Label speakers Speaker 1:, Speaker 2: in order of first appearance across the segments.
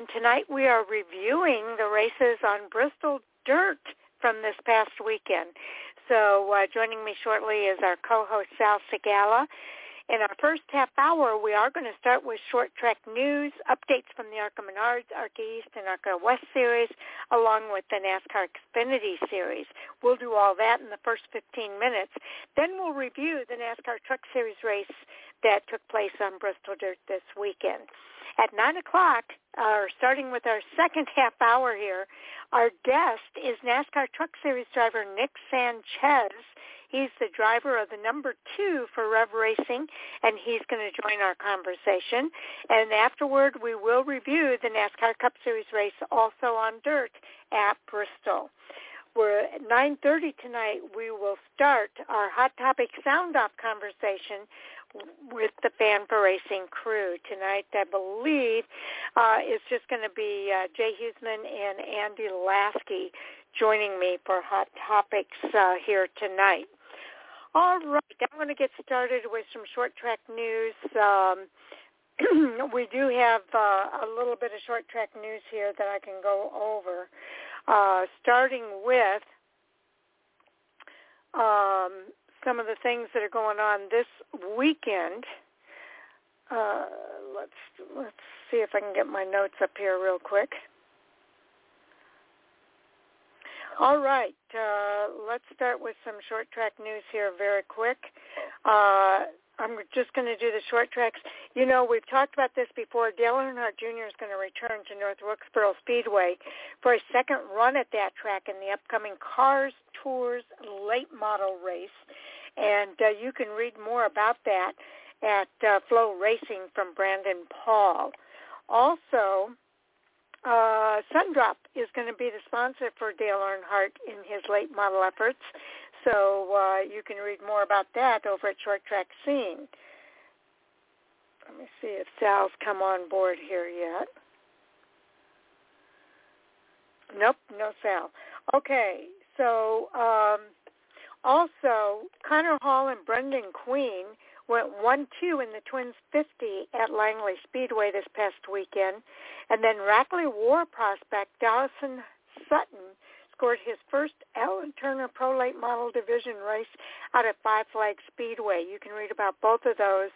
Speaker 1: And tonight we are reviewing the races on Bristol Dirt from this past weekend. So uh, joining me shortly is our co-host Sal Sigala. In our first half hour, we are going to start with short track news, updates from the ARCA Menards, ARCA East, and ARCA West series, along with the NASCAR Xfinity series. We'll do all that in the first 15 minutes. Then we'll review the NASCAR Truck Series race that took place on Bristol Dirt this weekend. At 9 o'clock, uh, starting with our second half hour here, our guest is NASCAR Truck Series driver Nick Sanchez. He's the driver of the number two for Rev Racing, and he's going to join our conversation. And afterward, we will review the NASCAR Cup Series race also on dirt at Bristol. We're at 9.30 tonight. We will start our Hot Topic Sound Off conversation with the Fan4Racing crew. Tonight, I believe, uh, it's just going to be uh, Jay Huseman and Andy Lasky joining me for Hot Topics uh, here tonight. All right, I'm going to get started with some short track news. Um, we do have uh, a little bit of short track news here that I can go over, uh, starting with um, some of the things that are going on this weekend. Uh, let's let's see if I can get my notes up here real quick. All right, uh, let's start with some short track news here very quick. Uh, I'm just going to do the short tracks. You know, we've talked about this before. Dale Earnhardt Jr. is going to return to North Wilkesboro Speedway for a second run at that track in the upcoming Cars Tours late model race. And uh, you can read more about that at uh, FloRacing from Brandon Paul. Also, uh, Sundrop is going to be the sponsor for Dale Earnhardt in his late model efforts. So uh, you can read more about that over at Short Track Scene. Let me see if Sal's come on board here yet. Nope, no Sal. Okay, so um, also Connor Hall and Brendan Queen went 1-2 in the Twins 50 at Langley Speedway this past weekend. And then Rackley War prospect Dawson Sutton scored his first Alan Turner Pro Late Model Division race out at Five Flags Speedway. You can read about both of those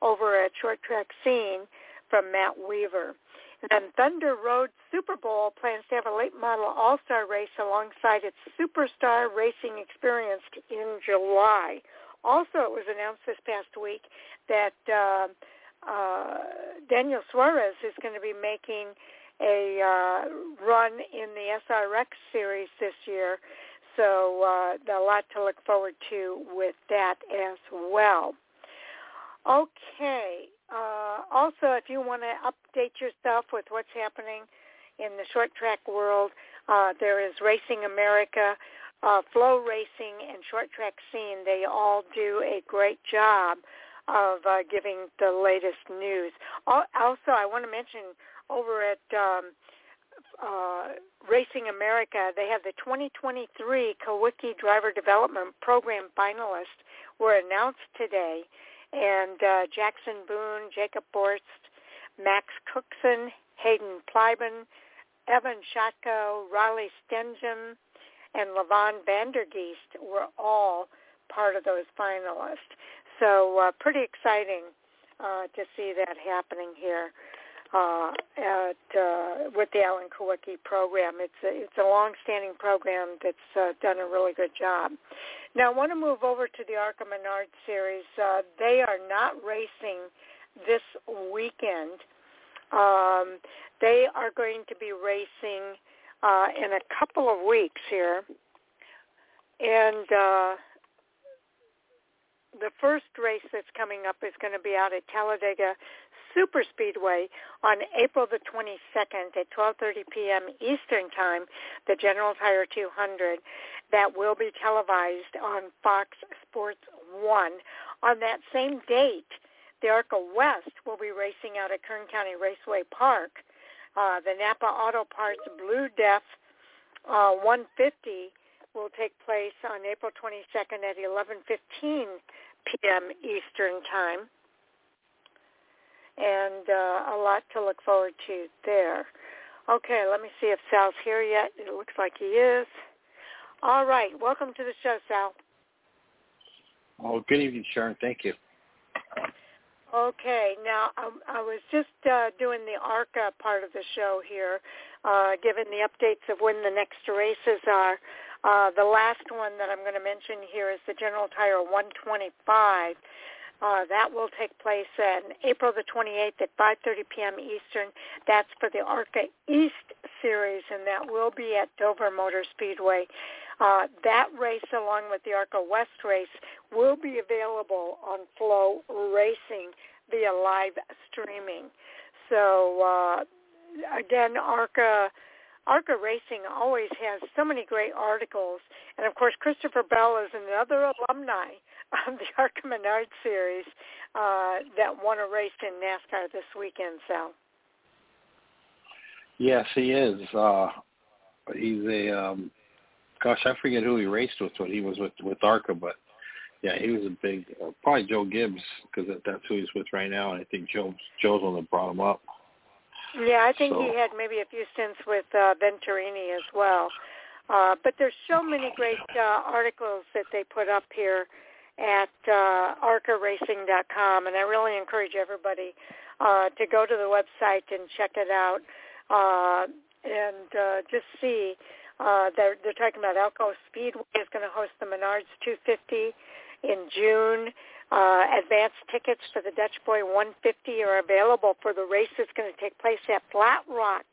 Speaker 1: over at Short Track Scene from Matt Weaver. And Thunder Road Speedbowl plans to have a late model all-star race alongside its superstar racing experience in July. Also, it was announced this past week that uh, uh, Daniel Suarez is going to be making a uh, run in the SRX series this year. So uh, a lot to look forward to with that as well. Okay. Uh, also, if you want to update yourself with what's happening in the short track world, uh, there is Racing America uh, FloRacing and short track scene, they all do a great job of uh, giving the latest news. Also, I want to mention over at um, uh, Racing America, they have the 2023 Kulwicki Driver Development Program finalists were announced today, and uh, Jackson Boone, Jacob Borst, Max Cookson, Haeden Plybon, Evan Shotko, Riley Stenjem, and Levon Vandergeest were all part of those finalists. So uh, pretty exciting uh, to see that happening here uh, at uh, with the Alan Kulwicki program. It's a, it's a long-standing program that's uh, done a really good job. Now I want to move over to the ARCA Menard series. Uh, they are not racing this weekend. Um, they are going to be racing uh, in a couple of weeks here. And uh, the first race that's coming up is going to be out at Talladega Super Speedway on April the 22nd at 12:30 p.m. Eastern Time, the General Tire 200 that will be televised on Fox Sports 1. On that same date, the ARCA West will be racing out at Kern County Raceway Park uh, the Napa Auto Parts BlueDEF uh, 150 will take place on April 22nd at 11:15 p.m. Eastern Time, and uh, a lot to look forward to there. Okay, let me see if Sal's here yet. It looks like he is. All right, welcome to the show, Sal.
Speaker 2: Oh, good evening, Sharon. Thank you.
Speaker 1: Okay, now I, I was just uh, doing the ARCA part of the show here, uh, giving the updates of when the next races are. Uh, the last one that I'm going to mention here is the General Tire 125. Uh, that will take place on April the 28th at 5.30 p.m. Eastern. That's for the ARCA East Series, and that will be at Dover Motor Speedway. Uh, that race, along with the ARCA West race, will be available on FloRacing via live streaming. So uh, again, ARCA ARCA Racing always has so many great articles, and of course, Christopher Bell is another alumni of the ARCA Menard series uh, that won a race in NASCAR this weekend. So.
Speaker 2: Yes, he is. Uh, he's a um, gosh, I forget who he raced with when he was with with ARCA, but yeah, he was a big uh, probably Joe Gibbs because that, that's who he's with right now, and I think Joe Joe's one that brought him up.
Speaker 1: Yeah, I think
Speaker 2: so.
Speaker 1: he had maybe a few stints with uh, Venturini as well. Uh, but there's so many great uh, articles that they put up here at uh, arcaracing.com, and I really encourage everybody uh, to go to the website and check it out uh, and uh, just see uh, they're, they're talking about Elko Speedway is going to host the Menards 250 in June. Uh, advance tickets for the Dutch Boy 150 are available for the race that's going to take place at Flat Rock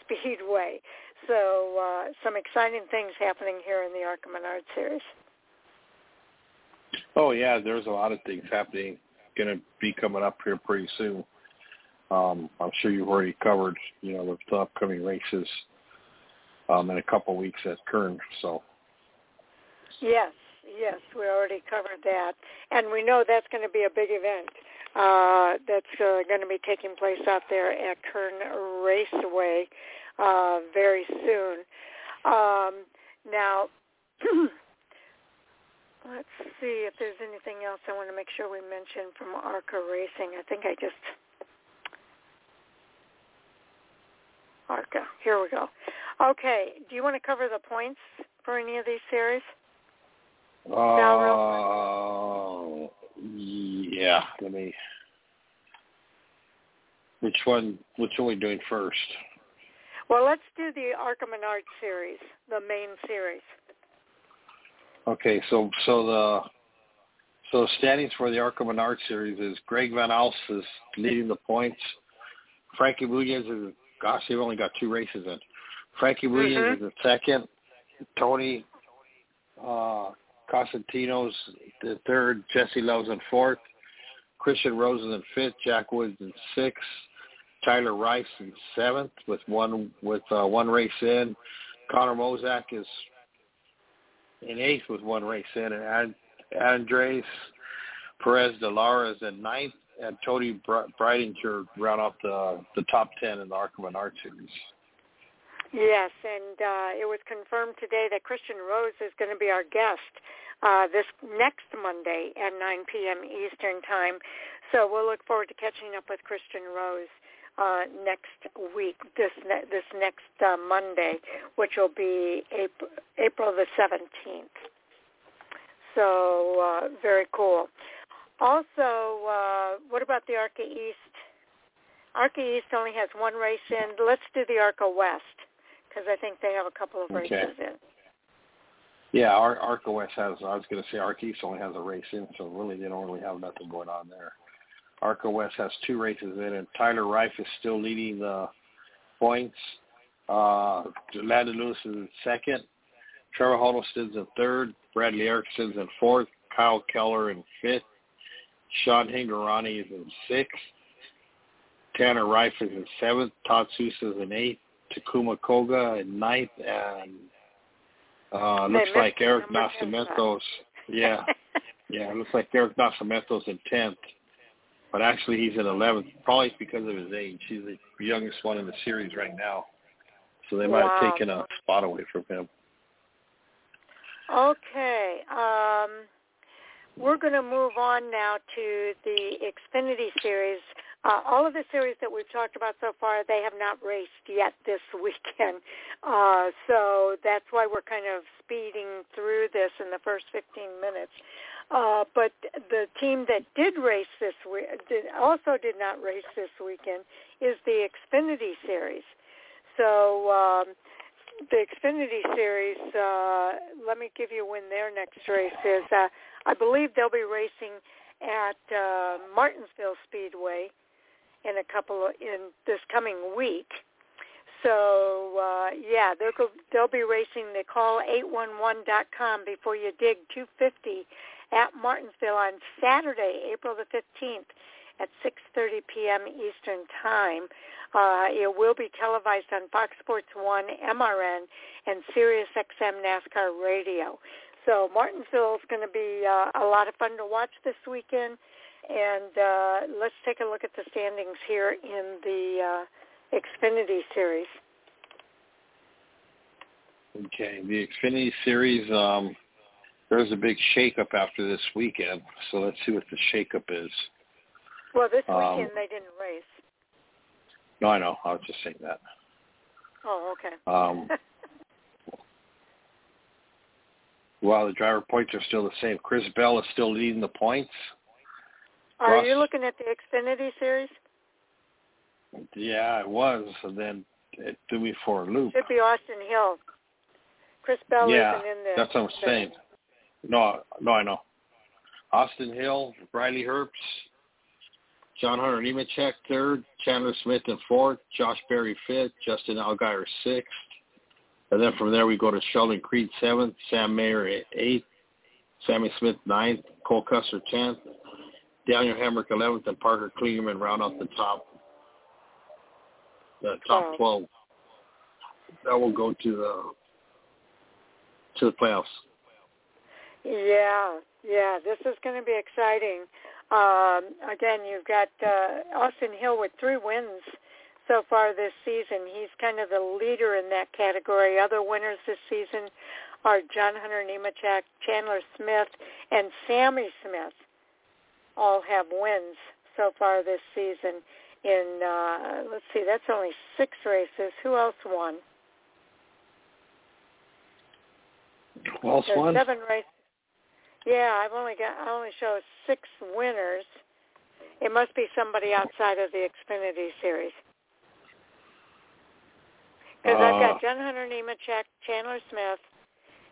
Speaker 1: Speedway. So uh, some exciting things happening here in the ARCA Menard series.
Speaker 2: Oh yeah, there's a lot of things happening. Going to be coming up here pretty soon. Um, I'm sure you've already covered, you know, the upcoming races um, in a couple weeks at Kern. So.
Speaker 1: Yes, yes, we already covered that, and we know that's going to be a big event. Uh, that's uh, going to be taking place out there at Kern Raceway uh, very soon. Um, now, let's see if there's anything else I want to make sure we mention from ARCA Racing. I think I just ARCA. Here we go. Okay. Do you want to cover the points for any of these series?
Speaker 2: Uh, yeah. Let me. Which one? Which one are we doing first?
Speaker 1: Well, let's do the ARCA Menard series, the main series.
Speaker 2: Okay, so so the so standings for the ARCA Menard series is Greg Van Alst is leading the points. Frankie Muniz is gosh, they've only got two races in. Frankie Williams
Speaker 1: mm-hmm.
Speaker 2: is the second. Tony uh, Cosentino's the third. Jesse Love's in fourth. Christian Rose is in fifth. Jack Woods in sixth. Tyler Rice in seventh with one with uh, one race in. Connor Mosack is in eighth with one race in, and Andres Perez de Lara is in ninth, and Toni Breidinger round off the the top ten in the ARCA Menard series.
Speaker 1: Yes, and uh, it was confirmed today that Christian Rose is going to be our guest uh, this next Monday at 9 p.m. Eastern Time. So we'll look forward to catching up with Christian Rose uh, next week, this ne- this next uh, Monday, which will be April, April the 17th. So uh, very cool. Also, uh, what about the ARCA East? ARCA East only has one race in. Let's do the ARCA West because I think they have a couple of races
Speaker 2: okay.
Speaker 1: in.
Speaker 2: Yeah, Ar- ARCA West has. I was going to say ARCA East only has a race in, so really they don't really have nothing going on there. ARCA West has two races in, and Tyler Reif is still leading the points. Uh, Landen Lewis is in second. Trevor Huddleston's in third. Bradley Erickson's in fourth. Kyle Keller in fifth. Sean Hingorani is in sixth. Tanner Reif is in seventh. Todd Souza is in eighth. Takuma Koga in ninth, and uh, looks like Eric Nascimento's. Yeah, yeah, it looks like Eric Nascimento's in tenth, but actually he's in eleventh. Probably because of his age. He's the youngest one in the series right now, so they might
Speaker 1: wow.
Speaker 2: have taken a spot away from him.
Speaker 1: Okay. Um, we're going to move on now to the Xfinity Series. Uh, all of the series that we've talked about so far, they have not raced yet this weekend. Uh, so that's why we're kind of speeding through this in the first 15 minutes. Uh, but the team that did race this week, did, also did not race this weekend, is the Xfinity Series. So um, the Xfinity Series, uh, let me give you when their next race is. Uh, I believe they'll be racing at uh, Martinsville Speedway in a couple of, in this coming week. So uh, yeah, they'll they'll be racing the call811.com before you dig 250 at Martinsville on Saturday, April the 15th at 6:30 p.m. Eastern Time. Uh, it will be televised on Fox Sports 1, MRN, and Sirius XM NASCAR Radio. So Martinsville is going to be uh, a lot of fun to watch this weekend. And uh, let's take a look at the standings here in the uh, Xfinity Series.
Speaker 2: Okay, the Xfinity Series. Um, there's a big shakeup after this weekend, so let's see what the shakeup is.
Speaker 1: Well, this um, weekend um, they didn't race.
Speaker 2: No, I know. I was just saying that.
Speaker 1: Oh, okay.
Speaker 2: Um, well, the driver points are still the same. Chris Bell is still leading the points.
Speaker 1: Are Ross, you looking at the Xfinity series?
Speaker 2: Yeah, it was, and then it threw me for a loop.
Speaker 1: Should be Austin Hill. Chris Bell
Speaker 2: yeah,
Speaker 1: isn't in there.
Speaker 2: that's what I'm saying. No, no, I know. Austin Hill, Riley Herbst, John Hunter Nemechek third, Chandler Smith in fourth, Josh Berry fifth, Justin Allgaier sixth. And then from there we go to Sheldon Creed seventh, Sam Mayer eighth, Sammy Smith ninth, Cole Custer tenth, Daniel Hemric eleventh, and Parker Kligerman round out the top the top oh. twelve. That will go to the to the playoffs.
Speaker 1: Yeah, yeah, this is going to be exciting. Um, again, you've got uh, Austin Hill with three wins so far this season. He's kind of the leader in that category. Other winners this season are John Hunter Nemechek, Chandler Smith, and Sammy Smith. All have wins so far this season. In uh, let's see, that's only six races. Who else won?
Speaker 2: Who else won?
Speaker 1: Seven races. Yeah, I've only got I only show six winners. It must be somebody outside of the Xfinity series. Because uh, I've got uh. John Hunter Nemechek, Chandler Smith,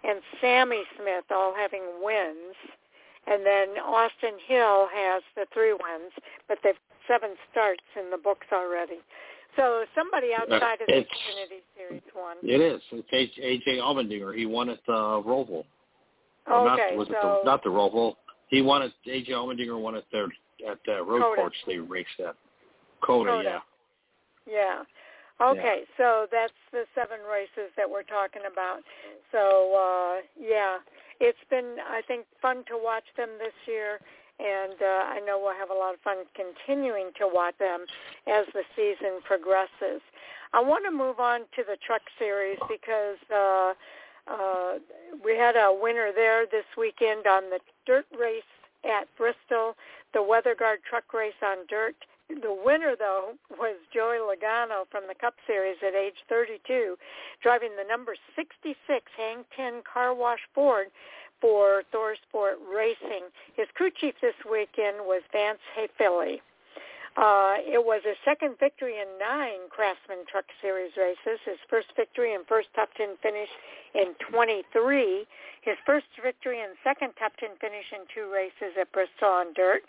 Speaker 1: and Sammy Smith all having wins. And then Austin Hill has the three wins, but they've seven starts in the books already. So somebody outside of the Xfinity Series won.
Speaker 2: It is. It's AJ Allmendinger. He won at uh, Roval.
Speaker 1: Oh, okay, not, was
Speaker 2: so,
Speaker 1: it
Speaker 2: the, not the Roval. He won it. AJ Allmendinger won it there at uh, Road
Speaker 1: COTA.
Speaker 2: Course. They raced at COTA,
Speaker 1: COTA.
Speaker 2: yeah.
Speaker 1: Yeah. Okay, yeah. so that's the seven races that we're talking about. So uh yeah, it's been I think fun to watch them this year and uh, I know we'll have a lot of fun continuing to watch them as the season progresses. I want to move on to the truck series because uh, uh, we had a winner there this weekend on the dirt race at Bristol, the WeatherGuard truck race on dirt. The winner, though, was Joey Logano from the Cup Series at age 32, driving the number 66 Hang 10 Car Wash Ford for ThorSport Racing. His crew chief this weekend was Vance Hayfilly. Uh, it was his second victory in nine Craftsman Truck Series races, his first victory and first top 10 finish in 23, his first victory and second top 10 finish in two races at Bristol on dirt.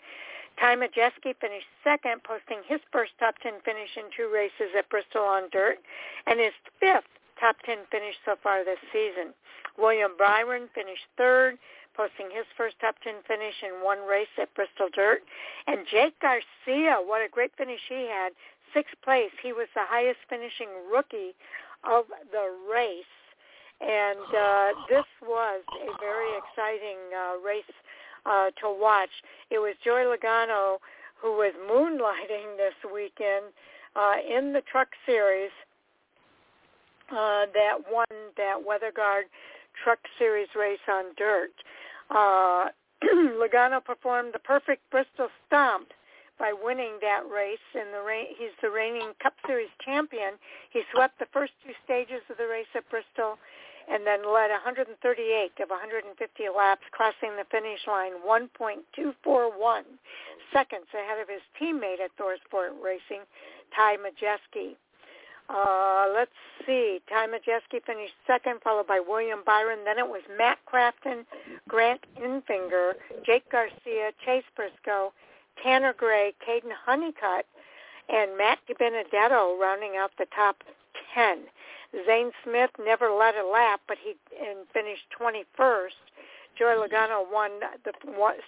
Speaker 1: Ty Majeski finished second, posting his first top 10 finish in two races at Bristol on dirt, and his fifth top 10 finish so far this season. William Byron finished third, posting his first top 10 finish in one race at Bristol Dirt. And Jake Garcia, what a great finish he had, sixth place. He was the highest finishing rookie of the race. And uh, this was a very exciting uh, race uh, to watch. It was Joey Logano who was moonlighting this weekend uh, in the truck series uh, that won that WeatherGuard Truck Series race on dirt. Uh, Logano performed the perfect Bristol stomp by winning that race. In the he's the reigning Cup Series champion. He swept the first two stages of the race at Bristol and then led 138 of 150 laps, crossing the finish line 1.241 seconds ahead of his teammate at ThorSport Racing, Ty Majeski. Uh, let's see. Ty Majeski finished second, followed by William Byron. Then it was Matt Crafton, Grant Enfinger, Jake Garcia, Chase Briscoe, Tanner Gray, Caden Honeycutt, and Matt DiBenedetto rounding out the top 10. Zane Smith never led a lap, but he and finished 21st. Joey Logano won the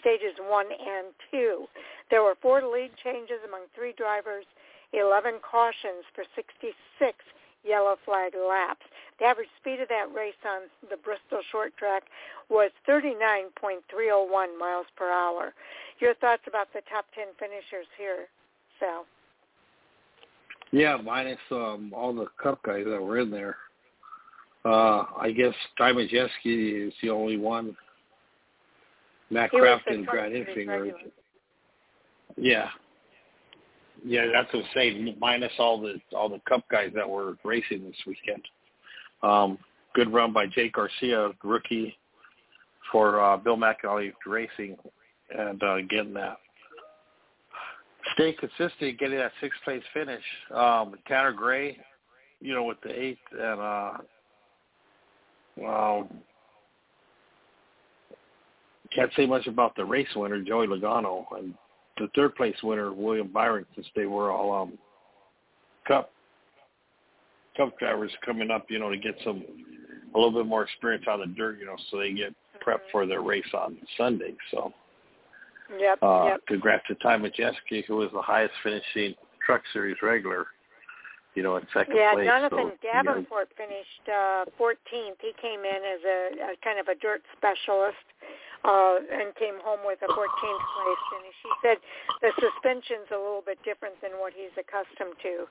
Speaker 1: stages one and two. There were four lead changes among three drivers, 11 cautions for 66 yellow flag laps. The average speed of that race on the Bristol short track was 39.301 miles per hour. Your thoughts about the top 10 finishers here, Sal?
Speaker 2: Yeah, minus um, all the Cup guys that were in there. Uh, I guess Ty Majeski is the only one. Matt Crafton Grant Enfinger. Yeah. Yeah, that's what I'm saying. Minus all the all the Cup guys that were racing this weekend. Um, good run by Jake Garcia, rookie for uh, Bill McAnally Racing, and uh, getting that stay consistent, getting that sixth place finish. Um, Tanner Gray, you know, with the eighth, and uh, um, can't say much about the race winner, Joey Logano, and the third place winner, William Byron, since they were all um, cup cup drivers coming up, you know, to get some a little bit more experience on the dirt, you know, so they get prepped for their race on Sunday. So.
Speaker 1: Yep.
Speaker 2: Uh,
Speaker 1: yep.
Speaker 2: Congrats to Ty Majeski, who was the highest finishing Truck Series regular. You know, in second
Speaker 1: yeah,
Speaker 2: place.
Speaker 1: Jonathan
Speaker 2: so,
Speaker 1: Davenport you know, finished uh, 14th. He came in as a, a kind of a dirt specialist uh, and came home with a 14th place finish. He said the suspension's a little bit different than what he's accustomed to,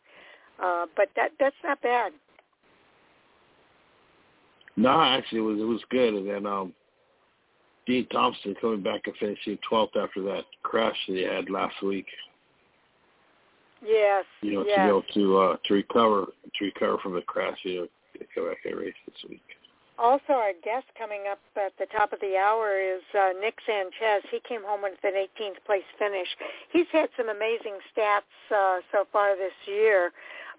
Speaker 1: uh, but that that's not bad.
Speaker 2: No, actually, it was it was good. And then um, Dean Thompson coming back and finishing 12th after that crash that he had last week.
Speaker 1: Yes.
Speaker 2: You know,
Speaker 1: yes.
Speaker 2: to be able to uh, to recover to recover from the crash, you know, to come back and race this week.
Speaker 1: Also, our guest coming up at the top of the hour is uh, Nick Sanchez. He came home with an 18th place finish. He's had some amazing stats uh, so far this year.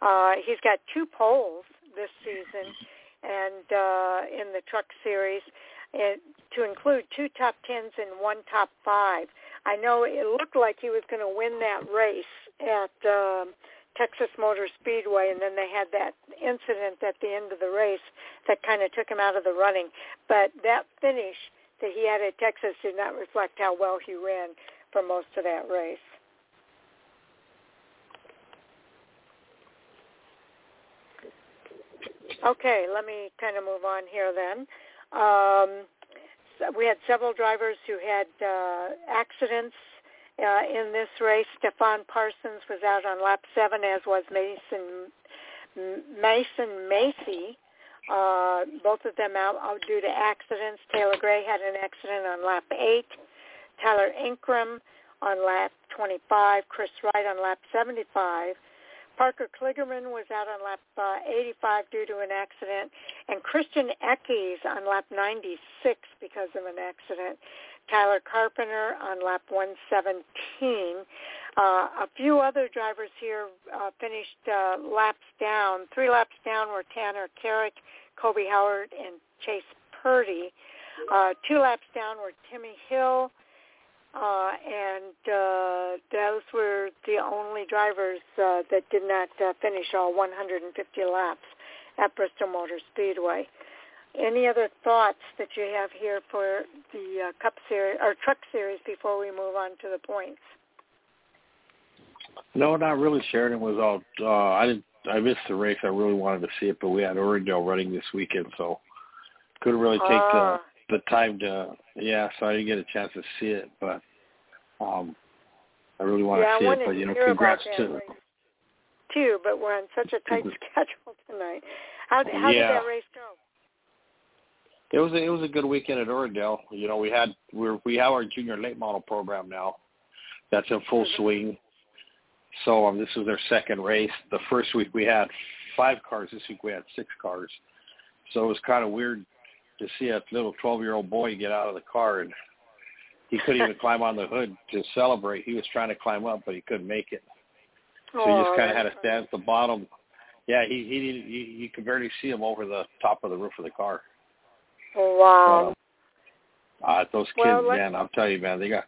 Speaker 1: Uh, he's got two poles this season, and uh, in the Truck Series and to include two top tens and one top five. I know it looked like he was going to win that race at um, Texas Motor Speedway, and then they had that incident at the end of the race that kind of took him out of the running. But that finish that he had at Texas did not reflect how well he ran for most of that race. Okay, let me kind of move on here then. Um, we had several drivers who had uh, accidents uh, in this race. Stefan Parsons was out on lap seven, as was Mason Mason Massey. Uh, both of them out, out due to accidents. Taylor Gray had an accident on lap eight. Tyler Ankrum on lap 25. Chris Wright on lap 75. Parker Kligerman was out on lap uh, 85 due to an accident, and Christian Eckes on lap 96 because of an accident. Tyler Carpenter on lap 117. Uh, a few other drivers here uh, finished uh, laps down. Three laps down were Tanner Carrick, Kobe Howard, and Chase Purdy. Uh, two laps down were Timmy Hill, uh, and uh, those were the only drivers uh, that did not uh, finish all 150 laps at Bristol Motor Speedway. Any other thoughts that you have here for the uh, Cup Series or Truck Series before we move on to the points?
Speaker 2: No, not really. Sheridan was all. Uh, I didn't. I missed the race. I really wanted to see it, but we had Oradell running this weekend, so couldn't really take uh, the the time to yeah, so I didn't get a chance to see it, but um I really want
Speaker 1: yeah,
Speaker 2: to see it. But you know,
Speaker 1: to
Speaker 2: congrats to
Speaker 1: too. But we're on such a tight schedule tonight. How how
Speaker 2: yeah.
Speaker 1: did that race go?
Speaker 2: It was a, it was a good weekend at Oradell. You know, we had we we have our junior late model program now. That's in full mm-hmm. swing. So um, this was their second race. The first week we had five cars. This week we had six cars. So it was kind of weird to see a little 12-year-old boy get out of the car and he couldn't even climb on the hood to celebrate. He was trying to climb up, but he couldn't make it. So he just kind of had to stand at the bottom. Yeah, he he he you could barely see him over the top of the roof of the car.
Speaker 1: Wow.
Speaker 2: Uh, uh, those kids, well, man, I'll tell you, man, they got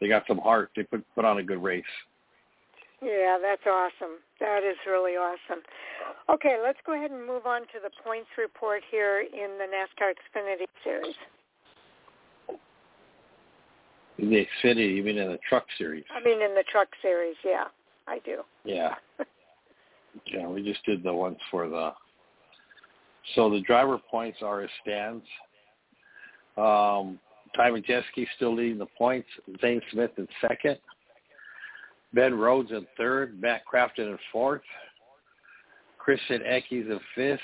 Speaker 2: they got some heart. They put put on a good race.
Speaker 1: Yeah, that's awesome. That is really awesome. Okay, let's go ahead and move on to the points report here in the NASCAR Xfinity Series.
Speaker 2: In the Xfinity, you mean in the Truck Series?
Speaker 1: I mean in the Truck Series, yeah, I do.
Speaker 2: Yeah. yeah, we just did the ones for the. So the driver points are as stands. Um, Ty Majeski still leading the points. Zane Smith in second. Ben Rhodes in third. Matt Crafton in fourth. Christian Eckes in fifth.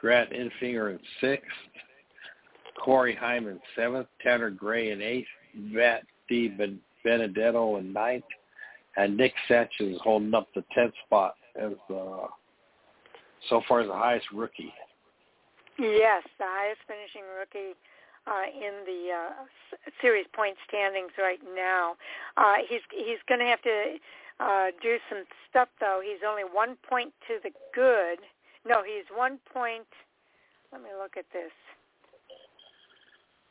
Speaker 2: Grant Enfinger in sixth. Corey Heim seventh. Tanner Gray in eighth. Matt D. Benedetto in ninth. And Nick Sanchez holding up the tenth spot as uh, so far as the highest rookie.
Speaker 1: Yes, the highest finishing rookie uh, in the uh, series point standings right now. Uh, he's he's going to have to uh, do some stuff though. He's only one point to the good. No, he's one point. Let me look at this.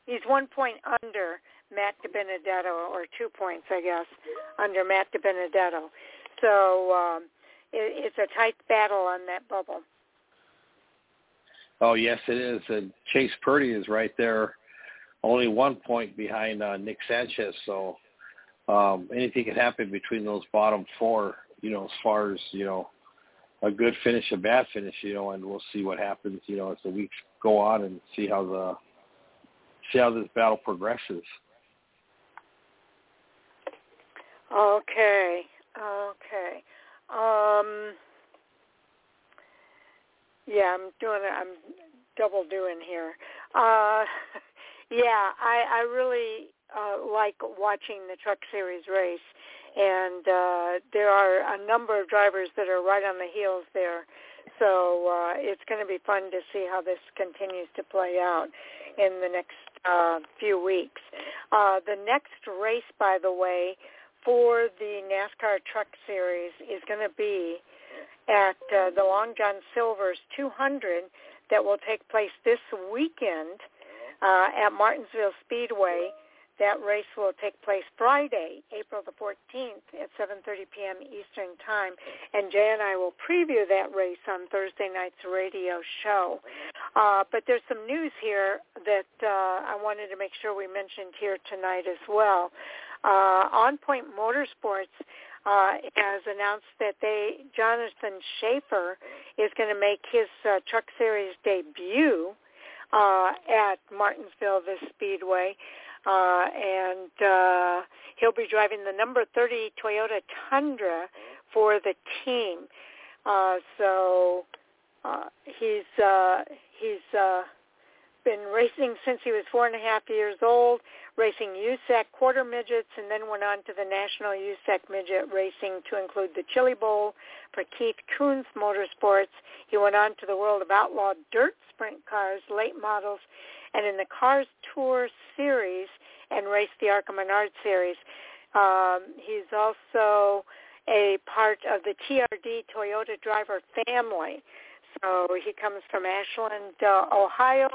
Speaker 1: He's one point under Matt DiBenedetto, or two points, I guess, under Matt DiBenedetto. So um, it, it's a tight battle on that bubble.
Speaker 2: Oh yes, it is. And Chase Purdy is right there only one point behind uh, Nick Sanchez. So um, anything can happen between those bottom four. You know, as far as you know, a good finish, a bad finish. You know, and we'll see what happens. You know, as the weeks go on and see how the see how this battle progresses.
Speaker 1: Okay. Okay. Um, yeah, I'm doing. I'm double doing here. Uh, Yeah, I, I really uh, like watching the Truck Series race, and uh, there are a number of drivers that are right on the heels there. So uh, it's going to be fun to see how this continues to play out in the next uh, few weeks. Uh, the next race, by the way, for the NASCAR Truck Series is going to be at uh, the Long John Silver's 200 that will take place this weekend uh, at Martinsville Speedway. That race will take place Friday, April the 14th at 7.30 p.m. Eastern Time. And Jay and I will preview that race on Thursday night's radio show. Uh, but there's some news here that uh, I wanted to make sure we mentioned here tonight as well. Uh, On Point Motorsports uh, has announced that they Jonathan Shafer is going to make his uh, Truck Series debut uh, at Martinsville, this speedway. Uh, and uh, he'll be driving the number 30 Toyota Tundra for the team. Uh, so uh, he's uh, he's uh, been racing since he was four and a half years old, racing USAC quarter midgets, and then went on to the National USAC midget racing to include the Chili Bowl for Keith Kunz Motorsports. He went on to the World of Outlaw Dirt Sprint Cars, late models, and in the Cars Tour Series, and raced the ARCA Menard Series. Um, he's also a part of the TRD Toyota driver family. So he comes from Ashland, uh, Ohio,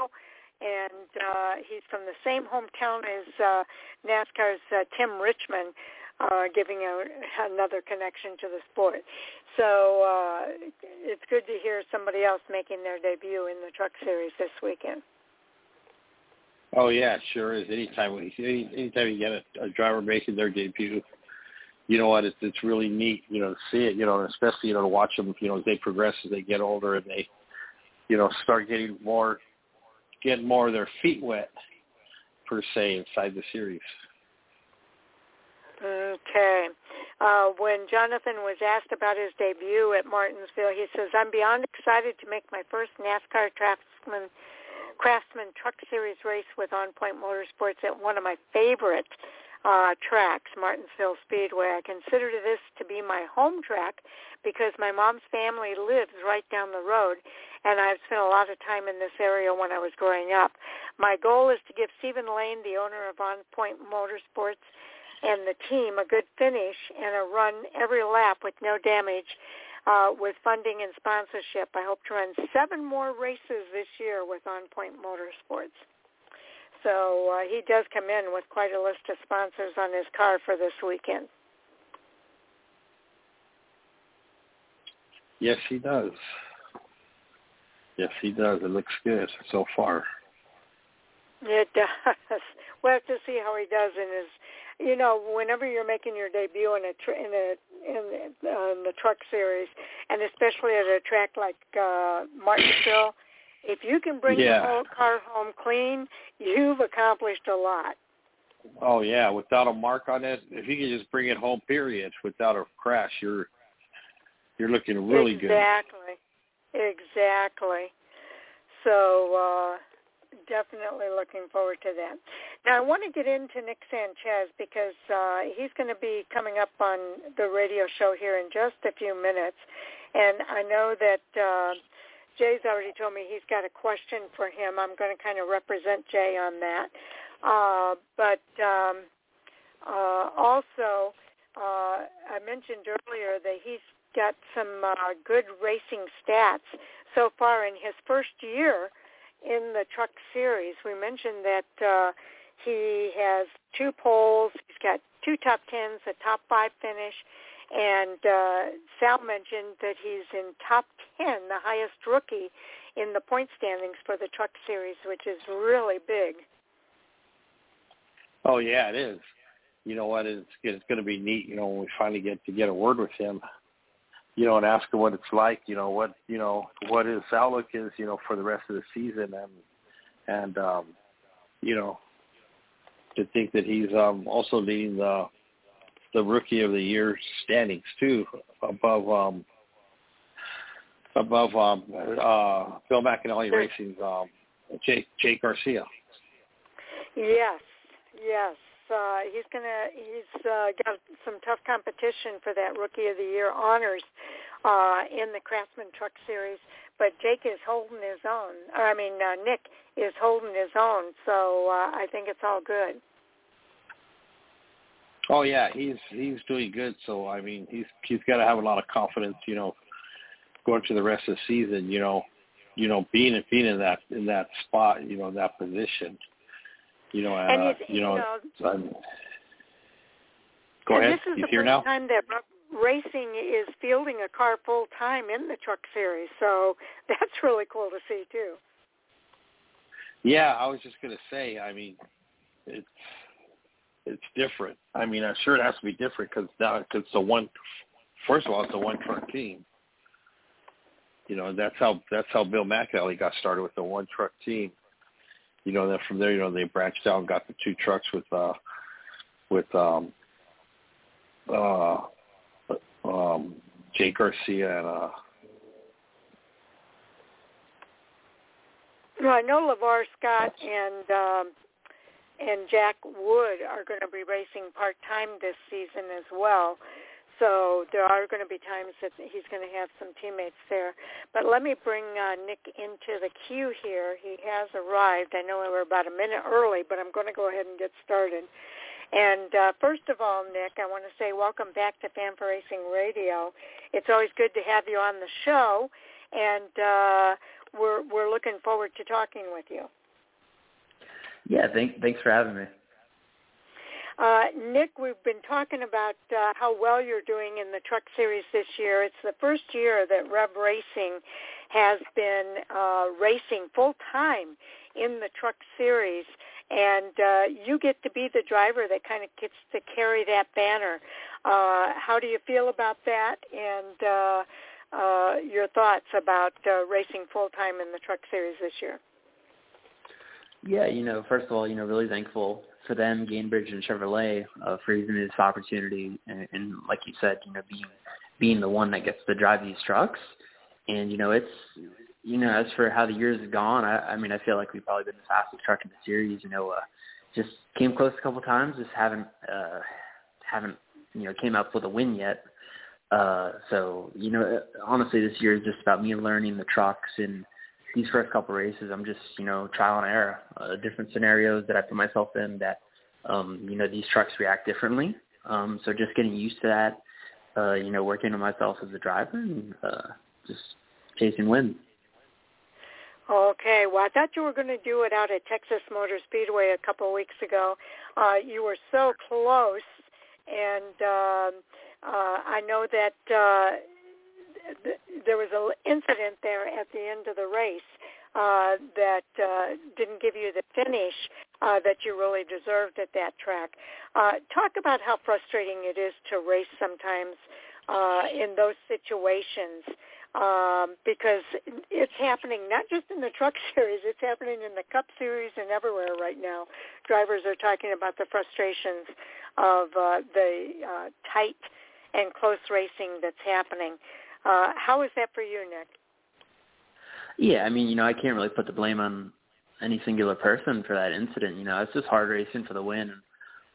Speaker 1: and uh, he's from the same hometown as uh, NASCAR's uh, Tim Richmond, uh, giving a, another connection to the sport. So uh, it's good to hear somebody else making their debut in the Truck Series this weekend.
Speaker 2: Oh yeah, sure is. Anytime we any, anytime you get a, a driver making their debut, you know what? It's it's really neat, you know, to see it. You know, especially you know to watch them, you know, as they progress as they get older and they, you know, start getting more get more of their feet wet, per se, inside the series.
Speaker 1: Okay. Uh, when Jonathan was asked about his debut at Martinsville, he says, I'm beyond excited to make my first NASCAR Craftsman Craftsman Truck Series race with On Point Motorsports at one of my favorite uh, tracks, Martinsville Speedway. I consider this to be my home track because my mom's family lives right down the road, and I've spent a lot of time in this area when I was growing up. My goal is to give Stephen Lane, the owner of On Point Motorsports, and the team a good finish and a run every lap with no damage uh, with funding and sponsorship. I hope to run seven more races this year with On Point Motorsports. So uh, he does come in with quite a list of sponsors on his car for this weekend.
Speaker 2: Yes, he does. Yes, he does. It looks good so far.
Speaker 1: It does. We'll have to see how he does in his. You know, whenever you're making your debut in a tr- in a in, uh, in the truck series, and especially at a track like uh, Martinsville, if you can bring
Speaker 2: yeah.
Speaker 1: the whole car home clean, you've accomplished a lot.
Speaker 2: Oh yeah, without a mark on it, if you can just bring it home, period, without a crash, you're you're looking really
Speaker 1: exactly.
Speaker 2: good.
Speaker 1: Exactly, exactly. So uh, definitely looking forward to that. Now I want to get into Nick Sanchez because uh, he's going to be coming up on the radio show here in just a few minutes, and I know that. Uh, Jay's already told me he's got a question for him. I'm going to kind of represent Jay on that. Uh, but um, uh, also, uh, I mentioned earlier that he's got some uh, good racing stats so far in his first year in the truck series. We mentioned that uh, he has two poles. He's got two top tens, a top five finish, and uh, Sal mentioned that he's in top 10, the highest rookie in the point standings for the truck series, which is really big.
Speaker 2: Oh yeah, it is. You know what? It's it's going to be neat. You know, when we finally get to get a word with him, you know, and ask him what it's like. You know, what you know, what his outlook is. You know, for the rest of the season, and and um, you know, to think that he's um also leading the the rookie of the year standings too, above um above um uh Bill McAnally Racing's um Jake Jake Garcia.
Speaker 1: Yes, yes. Uh, he's gonna he's uh, got some tough competition for that rookie of the year honors uh, in the Craftsman Truck Series, but Jake is holding his own. Or, I mean, uh, Nick is holding his own, so uh, I think it's all good.
Speaker 2: Oh yeah, he's he's doing good. So I mean, he's he's got to have a lot of confidence, you know, going to the rest of the season. You know, you know, being being in that in that spot, you know, in that position. You know,
Speaker 1: and
Speaker 2: uh,
Speaker 1: you
Speaker 2: know,
Speaker 1: know
Speaker 2: I'm, go
Speaker 1: and
Speaker 2: ahead.
Speaker 1: This is
Speaker 2: you
Speaker 1: the
Speaker 2: here
Speaker 1: first
Speaker 2: now?
Speaker 1: time that racing is fielding a car full time in the truck series, so that's really cool to see too.
Speaker 2: Yeah, I was just gonna say. I mean, it's it's different. I mean, I'm sure it has to be different because now cause it's a one. First of all, it's a one truck team. You know, that's how that's how Bill McAnally got started with the one truck team. You know, then from there, you know, they branched out and got the two trucks with uh with um uh um Jake Garcia and uh
Speaker 1: well, I know Lavar Scott and um and Jack Wood are going to be racing part-time this season as well. So there are going to be times that he's going to have some teammates there. But let me bring uh, Nick into the queue here. He has arrived. I know we're about a minute early, but I'm going to go ahead and get started. And uh, first of all, Nick, I want to say welcome back to Fan4Racing Radio. It's always good to have you on the show, and uh, we're we're looking forward to talking with you.
Speaker 3: Yeah, thank, thanks for having me.
Speaker 1: Uh, Nick, we've been talking about uh, how well you're doing in the truck series this year. It's the first year that Rev Racing has been uh, racing full time in the truck series, and uh, you get to be the driver that kind of gets to carry that banner. Uh, how do you feel about that, and uh, uh, your thoughts about uh, racing full time in the truck series this year?
Speaker 3: Yeah, you know, first of all, you know, really thankful for them, Gainbridge and Chevrolet, uh, for me this opportunity, and, and like you said, you know, being being the one that gets to drive these trucks, and you know, it's you know, as for how the years have gone, I, I mean, I feel like we've probably been the fastest truck in the series. You know, uh, just came close a couple times, just haven't uh, haven't you know came up with a win yet. Uh, so you know, honestly, this year is just about me learning the trucks and these first couple races. I'm just you know trial and error, uh, different scenarios that I put myself in that um, you know these trucks react differently. Um, so just getting used to that. Uh, you know, working on myself as a driver and uh, just chasing wins.
Speaker 1: Okay, well, I thought you were going to do it out at Texas Motor Speedway a couple of weeks ago. Uh, you were so close, and um, uh, I know that uh, th- there was an incident there at the end of the race uh, that uh, didn't give you the finish uh, that you really deserved at that track. Uh, talk about how frustrating it is to race sometimes uh, in those situations um, because it's happening not just in the truck series, it's happening in the Cup series and everywhere right now. Drivers are talking about the frustrations of uh, the uh, tight and close racing that's happening. How is that for you, Nick?
Speaker 3: Yeah, I mean, you know, I can't really put the blame on any singular person for that incident. You know, it's just hard racing for the win.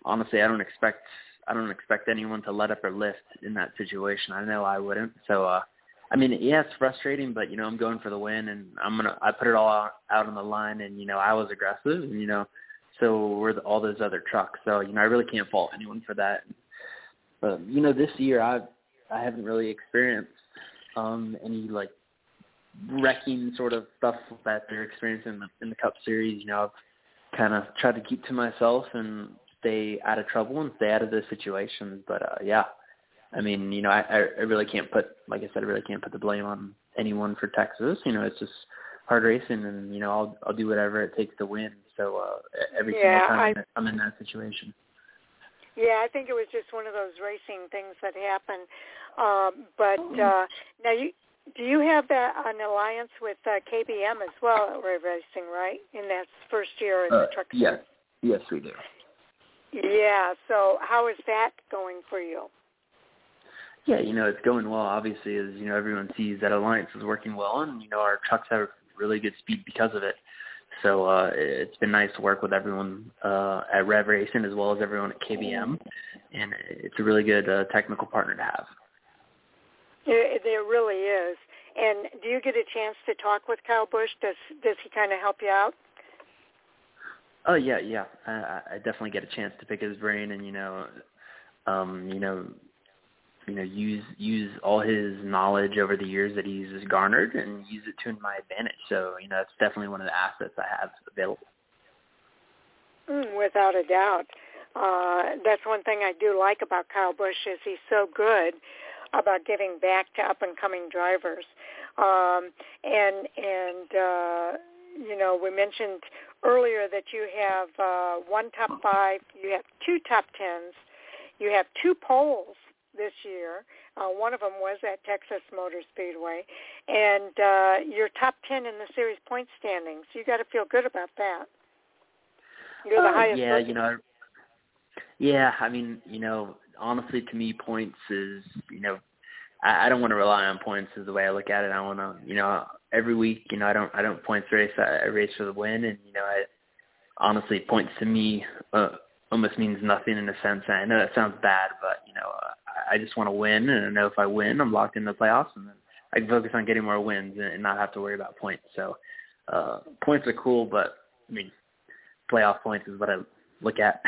Speaker 3: Honestly, I don't expect I don't expect anyone to let up or lift in that situation. I know I wouldn't. So uh I mean, yeah, it's frustrating, but you know, I'm going for the win, and I'm gonna. I put it all out, out on the line, and you know, I was aggressive, and you know, so were the, all those other trucks. So you know, I really can't fault anyone for that. But you know, this year I I haven't really experienced um any like wrecking sort of stuff that they're experiencing in the, in the Cup Series. You know, I've kind of tried to keep to myself and stay out of trouble and stay out of those situations. But uh, yeah, I mean, you know, I, I really can't put, like I said, I really can't put the blame on anyone for Texas. You know, it's just hard racing, and you know, I'll I'll do whatever it takes to win. So uh, every
Speaker 1: yeah,
Speaker 3: single time
Speaker 1: I,
Speaker 3: I'm in that situation.
Speaker 1: Yeah, I think it was just one of those racing things that happen. Um, but uh, now, you do you have that, an alliance with uh, KBM as well at Rev Racing, right? In that first year in
Speaker 3: uh,
Speaker 1: the truck.
Speaker 3: Yes, yes, we do.
Speaker 1: Yeah. So how is that going for you?
Speaker 3: Yeah, you know, it's going well. Obviously, as you know, everyone sees that Alliance is working well, and you know, our trucks have really good speed because of it. So uh, it's been nice to work with everyone uh, at Rev Racing as well as everyone at KBM, and it's a really good uh, technical partner to have.
Speaker 1: It, it really is. And do you get a chance to talk with Kyle Busch? Does does he kind of help you out?
Speaker 3: Oh yeah, yeah. I, I definitely get a chance to pick his brain, and you know, um, you know, you know, use use all his knowledge over the years that he's garnered and use it to my advantage. So, you know, that's definitely one of the assets I have available.
Speaker 1: Mm, without a doubt. Uh, that's one thing I do like about Kyle Busch is he's so good about giving back to up and coming drivers. Um, and and uh, you know, we mentioned earlier that you have uh, one top five, you have two top tens, you have two poles this year. Uh, one of them was at Texas Motor Speedway, and uh, you're top ten in the series point standings. You got to feel good about that. You're the
Speaker 3: uh,
Speaker 1: highest.
Speaker 3: Yeah, you know. Yeah, I mean, you know, honestly, to me, points is, you know, I, I don't want to rely on points is the way I look at it. I want to, you know, every week, you know, I don't, I don't points race. I, I race for the win, and you know, I honestly points to me uh, almost means nothing in a sense. And I know that sounds bad, but you know, uh, I just want to win, and I know if I win, I'm locked in the playoffs, and then I focus on getting more wins and not have to worry about points. So uh, points are cool, but I mean, playoff points is what I look at.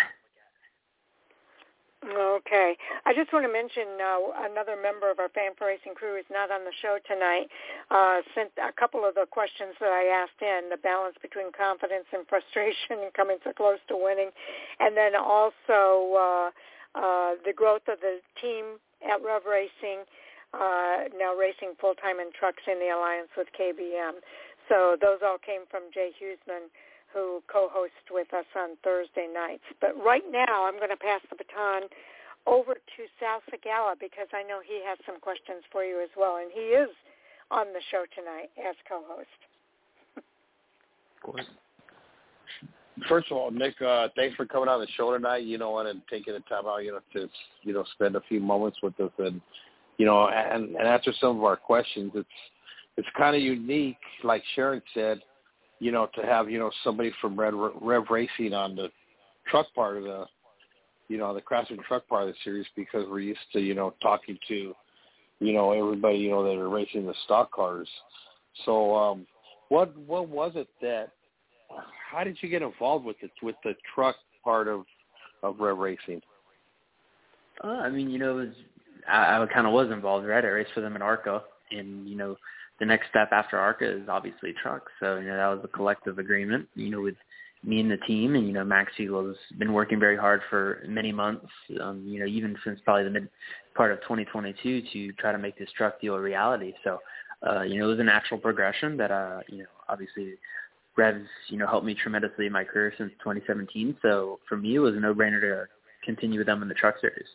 Speaker 1: Okay. I just want to mention uh, another member of our Fan4Racing crew is not on the show tonight. Uh, sent a couple of the questions that I asked in, the balance between confidence and frustration and coming so close to winning. And then also uh, uh, the growth of the team at Rev Racing, uh, now racing full-time in trucks in the alliance with KBM. So those all came from Jay Huseman who co-hosts with us on Thursday nights. But right now, I'm going to pass the baton over to Sal Sigala because I know he has some questions for you as well, and he is on the show tonight as co-host.
Speaker 2: First of all, Nick, uh, thanks for coming on the show tonight. You know, and taking the time out, you know, to you know spend a few moments with us, and you know, and, and answer some of our questions. It's it's kind of unique, like Sharon said, you know, to have you know somebody from Red Rev Racing on the truck part of the, you know, the Craftsman truck part of the series because we're used to you know talking to, you know, everybody you know that are racing the stock cars. So, um, what what was it that? How did you get involved with it with the truck part of of Rev Racing?
Speaker 3: Uh, I mean, you know, was I, I kind of was involved, right? I raced for them in ARCA, and you know, the next step after ARCA is obviously trucks. So you know, that was a collective agreement, you know, with me and the team, and you know, Max Siegel has been working very hard for many months, um, you know, even since probably the mid part of 2022 to try to make this truck deal a reality. So, uh, you know, it was a natural progression that, uh, you know, obviously Revs, you know, helped me tremendously in my career since 2017. So for me, it was a no-brainer to continue with them in the truck series.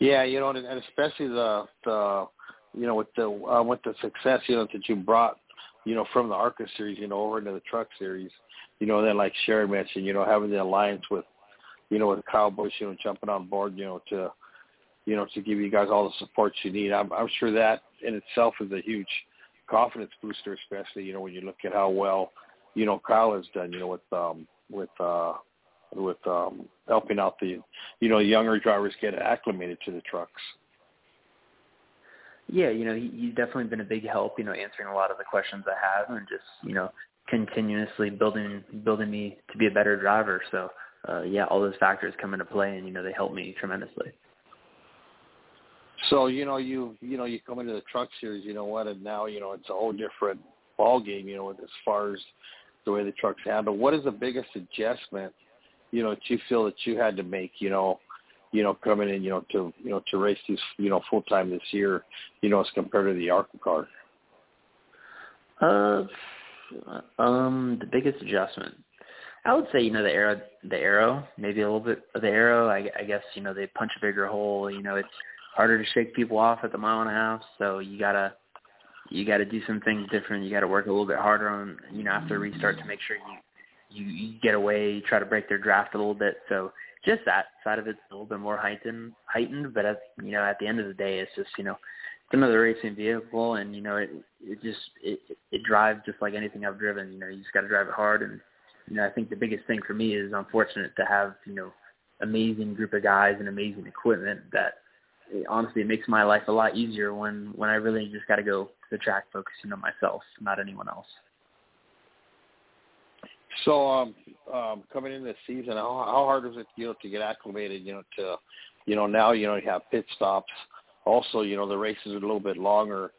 Speaker 2: Yeah, you know, and especially the the you know with the uh, with the success you know that you brought you know from the ARCA series you know over into the truck series, you know then like Sharon mentioned you know having the alliance with you know with Kyle Busch you know jumping on board you know to you know to give you guys all the support you need. I'm I'm sure that in itself is a huge confidence booster, especially you know when you look at how well you know Kyle has done you know with um with uh with um, helping out the you know younger drivers get acclimated to the trucks.
Speaker 3: Yeah, you know, he, he's definitely been a big help. You know, answering a lot of the questions I have, and just you know, continuously building building me to be a better driver. So, uh, yeah, all those factors come into play, and you know, they help me tremendously.
Speaker 2: So you know, you you know, you come into the truck series, you know what, and now you know it's a whole different ball game. You know, as far as the way the trucks handle. What is the biggest adjustment you know, that you feel that you had to make, you know, you know, coming in, you know, to you know, to race these, you know, full time this year, you know, as compared to the ARCA car?
Speaker 3: Uh, um, the biggest adjustment, I would say, you know, the aero, the aero, maybe a little bit of the aero. I, I guess, you know, they punch a bigger hole. You know, it's harder to shake people off at the mile and a half, so you gotta you got to do some things different. You got to work a little bit harder on, you know, after restart to make sure you you, you get away, try to break their draft a little bit. So just that side of it's a little bit more heightened, heightened. But at you know, at the end of the day, it's just you know, it's another racing vehicle, and you know, it it just it it drives just like anything I've driven. You know, you just got to drive it hard, and you know, I think the biggest thing for me is I'm fortunate to have you know, amazing group of guys and amazing equipment that honestly it makes my life a lot easier when when I really just got to go to the track focusing on myself, not anyone else.
Speaker 2: So, um, um, coming into the season, how, how hard was it, you know, to get acclimated, you know, to, you know, now, you know, you have pit stops. Also, you know, the races are a little bit longer,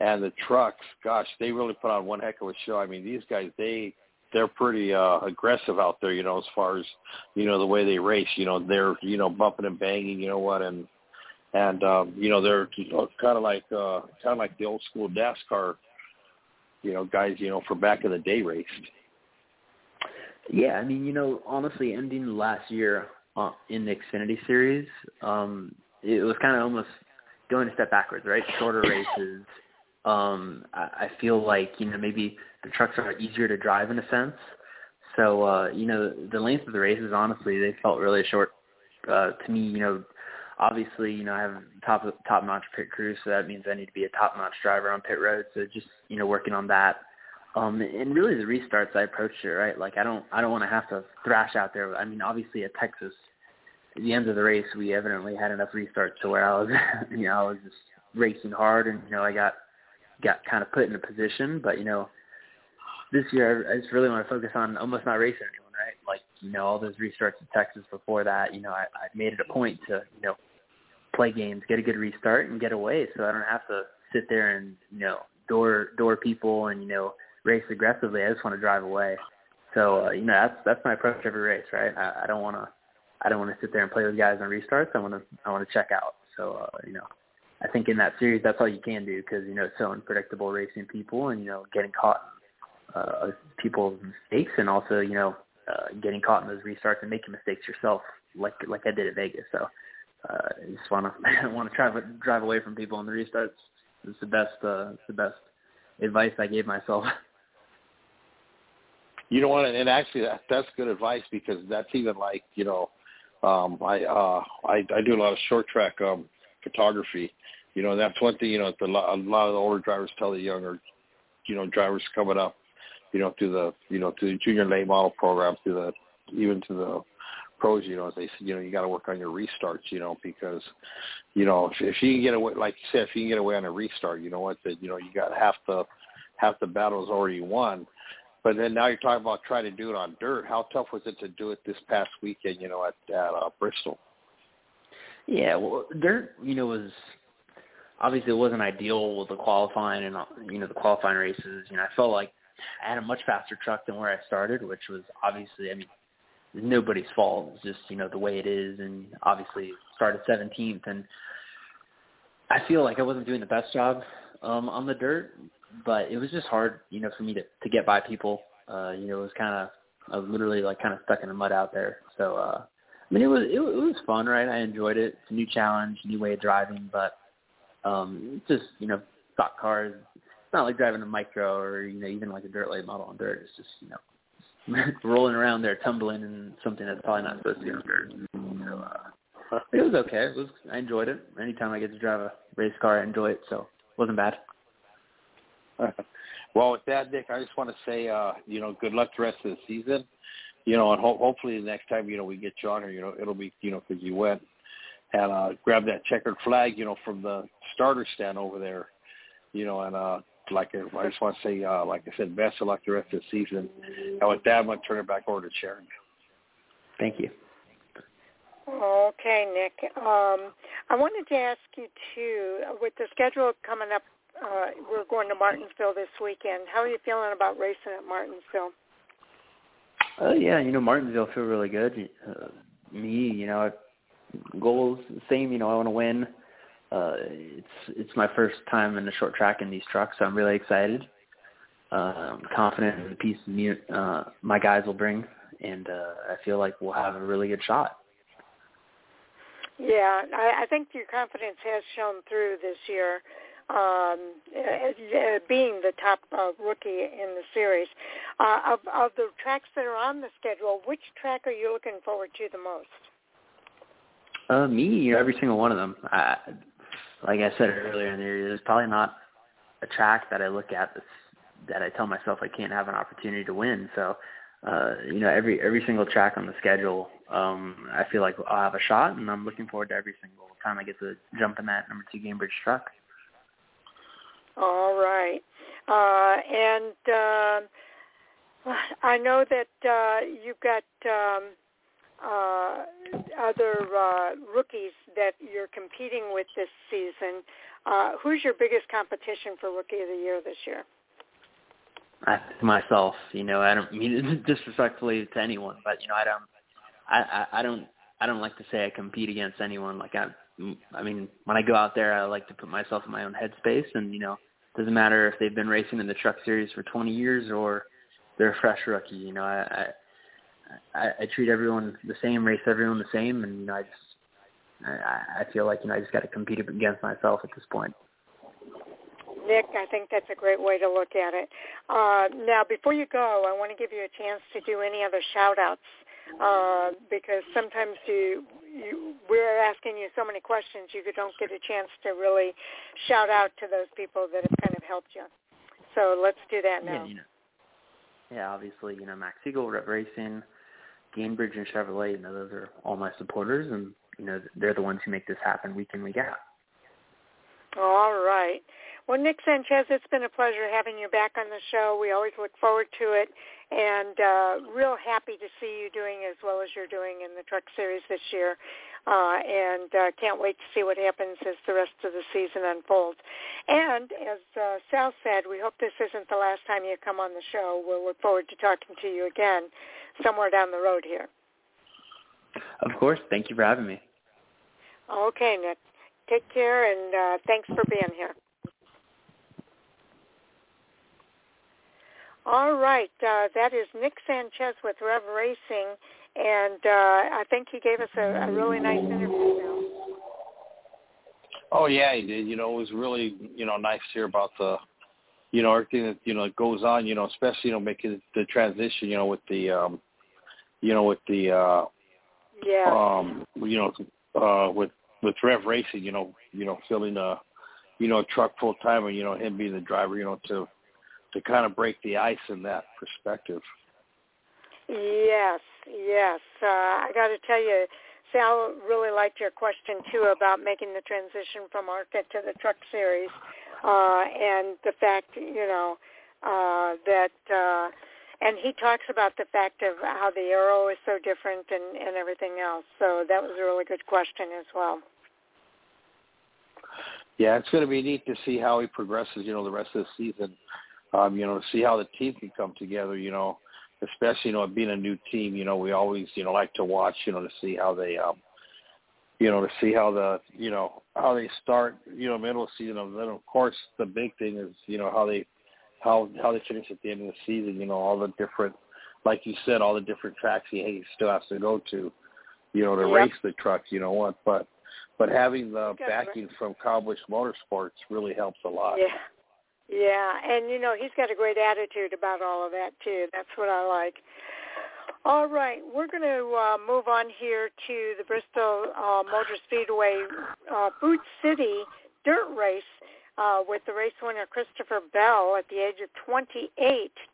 Speaker 2: and the trucks, gosh, they really put on one heck of a show. I mean, these guys, they, they're pretty uh, aggressive out there, you know, as far as, you know, the way they race. You know, they're, you know, bumping and banging, you know what, and, and um, you know, they're know, kind of like, uh, kind of like the old school NASCAR, you know, guys, you know, from back in the day raced.
Speaker 3: Yeah, I mean, you know, honestly, ending last year uh, in the Xfinity Series, um, it was kind of almost going a step backwards, right? Shorter races. Um, I, I feel like you know maybe the trucks are easier to drive in a sense. So uh, you know, the length of the races, honestly, they felt really short uh, to me. You know, obviously, you know, I have top top notch pit crew, so that means I need to be a top notch driver on pit road. So just you know, working on that um, and really the restarts I approached it right. Like I don't I don't want to have to thrash out there. I mean, obviously at Texas, at the end of the race, we evidently had enough restarts to where I was, you know, I was just racing hard, and you know, I got got kind of put in a position. But you know, this year I just really want to focus on almost not racing anyone, right? Like you know, all those restarts in Texas before that, you know, I, I made it a point to you know play games, get a good restart, and get away, so I don't have to sit there and you know door door people and you know race aggressively. I just want to drive away. So uh, you know that's that's my approach every race, right? I, I don't want to I don't want to sit there and play with guys on restarts. I want to I want to check out. So uh, you know, I think in that series that's all you can do because you know it's so unpredictable racing people and you know getting caught uh, people's mistakes and also you know uh, getting caught in those restarts and making mistakes yourself like like I did at Vegas. So uh, just want to want to to drive away from people on the restarts. It's the best uh, it's the best advice I gave myself.
Speaker 2: You know what? And actually, that, that's good advice because that's even like you know, um, I uh, I I do a lot of short track um, photography, You know, that's one thing. You know, the, a lot of the older drivers tell the younger, you know, drivers coming up, you know, through the, you know, through the junior late model program, through the, even to the pros, you know, they say, you know, you got to work on your restarts, you know, because, you know, if, if you can get away, like you said, if you can get away on a restart, you know what, that, you know, you got half the, half the battles already won. But then now you're talking about trying to do it on dirt. How tough was it to do it this past weekend, you know, at, at uh, Bristol?
Speaker 3: Yeah, well, dirt, you know, was obviously it wasn't ideal with the qualifying and you know the qualifying races. You know, I felt like I had a much faster truck than where I started, which was obviously, I mean, nobody's fault. It's just you know the way it is, and obviously started 17th, and I feel like I wasn't doing the best job um, on the dirt, but it was just hard, you know, for me to to get by people. Uh, you know, it was kind of I was literally like kind of stuck in the mud out there. So uh, I mean, it was it, it was fun, right? I enjoyed it. It's a new challenge, new way of driving, but um, just you know, stock cars. It's not like driving a micro or you know even like a dirt late model on dirt. It's just you know rolling around there, tumbling in something that's probably not supposed to be on dirt. So uh, it was okay. It was I enjoyed it. Anytime I get to drive a race car, I enjoy it. So it wasn't bad.
Speaker 2: well, with that, Nick, I just want to say, uh, you know, good luck the rest of the season. You know, and ho- hopefully the next time, you know, we get you on here, you know, it'll be, you know, because you went and uh, grabbed that checkered flag, you know, from the starter stand over there, you know, and uh, like I just want to say, uh, like I said, best of luck the rest of the season. And with that, I'm going to turn it back over to Sharon.
Speaker 3: Thank you.
Speaker 1: Okay, Nick. Um, I wanted to ask you too, with the schedule coming up, uh, we're going to Martinsville this weekend. How are you feeling about racing at Martinsville?
Speaker 3: Uh, yeah, you know, Martinsville feel really good. Uh, me, you know, goals the same. You know, I want to win uh, it's it's my first time in a short track in these trucks, so I'm really excited. Uh, I'm confident in the piece of me, uh, my guys will bring, and uh, I feel like we'll have a really good shot.
Speaker 1: Yeah, I, I think your confidence has shown through this year, um, uh, being the top uh, rookie in the series. Uh, of, of the tracks that are on the schedule, which track are you looking forward to the most?
Speaker 3: Uh, me, every single one of them. I, like I said earlier in the year, there's probably not a track that I look at that's, that I tell myself I can't have an opportunity to win. So, uh, you know, every every single track on the schedule, um, I feel like I'll have a shot, and I'm looking forward to every single time I get to jump in that number two Gainbridge truck.
Speaker 1: All right, uh, and uh, I know that uh, you've got. Um, uh, other uh, rookies that you're competing with this season. Uh, who's your biggest competition for Rookie of the Year this year?
Speaker 3: I myself, you know, I don't mean disrespectfully to anyone, but you know, I don't, I, I, I don't, I don't like to say I compete against anyone. Like I, I mean, when I go out there, I like to put myself in my own headspace, and you know, it doesn't matter if they've been racing in the Truck Series for 20 years or they're a fresh rookie. You know, I, I, I treat everyone the same, race everyone the same, and you know, I just I, I feel like you know I just got to compete against myself at this point.
Speaker 1: Nick, I think that's a great way to look at it. Uh, now, before you go, I want to give you a chance to do any other shout-outs uh, because sometimes you, you, we're asking you so many questions you don't get a chance to really shout out to those people that have kind of helped you. So let's do that now.
Speaker 3: Yeah, you know, yeah obviously, you know, Max Siegel, Rev Racing, Gainbridge and Chevrolet, you know, those are all my supporters, and you know, they're the ones who make this happen week in week out.
Speaker 1: All right. Well, Nick Sanchez, it's been a pleasure having you back on the show. We always look forward to it, and uh, real happy to see you doing as well as you're doing in the Truck Series this year uh, and uh, can't wait to see what happens as the rest of the season unfolds. And as uh, Sal said, we hope this isn't the last time you come on the show. We'll look forward to talking to you again somewhere down the road here.
Speaker 3: Of course. Thank you for having me.
Speaker 1: Okay, Nick. Take care, and uh, thanks for being here. All right, uh, that is Nick Sanchez with Rev Racing and uh, I think he gave us a, a really nice interview. Now.
Speaker 2: Oh yeah, he did. You know, it was really you know nice to hear about the you know everything that you know goes on. You know, especially you know making the transition. You know, with the um, you know with the uh,
Speaker 1: yeah
Speaker 2: um, you know uh, with with Rev Racing. You know, you know filling a you know, a truck full time, and you know, him being the driver, you know, to to kind of break the ice in that perspective.
Speaker 1: Yes, yes. Uh, I got to tell you, Sal really liked your question too about making the transition from ARCA to the Truck Series, uh, and the fact, you know, uh, that. Uh, and he talks about the fact of how the aero is so different and, and everything else. So that was a really good question as well.
Speaker 2: Yeah, it's going to be neat to see how he progresses. You know, the rest of the season. Um, you know, to see how the team can come together. You know, especially you know being a new team. You know, we always you know like to watch. You know, to see how they. um you know, to see how the, you know, how they start, you know, middle of season. And then, of course, the big thing is, you know, how they how how they finish at the end of the season. You know, all the different, like you said, all the different tracks he, still has to go to, you know, to
Speaker 1: yep.
Speaker 2: race the truck. You know what? But but having the backing from Kyle Busch Motorsports really helps a lot.
Speaker 1: Yeah. Yeah, and you know he's got a great attitude about all of that too. That's what I like. All right, we're going to uh, move on here to the Bristol uh, Motor Speedway uh, Food City Dirt Race uh, with the race winner Christopher Bell at the age of 28.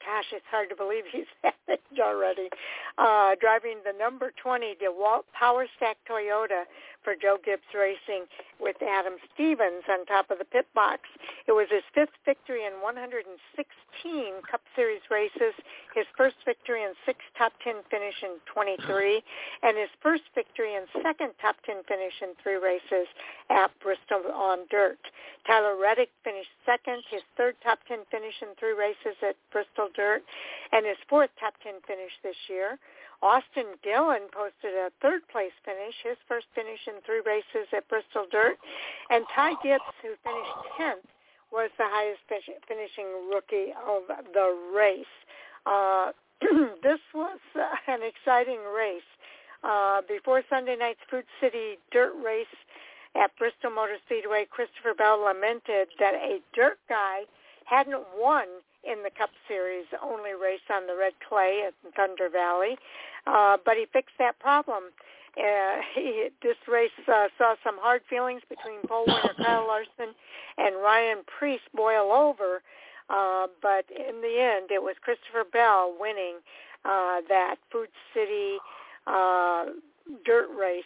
Speaker 1: Gosh, it's hard to believe he's that age already. Uh, driving the number 20 DeWalt Power Stack Toyota for Joe Gibbs Racing with Adam Stevens on top of the pit box. It was his fifth victory in 116 Cup Series races, his first victory and sixth top 10 finish in 23, and his first victory and second top 10 finish in three races at Bristol on dirt. Tyler Reddick finished second, his third top 10 finish in three races at Bristol dirt, and his fourth top 10 finish this year. Austin Dillon posted a third place finish, his first finish in three races at Bristol Dirt. And Ty Gibbs, who finished 10th, was the highest finishing rookie of the race. Uh, this was uh, an exciting race. Uh, before Sunday night's Food City Dirt Race at Bristol Motor Speedway, Christopher Bell lamented that a dirt guy hadn't won in the Cup Series, only race on the red clay at Thunder Valley. Uh, but he fixed that problem. Uh, he, this race uh, saw some hard feelings between pole winner Kyle Larson and Ryan Preece boil over. Uh, but in the end, it was Christopher Bell winning uh, that Food City uh, dirt race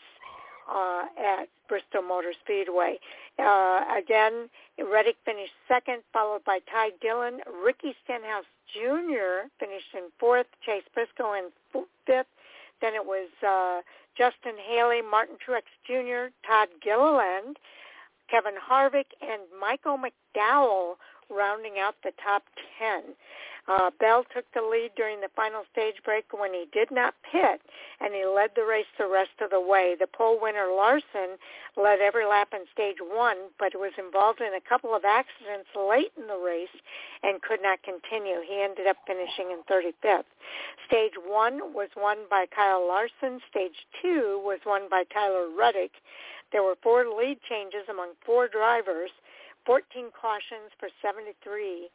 Speaker 1: uh, at Bristol Motor Speedway. Uh, again, Reddick finished second, followed by Ty Dillon. Ricky Stenhouse Jr. finished in fourth. Chase Briscoe in fifth. Then it was uh, Justin Haley, Martin Truex Jr., Todd Gilliland, Kevin Harvick, and Michael McDowell rounding out the top 10. Uh, Bell took the lead during the final stage break when he did not pit, and he led the race the rest of the way. The pole winner Larson led every lap in stage one, but was involved in a couple of accidents late in the race and could not continue. He ended up finishing in 35th. Stage one was won by Kyle Larson. Stage two was won by Tyler Reddick. There were four lead changes among four drivers, 14 cautions for 73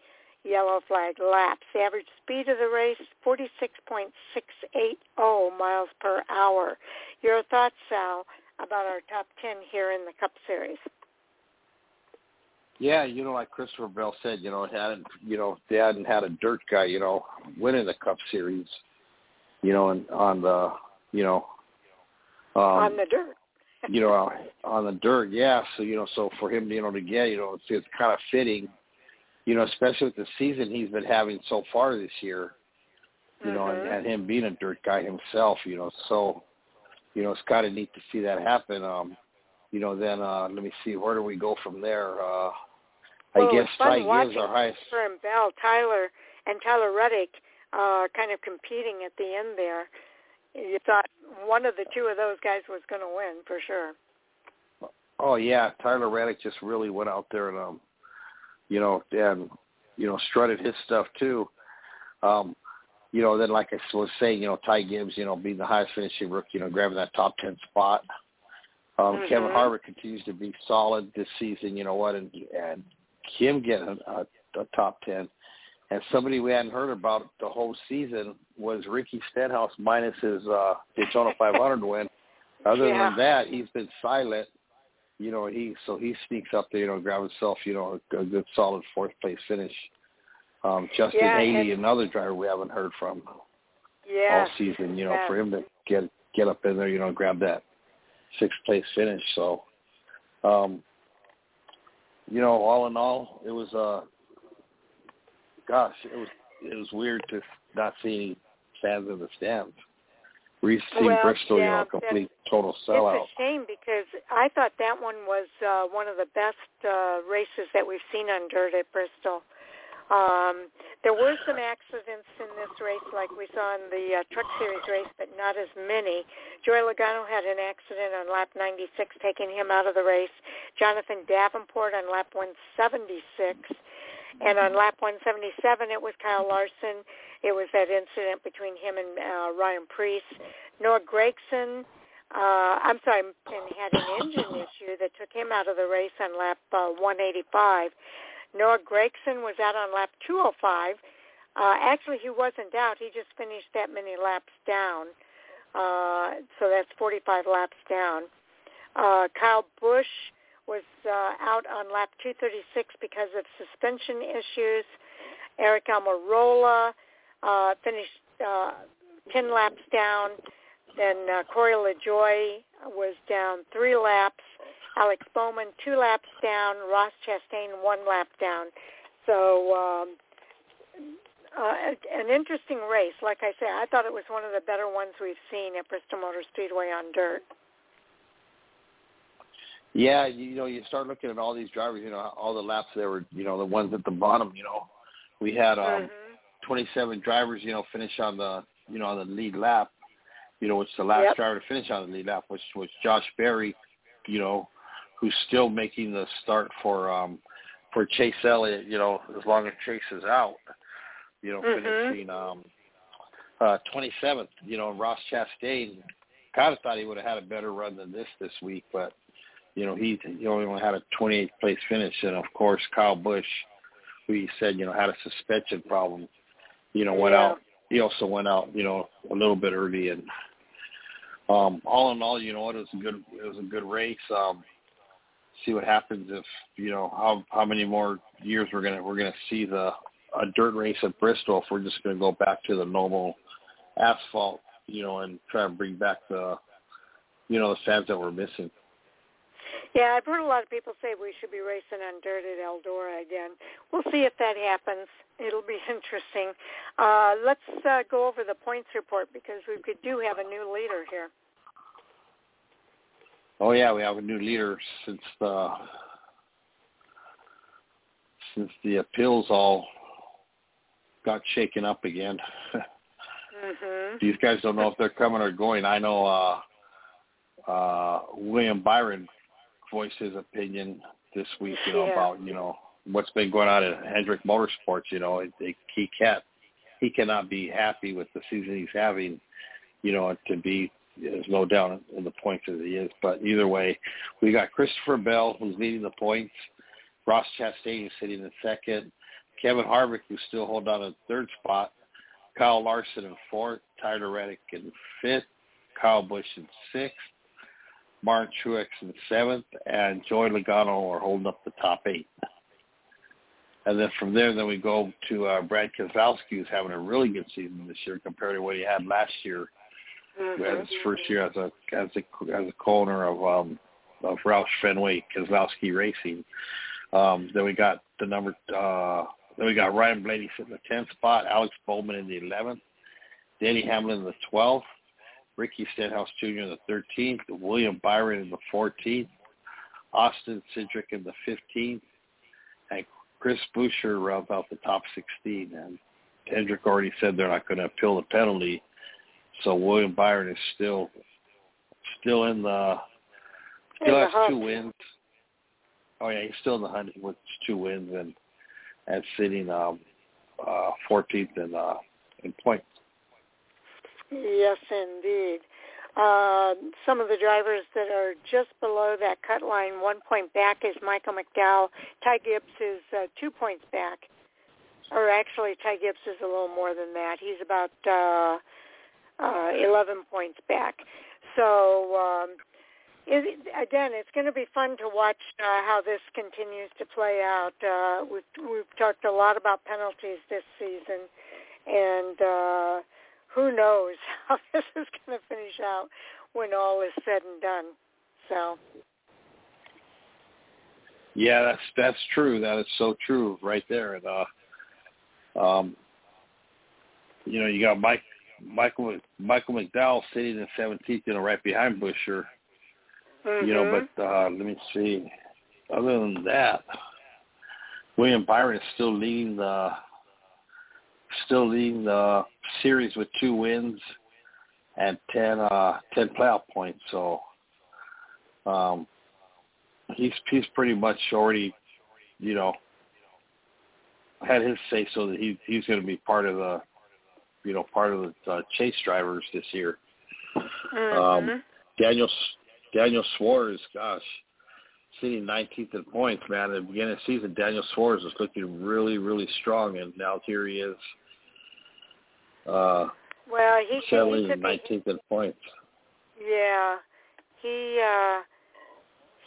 Speaker 1: yellow flag laps. The average speed of the race, 46.680 miles per hour. Your thoughts, Sal, about our top 10 here in the Cup Series?
Speaker 2: Yeah, you know, like Christopher Bell said, you know, it hadn't, you know, they hadn't had a dirt guy, you know, winning the Cup Series, you know, and on the, you know, um,
Speaker 1: on the dirt.
Speaker 2: You know, on the dirt, yeah. So you know, so for him, you know, to get, you know, it's, it's kind of fitting you know, especially with the season he's been having so far this year, you mm-hmm. know, and,
Speaker 1: mm-hmm.
Speaker 2: and him being a dirt guy himself, you know, so, you know, it's kind of neat to see that happen. Um, you know, then uh, let me see, where do we go from there? Uh,
Speaker 1: well,
Speaker 2: I guess
Speaker 1: Ty
Speaker 2: Gibbs our highest.
Speaker 1: Bell, Tyler, and Tyler Reddick, uh, kind of competing at the end there. You thought one of the two of those guys was going to win for sure.
Speaker 2: Oh yeah, Tyler Reddick just really went out there and um, you know, and you know, strutted his stuff too. Um, you know, then like I was saying, you know, Ty Gibbs, you know, being the highest finishing rookie, you know, grabbing that top ten spot. Um,
Speaker 1: mm-hmm.
Speaker 2: Kevin Harvick continues to be solid this season. You know what, and and him getting a, a top ten. And somebody we hadn't heard about the whole season was Ricky Stenhouse minus his uh, Daytona 500 win. Other
Speaker 1: yeah.
Speaker 2: than that, he's been silent you know, he so he sneaks up there, you know, grab himself, you know, a, a good solid fourth place finish. Um, Justin
Speaker 1: yeah,
Speaker 2: Haley, another driver we haven't heard from
Speaker 1: yeah,
Speaker 2: all season, you know,
Speaker 1: yeah.
Speaker 2: for him to get get up in there, you know, grab that sixth place finish. So, um, you know, all in all, it was uh, gosh, it was it was weird to not see any fans in the stands. We see
Speaker 1: well,
Speaker 2: Bristol,
Speaker 1: yeah,
Speaker 2: you know, a complete total sellout.
Speaker 1: It's a shame because I thought that one was uh, one of the best uh, races that we've seen on dirt at Bristol. Um, there were some accidents in this race, like we saw in the uh, Truck Series race, but not as many. Joey Logano had an accident on lap 96, taking him out of the race. Jonathan Davenport on lap 176. And on lap 177, it was Kyle Larson. It was that incident between him and uh, Ryan Preece. Noah Gragson, uh, I'm sorry, and had an engine issue that took him out of the race on lap uh, 185. Noah Gragson was out on lap 205. Uh, actually, he wasn't out. He just finished that many laps down. Uh, so that's 45 laps down. Uh, Kyle Busch was uh, out on lap 236 because of suspension issues. Aric Almirola uh, finished uh, 10 laps down. Then uh, Corey LaJoie was down three laps. Alex Bowman two laps down, Ross Chastain one lap down. So um, uh, an interesting race. Like I said, I thought it was one of the better ones we've seen at Bristol Motor Speedway on dirt.
Speaker 2: Yeah, you know, you start looking at all these drivers. You know, all the laps they were. You know, the ones at the bottom. You know, we had um,
Speaker 1: mm-hmm.
Speaker 2: 27 drivers. You know, finish on the you know on the lead lap. You know, which the last
Speaker 1: yep.
Speaker 2: driver to finish on the lead lap, which was Josh Berry. You know, who's still making the start for um for Chase Elliott, you know, as long as Chase is out, you know,
Speaker 1: mm-hmm.
Speaker 2: finishing um uh twenty seventh, you know, Ross Chastain kind of thought he would have had a better run than this this week, but you know, he he only had a twenty eighth place finish and of course Kyle Busch, who he said, you know, had a suspension problem, you know, went
Speaker 1: yeah.
Speaker 2: out he also went out, you know, a little bit early and um all in all, you know, it was a good it was a good race. Um see what happens if you know how how many more years we're gonna we're gonna see the a dirt race at Bristol if we're just gonna go back to the normal asphalt, you know, and try and bring back the you know the fans that we're missing.
Speaker 1: Yeah, I've heard a lot of people say we should be racing on dirt at Eldora again. We'll see if that happens. It'll be interesting. Uh, let's uh, go over the points report because we do have a new leader here.
Speaker 2: Oh yeah, we have a new leader since the since the appeals all got shaken up again.
Speaker 1: mm-hmm.
Speaker 2: These guys don't know if they're coming or going. I know uh uh William Byron voiced his opinion this week, you know,
Speaker 1: yeah.
Speaker 2: about, you know, what's been going on at Hendrick Motorsports, you know, he, he can't he cannot be happy with the season he's having, you know, to be there's no doubt in the points as he is. But either way, we got Christopher Bell who's leading the points. Ross Chastain is sitting in second. Kevin Harvick who's still holding on to third spot. Kyle Larson in fourth. Tyler Reddick in fifth. Kyle Busch in sixth. Martin Truex in seventh. And Joey Logano are holding up the top eight. And then from there, then we go to uh, Brad Keselowski, who's having a really good season this year compared to what he had last year
Speaker 1: mm-hmm.
Speaker 2: had his first year as a as a as a co-owner of um of Roush Fenway Keselowski Racing. Um, then we got the number. uh Then we got Ryan Blaney sitting in the tenth spot, Alex Bowman in the eleventh, Danny Hamlin in the twelfth, Ricky Stenhouse Jr. in the thirteenth, William Byron in the fourteenth, Austin Cindric in the fifteenth, and Chris Buescher rounds out the top sixteen. And Hendrick already said they're not going to appeal the penalty so William Byron is still still in the still
Speaker 1: in
Speaker 2: has
Speaker 1: the
Speaker 2: two wins. Oh yeah, he's still in the hunt with two wins and and sitting um uh fourteenth in uh in points.
Speaker 1: Yes, indeed. Uh, some of the drivers that are just below that cut line, one point back is Michael McDowell. Ty Gibbs is uh, two points back. Or actually, Ty Gibbs is a little more than that. He's about uh, uh, 11 points back. So um, it, again, it's going to be fun to watch uh, how this continues to play out. Uh, we've, we've talked a lot about penalties this season, and uh, who knows how this is going to finish out when all is said and done. So.
Speaker 2: Yeah, that's that's true. That is so true, right there. And uh, um, you know, you got Mike Michael Michael McDowell sitting in 17th, you know, right behind Buescher.
Speaker 1: Mm-hmm.
Speaker 2: You know,
Speaker 1: Mm-hmm.
Speaker 2: but uh, let me see. Other than that, William Byron is still leading the still leading the series with two wins and ten uh ten playoff points. So um he's he's pretty much already, you know, had his say so that he he's going to be part of the, you know, part of the uh, chase drivers this year.
Speaker 1: Mm-hmm.
Speaker 2: Um, Daniel Daniel Suarez, gosh, sitting 19th in points, man. At the beginning of the season, Daniel Suarez was looking really, really strong, and now here he is, uh,
Speaker 1: well, he,
Speaker 2: settling
Speaker 1: he could be,
Speaker 2: 19th in points.
Speaker 1: Yeah, he uh,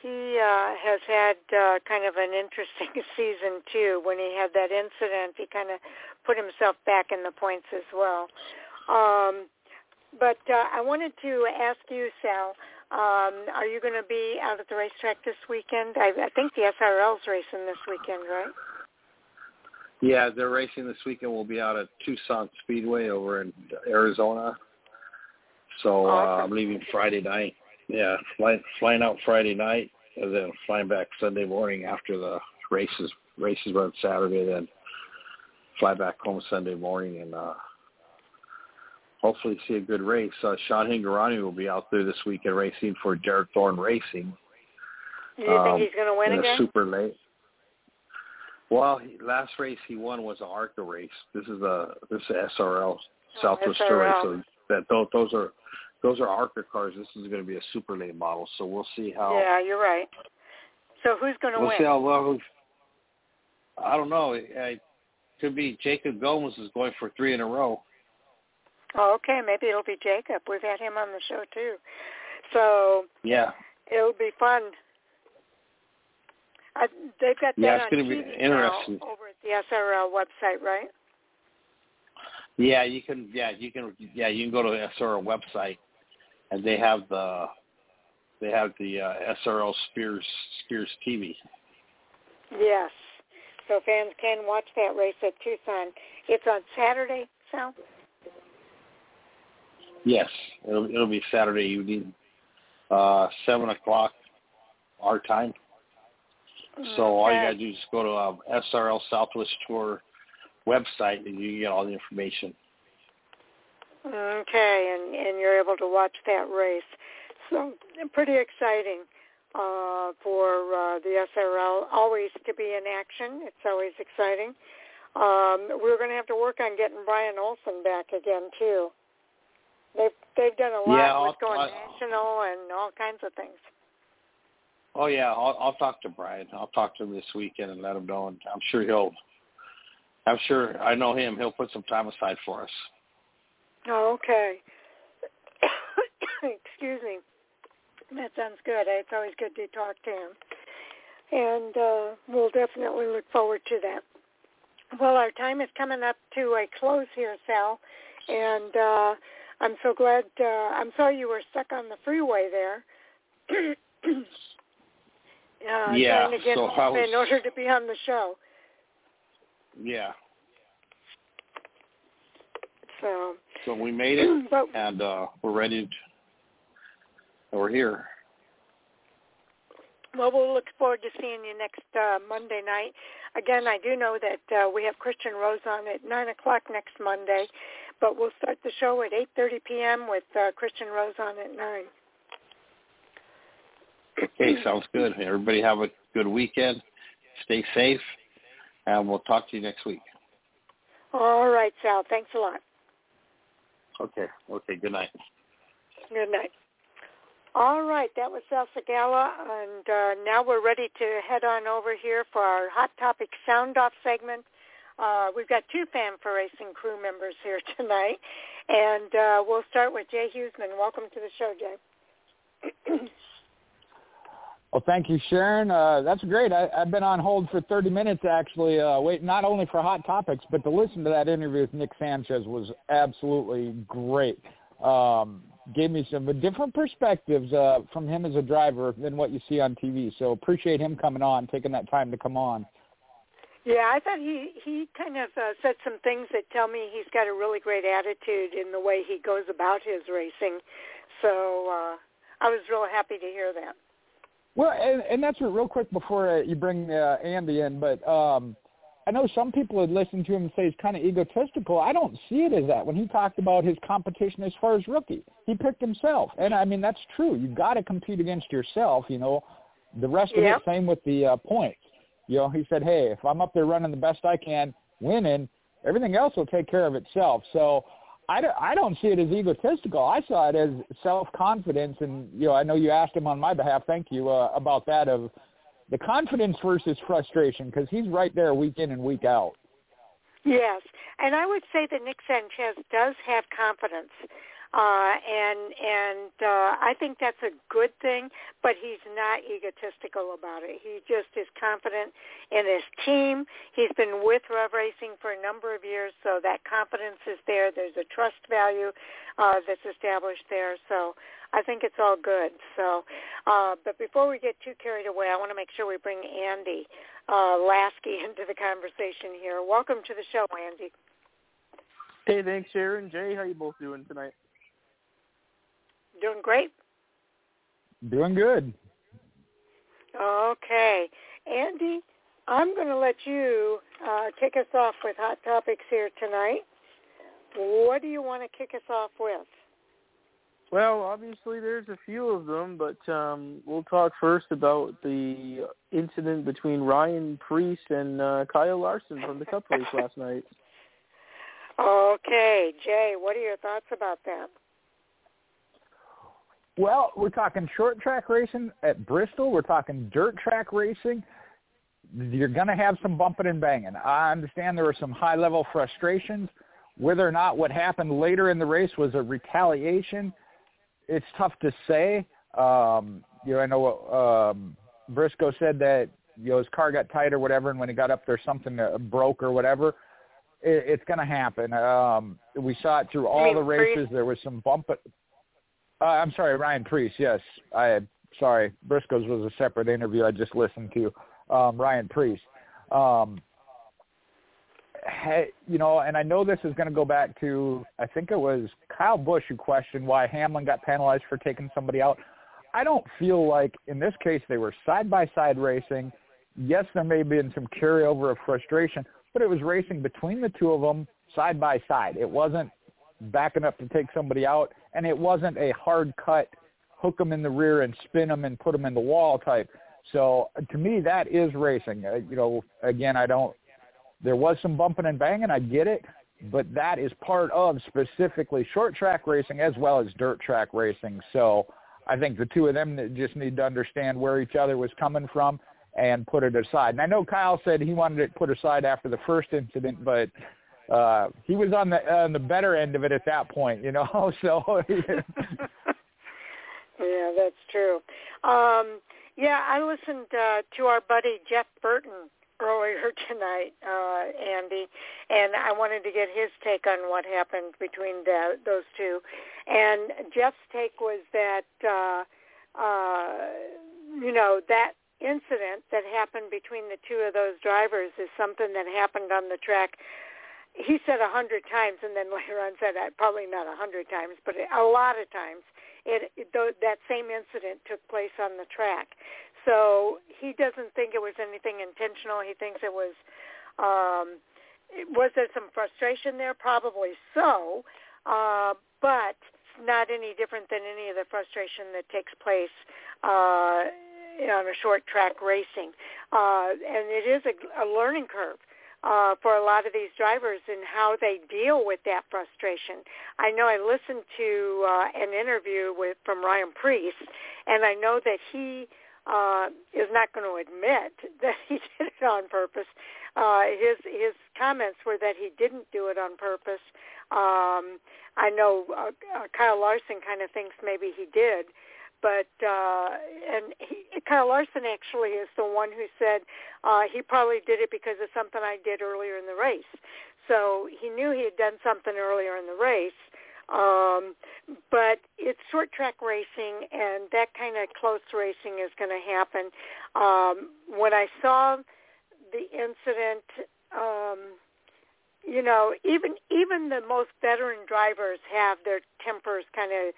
Speaker 1: he uh, has had uh, kind of an interesting season too. When he had that incident, he kind of put himself back in the points as well. Um, but uh, I wanted to ask you, Sal, um, are you going to be out at the racetrack this weekend? I, I think the SRL's racing this weekend, right?
Speaker 2: Yeah, they're racing this weekend. We'll be out at Tucson Speedway over in Arizona. So uh, I'm leaving Friday night. Yeah, flying flying out Friday night, and then flying back Sunday morning after the races. Races run Saturday, then fly back home Sunday morning, and uh, hopefully see a good race. Uh, Sean Hingorani will be out there this weekend racing for Derek Thorne Racing.
Speaker 1: Do you
Speaker 2: Um,
Speaker 1: think he's going to win again?
Speaker 2: super late. Well, he, last race he won was an ARCA race. This is a this is a SRL Southwest Tour race. So that those, those are those are ARCA cars. This is going to be a super late model. So we'll see how.
Speaker 1: Yeah, you're right. So who's going to
Speaker 2: We'll
Speaker 1: win?
Speaker 2: see how well. I don't know. It, it could be Jacob Gomez is going for three in a row.
Speaker 1: Oh, okay. Maybe it'll be Jacob. We've had him on the show too. So
Speaker 2: Yeah,
Speaker 1: it'll be fun. Uh, they've got that
Speaker 2: Yeah, it's
Speaker 1: on
Speaker 2: gonna be interesting.
Speaker 1: over at the SRL website, right?
Speaker 2: yeah. You can. Yeah, you can. Yeah, you can go to the SRL website, and they have the they have the uh, SRL Spears Spears TV.
Speaker 1: Yes. So fans can watch that race at Tucson. It's on Saturday, Sal?
Speaker 2: Yes, it'll it'll be Saturday evening, uh, seven o'clock our time. So all you
Speaker 1: Okay.
Speaker 2: gotta do is go to um, SRL Southwest Tour website and you can get all the information.
Speaker 1: Okay, and and you're able to watch that race. So pretty exciting uh, for uh, the SRL. Always to be in action. It's always exciting. Um, we're going to have to work on getting Brian Olson back again too. They've they've done a lot
Speaker 2: Yeah,
Speaker 1: with going
Speaker 2: I'll-
Speaker 1: national and all kinds of things.
Speaker 2: Oh yeah, I'll, I'll talk to Brian. I'll talk to him this weekend and let him know, and I'm sure he'll. I'm sure I know him. He'll put some time aside for us.
Speaker 1: Oh, okay. Excuse me. That sounds good. It's always good to talk to him. And uh, we'll definitely look forward to that. Well, our time is coming up to a close here, Sal. And uh, I'm so glad. Uh, I'm sorry you were stuck on the freeway there. uh,
Speaker 2: Yeah,
Speaker 1: trying to get
Speaker 2: so
Speaker 1: home in order to be on the show.
Speaker 2: Yeah.
Speaker 1: So,
Speaker 2: So we made it,
Speaker 1: but
Speaker 2: and uh, we're ready. To, we're here.
Speaker 1: Well, we'll look forward to seeing you next uh, Monday night. Again, I do know that uh, we have Christian Rose on at 9 o'clock next Monday, but we'll start the show at 8.30 p.m. with uh, Christian Rose on at 9.
Speaker 2: Okay, sounds good. Everybody have a good weekend. Stay safe, and we'll talk to you next week.
Speaker 1: All right, Sal. Thanks a lot.
Speaker 2: Okay. Okay. Good night.
Speaker 1: Good night. All right, that was Sal Sigala, and uh, now we're ready to head on over here for our Hot Topic Sound Off segment. Uh, we've got two Fan for Racing crew members here tonight, and uh, we'll start with Jay Hughesman. Welcome to the show, Jay.
Speaker 4: Well, thank you, Sharon. Uh, that's great. I, I've been on hold for 30 minutes, actually, uh, wait not only for hot topics, but to listen to that interview with Nick Sanchez was absolutely great. Um, gave me some different perspectives uh, from him as a driver than what you see on TV. So appreciate him coming on, taking that time to come on.
Speaker 1: Yeah, I thought he he kind of uh, said some things that tell me he's got a really great attitude in the way he goes about his racing. So uh, I was real happy to hear that.
Speaker 4: Well, and, and that's real quick before uh, you bring uh, Andy in, but um, I know some people would listen to him and say he's kind of egotistical. I don't see it as that. When he talked about his competition as far as rookie, he picked himself, and I mean that's true. You got to compete against yourself. You know, the rest of it same with the uh, points. You know, he said, hey, if I'm up there running the best I can, winning, everything else will take care of itself. So I don't, I don't see it as egotistical. I saw it as self-confidence. And, you know, I know you asked him on my behalf, thank you, uh, about that of the confidence versus frustration because he's right there week in and week out.
Speaker 1: Yes, and I would say that Nick Sanchez does have confidence uh, and and uh, I think that's a good thing. But he's not egotistical about it. He just is confident in his team. He's been with Rev Racing for a number of years, so that confidence is there. There's a trust value uh, that's established there. So I think it's all good. So, uh, but before we get too carried away, I want to make sure we bring Andy uh, Lasky into the conversation here. Welcome to the show, Andy.
Speaker 5: Hey, thanks, Sharon. Jay, how you both doing tonight?
Speaker 1: Doing great.
Speaker 4: Doing good.
Speaker 1: Okay. Andy, I'm going to let you uh, kick us off with Hot Topics here tonight. What do you want to kick us off with?
Speaker 5: Well, obviously there's a few of them, but um, we'll talk first about the incident between Ryan Preece and uh, Kyle Larson from the Cup race last night.
Speaker 1: Okay, Jay, what are your thoughts about that?
Speaker 4: Well, we're talking short track racing at Bristol. We're talking dirt track racing. You're going to have some bumping and banging. I understand there were some high-level frustrations. Whether or not what happened later in the race was a retaliation, it's tough to say. Um, you know, I know um, Briscoe said that you know his car got tight or whatever, and when he got up there, something uh, broke or whatever. It, it's going to happen. Um, we saw it through all the races. There was some bump. Uh, I'm sorry, Ryan Preece. Yes, I sorry. Briscoe's was a separate interview I just listened to. Um, Ryan Preece. Um, you know, and I know this is going to go back to I think it was Kyle Busch who questioned why Hamlin got penalized for taking somebody out. I don't feel like in this case they were side by side racing. Yes, there may have been some carryover of frustration, but it was racing between the two of them side by side. It wasn't backing up to take somebody out, and it wasn't a hard cut, hook them in the rear and spin them and put them in the wall type. So to me, that is racing. Uh, you know, again, I don't. There was some bumping and banging. I get it, but that is part of specifically short track racing as well as dirt track racing. So I think the two of them just need to understand where each other was coming from and put it aside. And I know Kyle said he wanted it put aside after the first incident, but uh, he was on the on the better end of it at that point, you know. So
Speaker 1: yeah, that's true. Um, yeah, I listened uh, to our buddy Jeff Burton earlier tonight, uh, Andy, and I wanted to get his take on what happened between the, those two. And Jeff's take was that, uh, uh, you know, that incident that happened between the two of those drivers is something that happened on the track he said a hundred times, and then later on said that probably not a hundred times, but a lot of times it, it that same incident took place on the track. So he doesn't think it was anything intentional. He thinks it was. Um, was there some frustration there? Probably so, uh, but not any different than any of the frustration that takes place uh, on a short track racing. Uh, and it is a, a learning curve uh, for a lot of these drivers and how they deal with that frustration. I know I listened to uh, an interview with from Ryan Preece, and I know that he uh, is not going to admit that he did it on purpose. Uh, his his comments were that he didn't do it on purpose. Um, I know uh, uh, Kyle Larson kind of thinks maybe he did, but uh, and he, Kyle Larson actually is the one who said uh, he probably did it because of something I did earlier in the race. So he knew he had done something earlier in the race. Um, but it's short track racing, and that kind of close racing is going to happen. Um, when I saw the incident, um, you know, even even the most veteran drivers have their tempers kind of,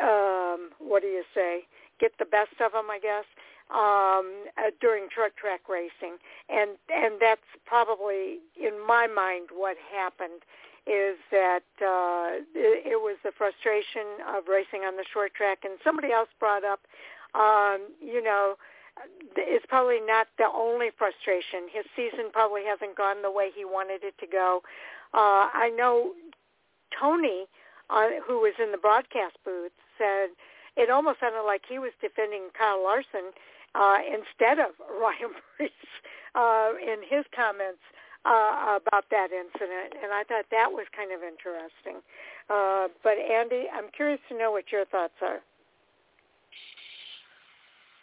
Speaker 1: um, what do you say, get the best of them, I guess, um, uh, during short track racing, and and that's probably in my mind what happened is that uh, it, it was the frustration of racing on the short track, and somebody else brought up, um, you know it's probably not the only frustration. His season probably hasn't gone the way he wanted it to go. Uh, I know Tony, who was in the broadcast booth, said it almost sounded like he was defending Kyle Larson uh, instead of Ryan Preece uh, in his comments uh, about that incident, and I thought that was kind of interesting. Uh, but Andy, I'm curious to know what your thoughts are.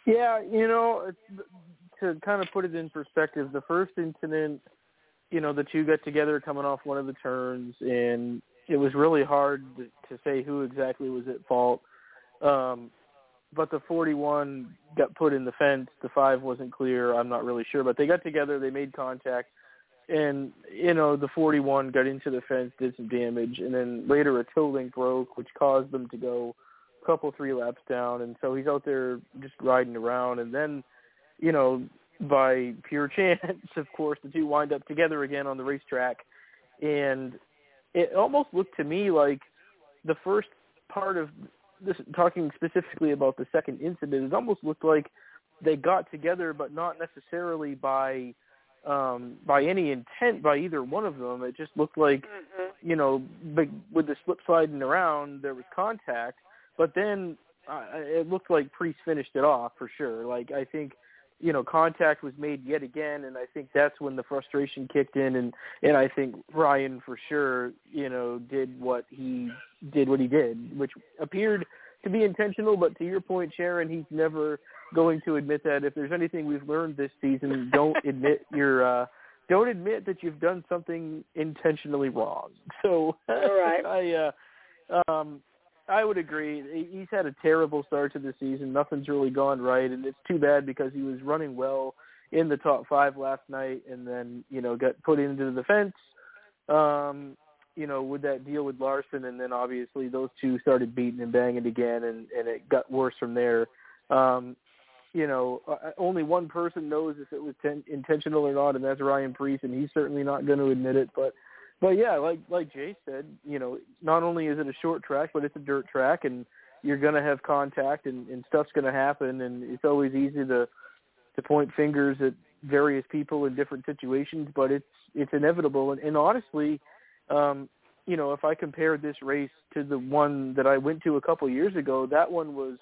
Speaker 5: Yeah, you know, to kind of put it in perspective, the first incident, you know, the two got together coming off one of the turns, and it was really hard to, say who exactly was at fault. Um, but the 41 got put in the fence. The five wasn't clear. I'm not really sure, but they got together. They made contact, and you know, the 41 got into the fence, did some damage, and then later a toe link broke, which caused them to go a couple three laps down, and so he's out there just riding around, and then, you know, by pure chance, of course, the two wind up together again on the racetrack, and it almost looked to me like the first part of this, talking specifically about the second incident, it almost looked like they got together, but not necessarily by um by any intent by either one of them it just looked like mm-hmm. you know with the slip sliding around there was contact but then uh, it looked like Preece finished it off for sure. Like I think, you know, contact was made yet again, and I think that's when the frustration kicked in, and and I think Ryan for sure, you know, did what he did what he did, which appeared to be intentional. But to your point, Sharon, he's never going to admit that. If there's anything we've learned this season, don't admit your. uh don't admit that you've done something intentionally wrong. So
Speaker 1: All right.
Speaker 5: I uh um I would agree. He's had a terrible start to the season. Nothing's really gone right, and it's too bad because he was running well in the top five last night, and then you know got put into the fence. Um, you know, with that deal with Larson, and then obviously those two started beating and banging again, and and it got worse from there. Um, you know, uh, only one person knows if it was ten- intentional or not, and that's Ryan Preece, and he's certainly not going to admit it. But but yeah, like like Jay said, you know, not only is it a short track, but it's a dirt track, and you're going to have contact, and, and stuff's going to happen, and it's always easy to to point fingers at various people in different situations, but it's it's inevitable. And, and honestly, um, you know, if I compared this race to the one that I went to a couple years ago, that one was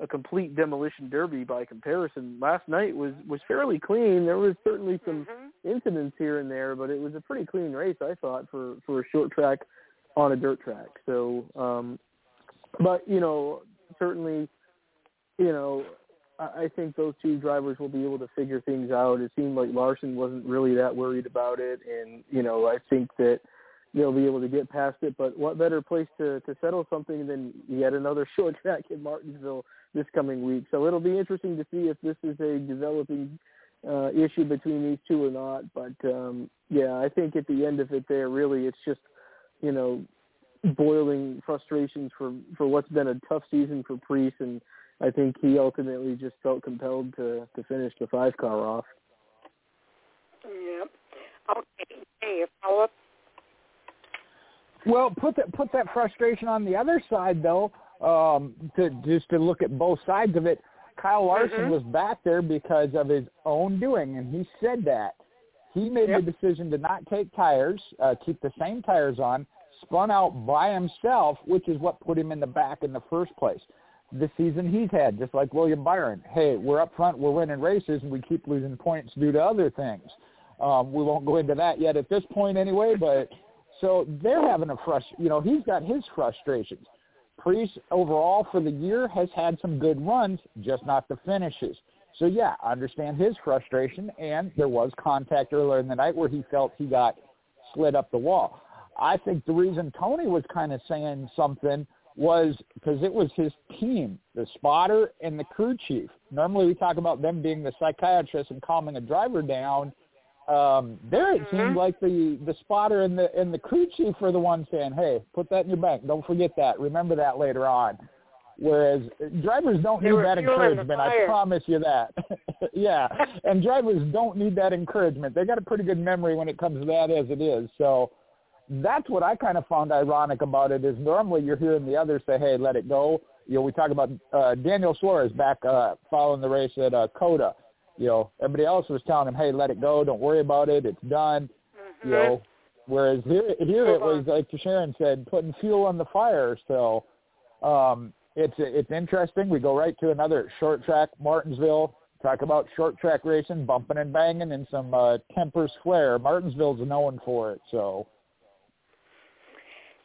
Speaker 5: a complete demolition derby by comparison. Last night was was fairly clean. There was certainly some mm-hmm. incidents here and there, but it was a pretty clean race I thought for for a short track on a dirt track. So, um but you know, certainly, you know, I, I think those two drivers will be able to figure things out. It seemed like Larson wasn't really that worried about it, and you know, I think that they'll be able to get past it. But what better place to to settle something than yet another short track in Martinsville this coming week. So it'll be interesting to see if this is a developing uh, issue between these two or not. But um, yeah, I think at the end of it, there really it's just you know boiling frustrations for for what's been a tough season for Preece, and I think he ultimately just felt compelled to to finish the five car off.
Speaker 1: Yep. Okay. Hey, follow up.
Speaker 4: Well, put that put that frustration on the other side though um, to just to look at both sides of it. Kyle Larson mm-hmm. was back there because of his own doing, and he said that he made yep. the decision to not take tires, uh, keep the same tires on, spun out by himself, which is what put him in the back in the first place. The season he's had, just like William Byron. Hey, we're up front, we're winning races, and we keep losing points due to other things. Um, we won't go into that yet at this point anyway, but so they're having a frust. You know, he's got his frustrations. Preece overall for the year has had some good runs, just not the finishes. So yeah, I understand his frustration, and there was contact earlier in the night where he felt he got slid up the wall. I think the reason Tony was kind of saying something was because it was his team, the spotter and the crew chief. Normally we talk about them being the psychiatrist and calming a driver down. Um, there it mm-hmm. seemed like the the spotter and the and the crew chief were the ones saying, "Hey, put that in your bank. Don't forget that. Remember that later on." Whereas drivers don't
Speaker 1: they
Speaker 4: need that encouragement. I promise you that. yeah, and drivers don't need that encouragement. They got a pretty good memory when it comes to that as it is. So that's what I kind of found ironic about it is normally you're hearing the others say, "Hey, let it go." You know, we talk about uh, Daniel Suarez back uh, following the race at uh, COTA. You know, everybody else was telling him, "Hey, let it go. Don't worry about it. It's done."
Speaker 1: Mm-hmm.
Speaker 4: You know, whereas here, here it was like Sharon said, putting fuel on the fire. So um, it's it's interesting. We go right to another short track, Martinsville. Talk about short track racing, bumping and banging, and some uh, tempers flare. Martinsville's known for it, so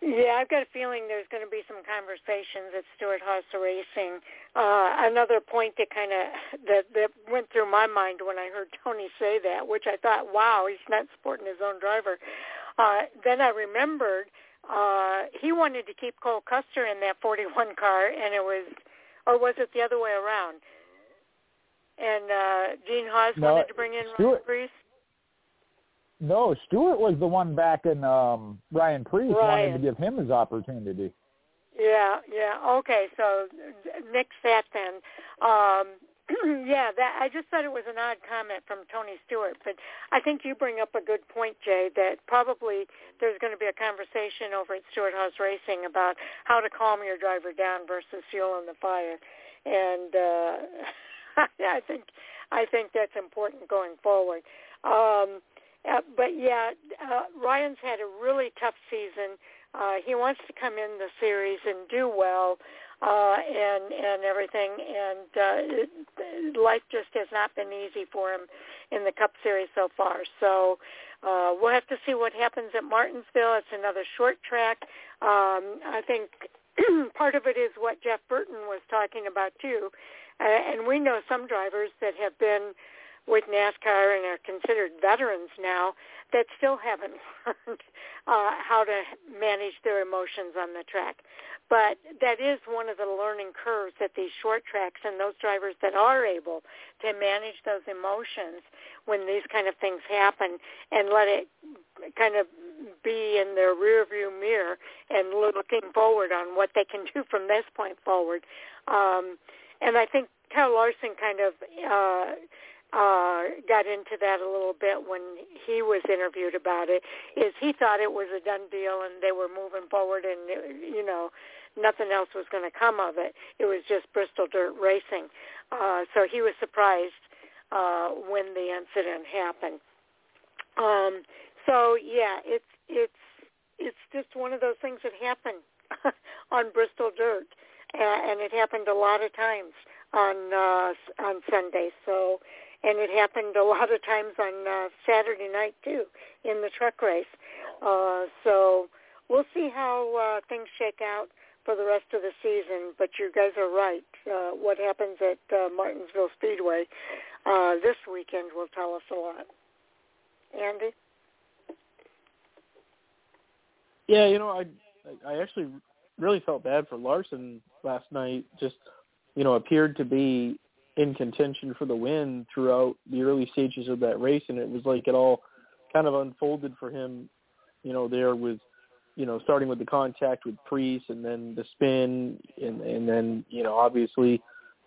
Speaker 1: yeah, I've got a feeling there's going to be some conversations at Stewart-Haas Racing. Uh, another point that kind of that that went through my mind when I heard Tony say that, which I thought, wow, he's not supporting his own driver. Uh, then I remembered uh, he wanted to keep Cole Custer in that 41 car, and it was, or was it the other way around? And uh, Gene Haas
Speaker 4: no,
Speaker 1: wanted to bring in
Speaker 4: Stewart,
Speaker 1: Ron Preece.
Speaker 4: No, Stewart was the one back in um Ryan Preece
Speaker 1: Ryan.
Speaker 4: wanted to give him his opportunity.
Speaker 1: Yeah, yeah. Okay, so nix that then. Um yeah, that I just thought it was an odd comment from Tony Stewart, but I think you bring up a good point, Jay, that probably there's going to be a conversation over at Stewart-Haas Racing about how to calm your driver down versus fuel in the fire. And uh I think I think that's important going forward. Um uh, but yeah, uh, Ryan's had a really tough season. Uh, he wants to come in the series and do well, uh, and and everything. And uh, it, life just has not been easy for him in the Cup Series so far. So uh, we'll have to see what happens at Martinsville. It's another short track. Um, I think part of it is what Jeff Burton was talking about too, uh, and we know some drivers that have been with NASCAR and are considered veterans now that still haven't learned uh, how to manage their emotions on the track. But that is one of the learning curves at these short tracks and those drivers that are able to manage those emotions when these kind of things happen and let it kind of be in their rear view mirror and looking forward on what they can do from this point forward. Um, and I think Kyle Larson kind of uh, uh, got into that a little bit when he was interviewed about it. Is he thought it was a done deal and they were moving forward and you know nothing else was going to come of it. It was just Bristol Dirt Racing. Uh, so he was surprised uh, when the incident happened. Um, so yeah, it's it's it's just one of those things that happen on Bristol Dirt, and it happened a lot of times on uh, on Sunday. So and it happened a lot of times on uh, Saturday night too in the truck race. Uh, so we'll see how uh, things shake out for the rest of the season. But you guys are right. Uh, what happens at uh, Martinsville Speedway uh, this weekend will tell us a lot. Andy.
Speaker 5: Yeah, you know, I I actually really felt bad for Larson last night. Just you know, appeared to be in contention for the win throughout the early stages of that race, and it was like it all kind of unfolded for him, you know, there with, you know, starting with the contact with Preece and then the spin, and and then you know obviously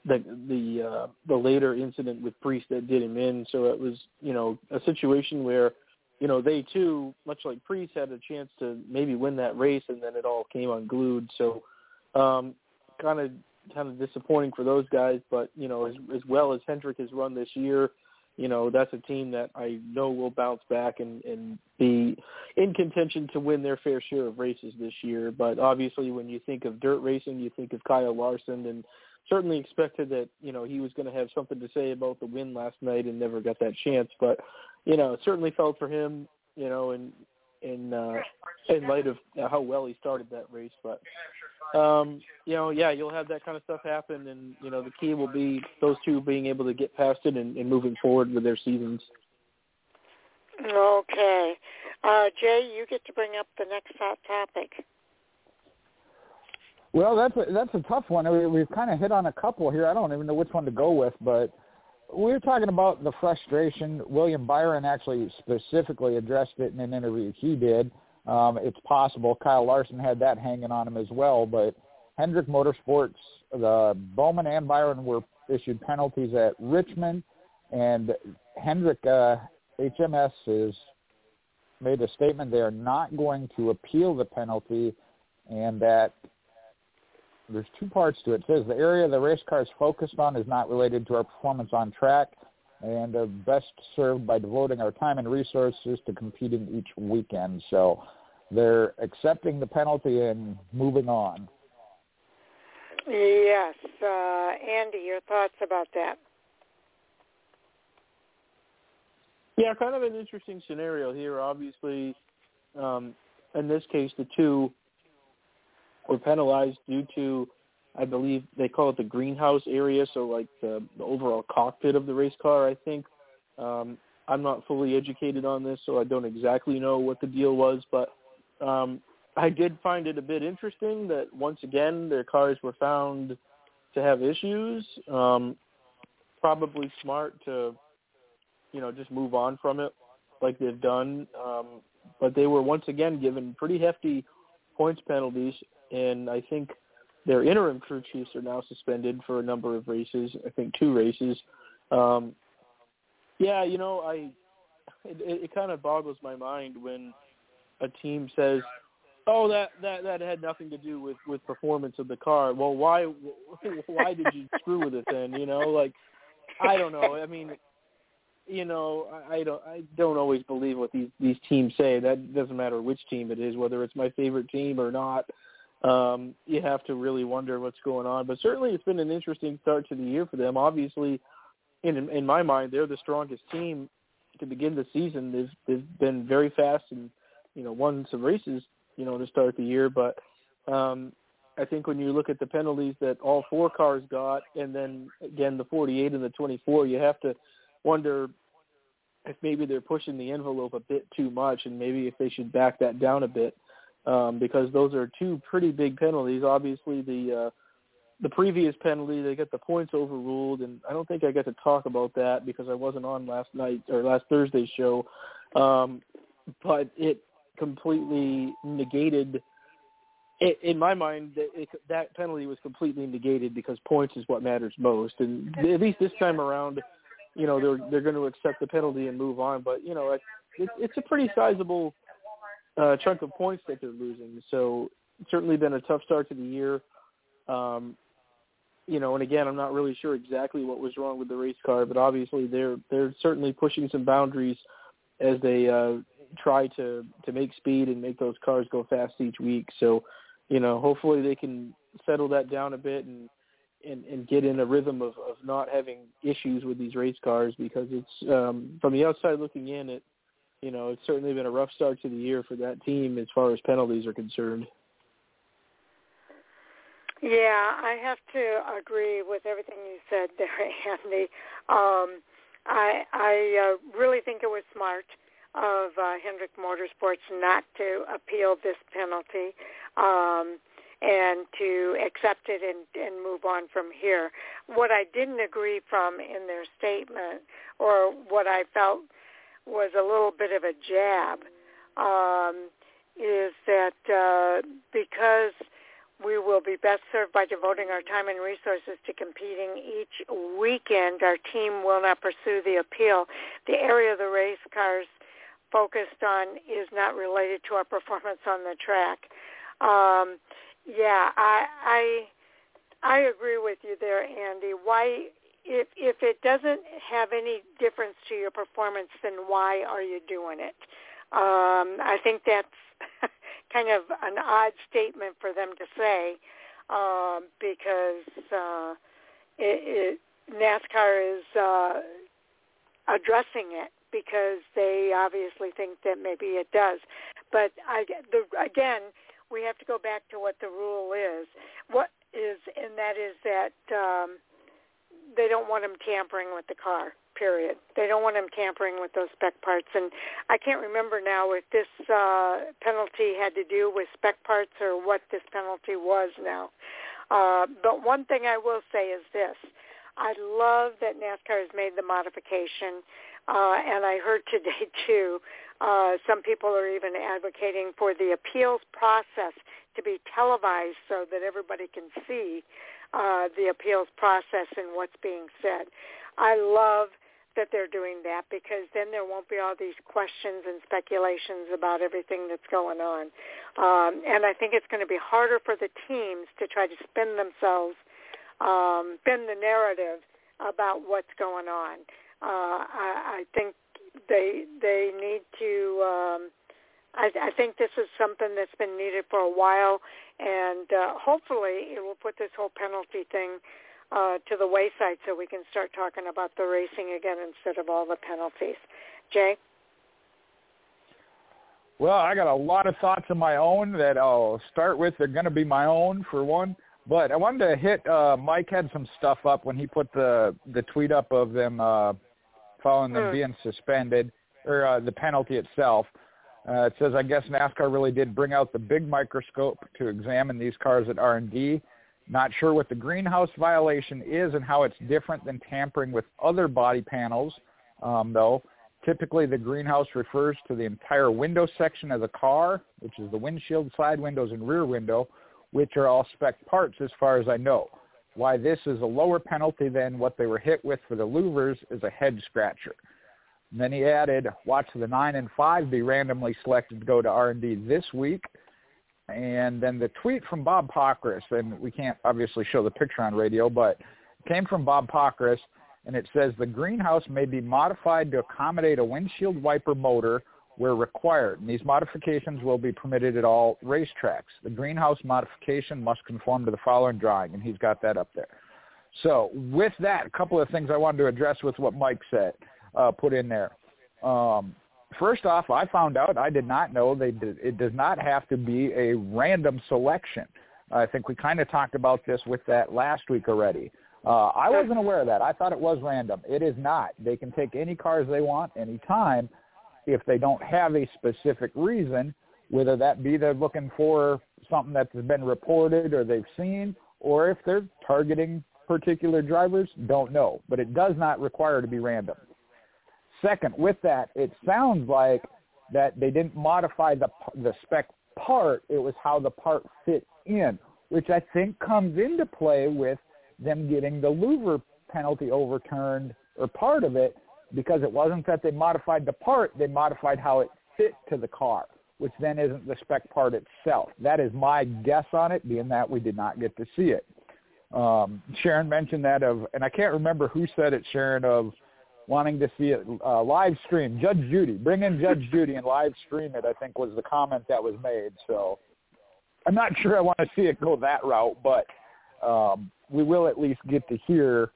Speaker 5: the the uh, the later incident with Preece that did him in. So it was you know a situation where you know they too, much like Preece, had a chance to maybe win that race, and then it all came unglued. So um, kind of kind of disappointing for those guys. But you know, as as well as Hendrick has run this year, you know that's a team that I know will bounce back and and be in contention to win their fair share of races this year. But obviously, when you think of dirt racing, you think of Kyle Larson, and certainly expected that you know he was going to have something to say about the win last night and never got that chance. But you know, certainly felt for him. You know, and in uh, in light of how well he started that race. But um, you know, yeah, you'll have that kind of stuff happen, and you know, the key will be those two being able to get past it and, and moving forward with their seasons.
Speaker 1: Okay, uh, Jay, you get to bring up the next hot topic.
Speaker 4: Well, that's a, that's a tough one. We, we've kind of hit on a couple here. I don't even know which one to go with, but we were talking about the frustration. William Byron actually specifically addressed it in an interview he did. Um, it's possible Kyle Larson had that hanging on him as well, but Hendrick Motorsports, the Bowman and Byron were issued penalties at Richmond, and Hendrick uh, HMS has made a statement they are not going to appeal the penalty, and that there's two parts to it. It says the area the race car is focused on is not related to our performance on track and are best served by devoting our time and resources to competing each weekend. So they're accepting the penalty and moving on.
Speaker 1: Yes. Uh, Andy, your thoughts about that?
Speaker 5: Yeah, kind of an interesting scenario here. Obviously, um, in this case, the two were penalized due to, I believe they call it the greenhouse area, so like the, the overall cockpit of the race car. I think um, I'm not fully educated on this, so I don't exactly know what the deal was, but um, I did find it a bit interesting that once again their cars were found to have issues. Um, probably smart to, you know, just move on from it like they've done. Um, but they were once again given pretty hefty points penalties and I think their interim crew chiefs are now suspended for a number of races. I think two races. Um, yeah, you know, I it, it kind of boggles my mind when a team says, "Oh, that that that had nothing to do with with performance of the car." Well, why why did you screw with it then? You know, like I don't know. I mean, you know, I, I don't I don't always believe what these these teams say. That doesn't matter which team it is, whether it's my favorite team or not um, you have to really wonder what's going on. But certainly, it's been an interesting start to the year for them. Obviously, in in my mind, they're the strongest team to begin the season. They've they've been very fast and you know won some races you know to start the year. But um, I think when you look at the penalties that all four cars got, and then again the 48 and the 24, you have to wonder if maybe they're pushing the envelope a bit too much, and maybe if they should back that down a bit um, because those are two pretty big penalties. Obviously, the uh, the previous penalty they get the points overruled, and I don't think I got to talk about that because I wasn't on last night or last Thursday's show. Um, but it completely negated. It, in my mind, it, that penalty was completely negated because points is what matters most, and at least this time around, you know they're they're going to accept the penalty and move on. But you know, it, it, it's a pretty sizable uh, chunk of points that they're losing. So certainly been a tough start to the year. Um, you know, and again, I'm not really sure exactly what was wrong with the race car, but obviously they're they're certainly pushing some boundaries as they uh, try to to make speed and make those cars go fast each week. So, you know, hopefully they can settle that down a bit and and, and get in a rhythm of, of not having issues with these race cars because it's um, from the outside looking in, it you know, it's certainly been a rough start to the year for that team as far as penalties are concerned.
Speaker 1: Yeah, I have to agree with everything you said there, Andy. Um, I I uh, really think it was smart of uh, Hendrick Motorsports not to appeal this penalty um, and to accept it and, and move on from here. What I didn't agree from in their statement, or what I felt was a little bit of a jab um, is that uh, because we will be best served by devoting our time and resources to competing each weekend. Our team will not pursue the appeal. The area the race cars focused on is not related to our performance on the track. Um, yeah, I, I I agree with you there, Andy. Why if if it doesn't have any difference to your performance, then why are you doing it? Um, I think that's kind of an odd statement for them to say um, because uh, it, it, NASCAR is uh, addressing it because they obviously think that maybe it does. But I, the, again, we have to go back to what the rule is. What is, and that is that um, they don't want them tampering with the car. Period. They don't want them tampering with those spec parts. And I can't remember now if this uh, penalty had to do with spec parts or what this penalty was now. Uh, but one thing I will say is this. I love that NASCAR has made the modification, uh, and I heard today too. Uh, some people are even advocating for the appeals process to be televised so that everybody can see uh, the appeals process and what's being said. I love that they're doing that because then there won't be all these questions and speculations about everything that's going on. Um, and I think it's going to be harder for the teams to try to spin themselves, um, spin the narrative about what's going on. Uh, I, I think they they need to. Um, I, I think this is something that's been needed for a while, and uh, hopefully it will put this whole penalty thing uh, to the wayside so we can start talking about the racing again instead of all the penalties. Jay?
Speaker 4: Well, I got a lot of thoughts of my own that I'll start with. They're going to be my own for one, but I wanted to hit. Uh, Mike had some stuff up when he put the the tweet up of them uh, following them mm. being suspended or uh, the penalty itself. Uh, it says, I guess NASCAR really did bring out the big microscope to examine these cars at R&D not sure what the greenhouse violation is and how it's different than tampering with other body panels, um, though. Typically, the greenhouse refers to the entire window section of the car, which is the windshield, side windows, and rear window, which are all spec parts as far as I know. Why this is a lower penalty than what they were hit with for the louvers is a head scratcher. And then he added, watch the 9 and 5 be randomly selected to go to R&D this week and then the tweet from Bob Pockrass, and we can't obviously show the picture on radio, but came from Bob Pockrass, and it says the greenhouse may be modified to accommodate a windshield wiper motor where required. And these modifications will be permitted at all racetracks. The greenhouse modification must conform to the following drawing, and he's got that up there. So with that, a couple of things I wanted to address with what Mike said, uh, put in there. Um, first off, I found out I did not know they did, it does not have to be a random selection. I think we kind of talked about this with that last week already. Uh, I wasn't aware of that. I thought it was random. It is not. They can take any cars they want anytime if they don't have a specific reason, whether that be they're looking for something that's been reported or they've seen, or if they're targeting particular drivers, don't know. But it does not require to be random. Second, with that, it sounds like that they didn't modify the the spec part. It was how the part fit in, which I think comes into play with them getting the louver penalty overturned or part of it because it wasn't that they modified the part, they modified how it fit to the car, which then isn't the spec part itself. That is my guess on it, being that we did not get to see it. Um, Sharon mentioned that of, and I can't remember who said it, Sharon, of wanting to see it uh, live stream. Judge Judy, bring in Judge Judy and live stream it. I think was the comment that was made. So I'm not sure I want to see it go that route, but um, we will at least get to hear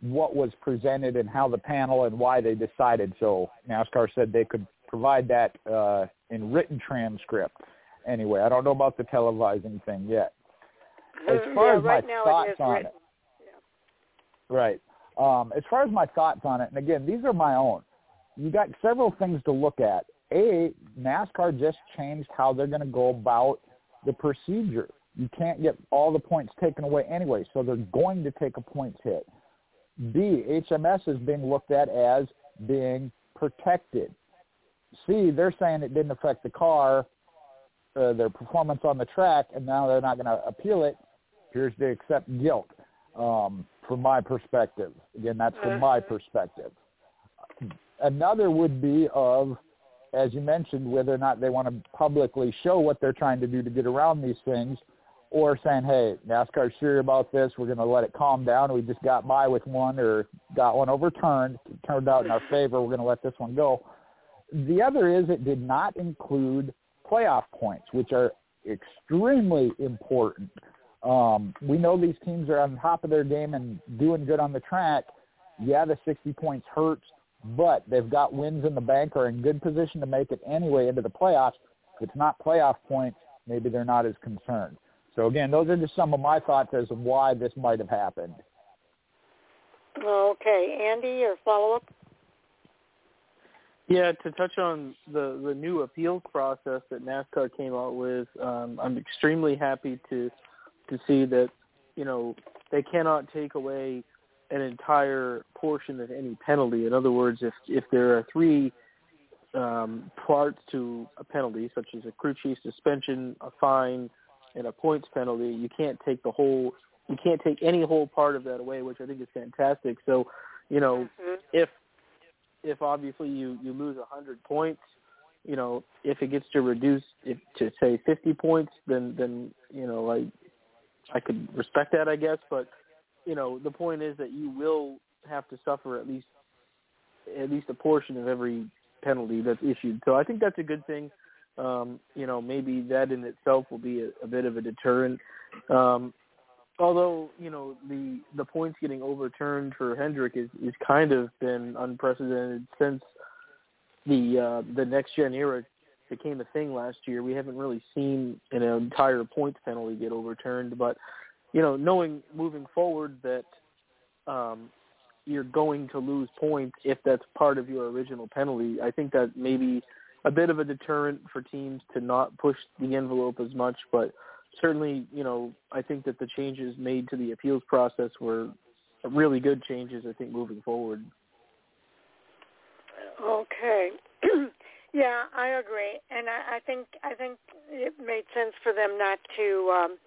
Speaker 4: what was presented and how the panel and why they decided. So NASCAR said they could provide that uh, in written transcript. Anyway, I don't know about the televising thing yet. As far
Speaker 1: yeah,
Speaker 4: as
Speaker 1: right
Speaker 4: my thoughts
Speaker 1: it
Speaker 4: on
Speaker 1: written.
Speaker 4: it, right. Um, as far as my thoughts on it, and again, these are my own. You got several things to look at. A, NASCAR just changed how they're going to go about the procedure. You can't get all the points taken away anyway, so they're going to take a points hit. B, HMS is being looked at as being protected. C, they're saying it didn't affect the car, uh, their performance on the track, and now they're not going to appeal it. Appears to accept guilt. Um, from my perspective. Again, that's from my mm-hmm. perspective. Another would be of, as you mentioned, whether or not they want to publicly show what they're trying to do to get around these things, or saying, hey, NASCAR's serious about this. We're going to let it calm down. We just got by with one or got one overturned. It turned out in our favor. We're going to let this one go. The other is it did not include playoff points, which are extremely important. Um, we know these teams are on top of their game and doing good on the track. Yeah, the 60 points hurts, but they've got wins in the bank, are in good position to make it anyway into the playoffs. If it's not playoff points, maybe they're not as concerned. So again, those are just some of my thoughts as to why this might have happened.
Speaker 1: Okay, Andy, your follow up.
Speaker 5: Yeah, to touch on the the new appeals process that NASCAR came out with, um, I'm extremely happy to to see that you know they cannot take away an entire portion of any penalty. In other words, if if there are three um, parts to a penalty, such as a crew chief suspension, a fine, and a points penalty, you can't take the whole you can't take any whole part of that away, which I think is fantastic. So, you know,
Speaker 1: mm-hmm.
Speaker 5: if if obviously you you lose a hundred points, you know, if it gets to reduce if to say fifty points, then then you know I I could respect that, I guess. But you know, the point is that you will have to suffer at least at least a portion of every penalty that's issued. So I think that's a good thing. Um, you know, maybe that in itself will be a, a bit of a deterrent. Um, although you know the the points getting overturned for Hendrick is is kind of been unprecedented since the uh, the next gen era became a thing last year. We haven't really seen an entire points penalty get overturned, but you know, knowing moving forward that um, you're going to lose points if that's part of your original penalty, I think that maybe a bit of a deterrent for teams to not push the envelope as much, but certainly, you know, I think that the changes made to the appeals process were really good changes. I think moving forward.
Speaker 1: Okay. yeah, I agree, and I, I think I think it made sense for them not to um,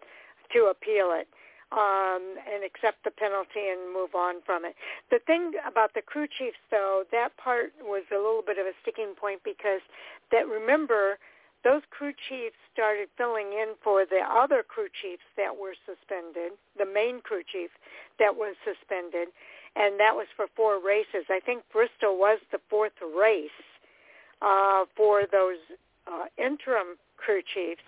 Speaker 1: to appeal it um, and accept the penalty and move on from it. The thing about the crew chiefs, though, that part was a little bit of a sticking point because that remember those crew chiefs started filling in for the other crew chiefs that were suspended, the main crew chief that was suspended, and that was for four races. I think Bristol was the fourth race uh, for those uh, interim crew chiefs,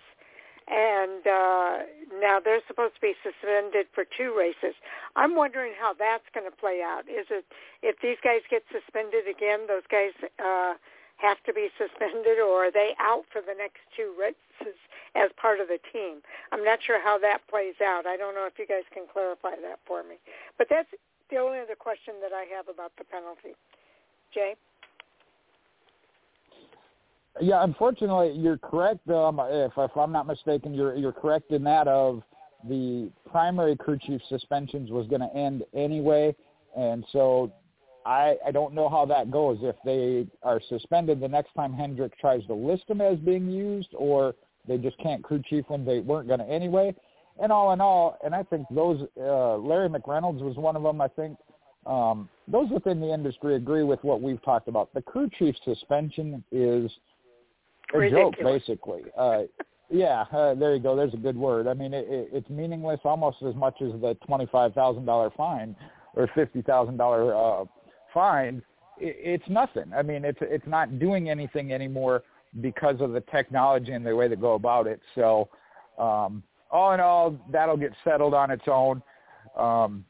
Speaker 1: and uh, now they're supposed to be suspended for two races. I'm wondering how that's going to play out. Is it if these guys get suspended again, those guys? Uh, have to be suspended or are they out for the next two races as part of the team? I'm not sure how that plays out. I don't know if you guys can clarify that for me. But that's the only other question that I have about the penalty. Jay?
Speaker 4: Yeah, unfortunately, you're correct. Um, if, if I'm not mistaken, you're you're correct in that of the primary crew chief suspensions was going to end anyway, and so I, I don't know how that goes. If they are suspended the next time Hendrick tries to list them as being used, or they just can't crew chief when they weren't going to anyway. And all in all, and I think those uh, Larry McReynolds was one of them. I think um, those within the industry agree with what we've talked about. The crew chief suspension is a joke, basically. Uh, yeah, uh, there you go. There's a good word. I mean, it, it, it's meaningless almost as much as the twenty-five thousand dollar fine or fifty thousand dollar uh, fine, it's nothing. I mean, it's it's not doing anything anymore because of the technology and the way they go about it. So, um, all in all, that'll get settled on its own. Um,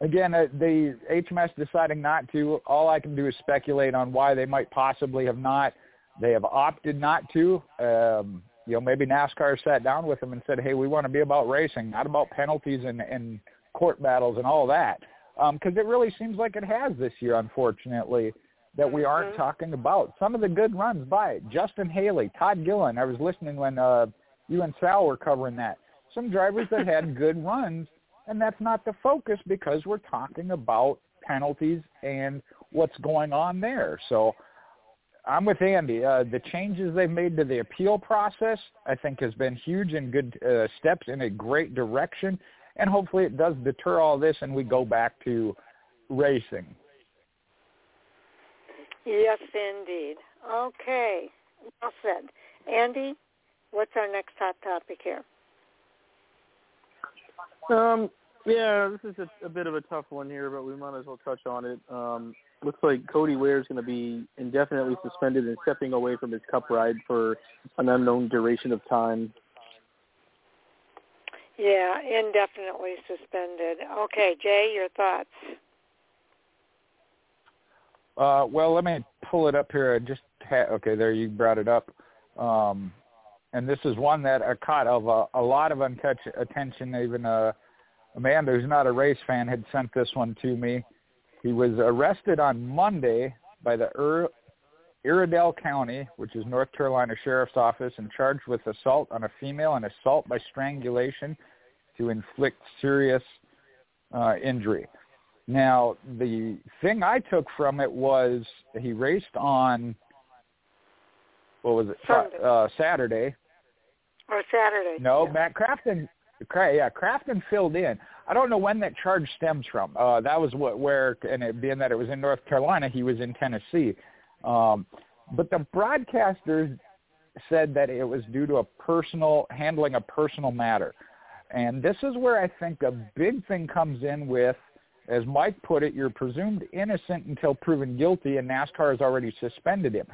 Speaker 4: again, uh, the HMS deciding not to. All I can do is speculate on why they might possibly have not. They have opted not to. Um, you know, maybe NASCAR sat down with them and said, "Hey, we want to be about racing, not about penalties and, and court battles and all that." because um, it really seems like it has this year, unfortunately, that we aren't
Speaker 1: mm-hmm.
Speaker 4: talking about. Some of the good runs by it. Justin Haley, Todd Gilliland. I was listening when uh, you and Sal were covering that. Some drivers that had good runs, and that's not the focus because we're talking about penalties and what's going on there. So I'm with Andy. Uh, the changes they've made to the appeal process, I think, has been huge and good uh, steps in a great direction and hopefully it does deter all this and we go back to racing.
Speaker 1: Yes, indeed. Okay, well said. Andy, what's our next hot topic here?
Speaker 5: Um, yeah, this is a, a bit of a tough one here, but we might as well touch on it. Um, looks like Cody Ware is going to be indefinitely suspended and stepping away from his Cup ride for an unknown duration of time.
Speaker 1: Yeah, indefinitely suspended. Okay, Jay, your thoughts?
Speaker 4: Uh, well, let me pull it up here. I just ha- okay, there you brought it up. Um, and this is one that uh, caught of a, a lot of untouch- attention. Even uh, Amanda, who's not a race fan, had sent this one to me. He was arrested on Monday by the Ur- Iredell County, which is North Carolina Sheriff's Office, and charged with assault on a female and assault by strangulation to inflict serious uh, injury. Now, the thing I took from it was he raced on what was it?
Speaker 1: Sunday.
Speaker 4: Uh, Saturday.
Speaker 1: Or Saturday.
Speaker 4: No,
Speaker 1: yeah.
Speaker 4: Matt Crafton. Yeah, Crafton filled in. I don't know when that charge stems from. Uh, that was what where, and it being that it was in North Carolina, he was in Tennessee. Um, but the broadcasters said that it was due to a personal handling a personal matter, and this is where I think a big thing comes in with, as Mike put it, you're presumed innocent until proven guilty, and NASCAR has already suspended him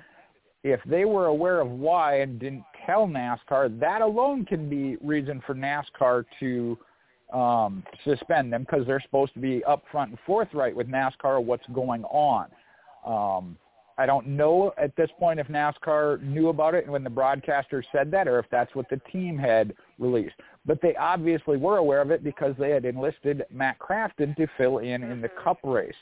Speaker 4: if they were aware of why and didn't tell NASCAR, that alone can be reason for NASCAR to um, suspend them because they're supposed to be upfront and forthright with NASCAR what's going on. Um, I don't know at this point if NASCAR knew about it when the broadcaster said that or if that's what the team had released. But they obviously were aware of it because they had enlisted Matt Crafton to fill in in the Cup race.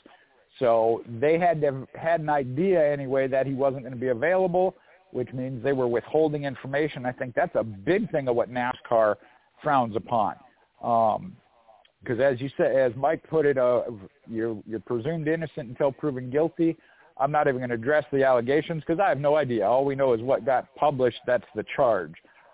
Speaker 4: So they had to have had an idea anyway that he wasn't going to be available, which means they were withholding information. I think that's a big thing of what NASCAR frowns upon. Um, because as you said, as Mike put it, uh, you're, you're presumed innocent until proven guilty. I'm not even going to address the allegations because I have no idea. All we know is what got published. That's the charge.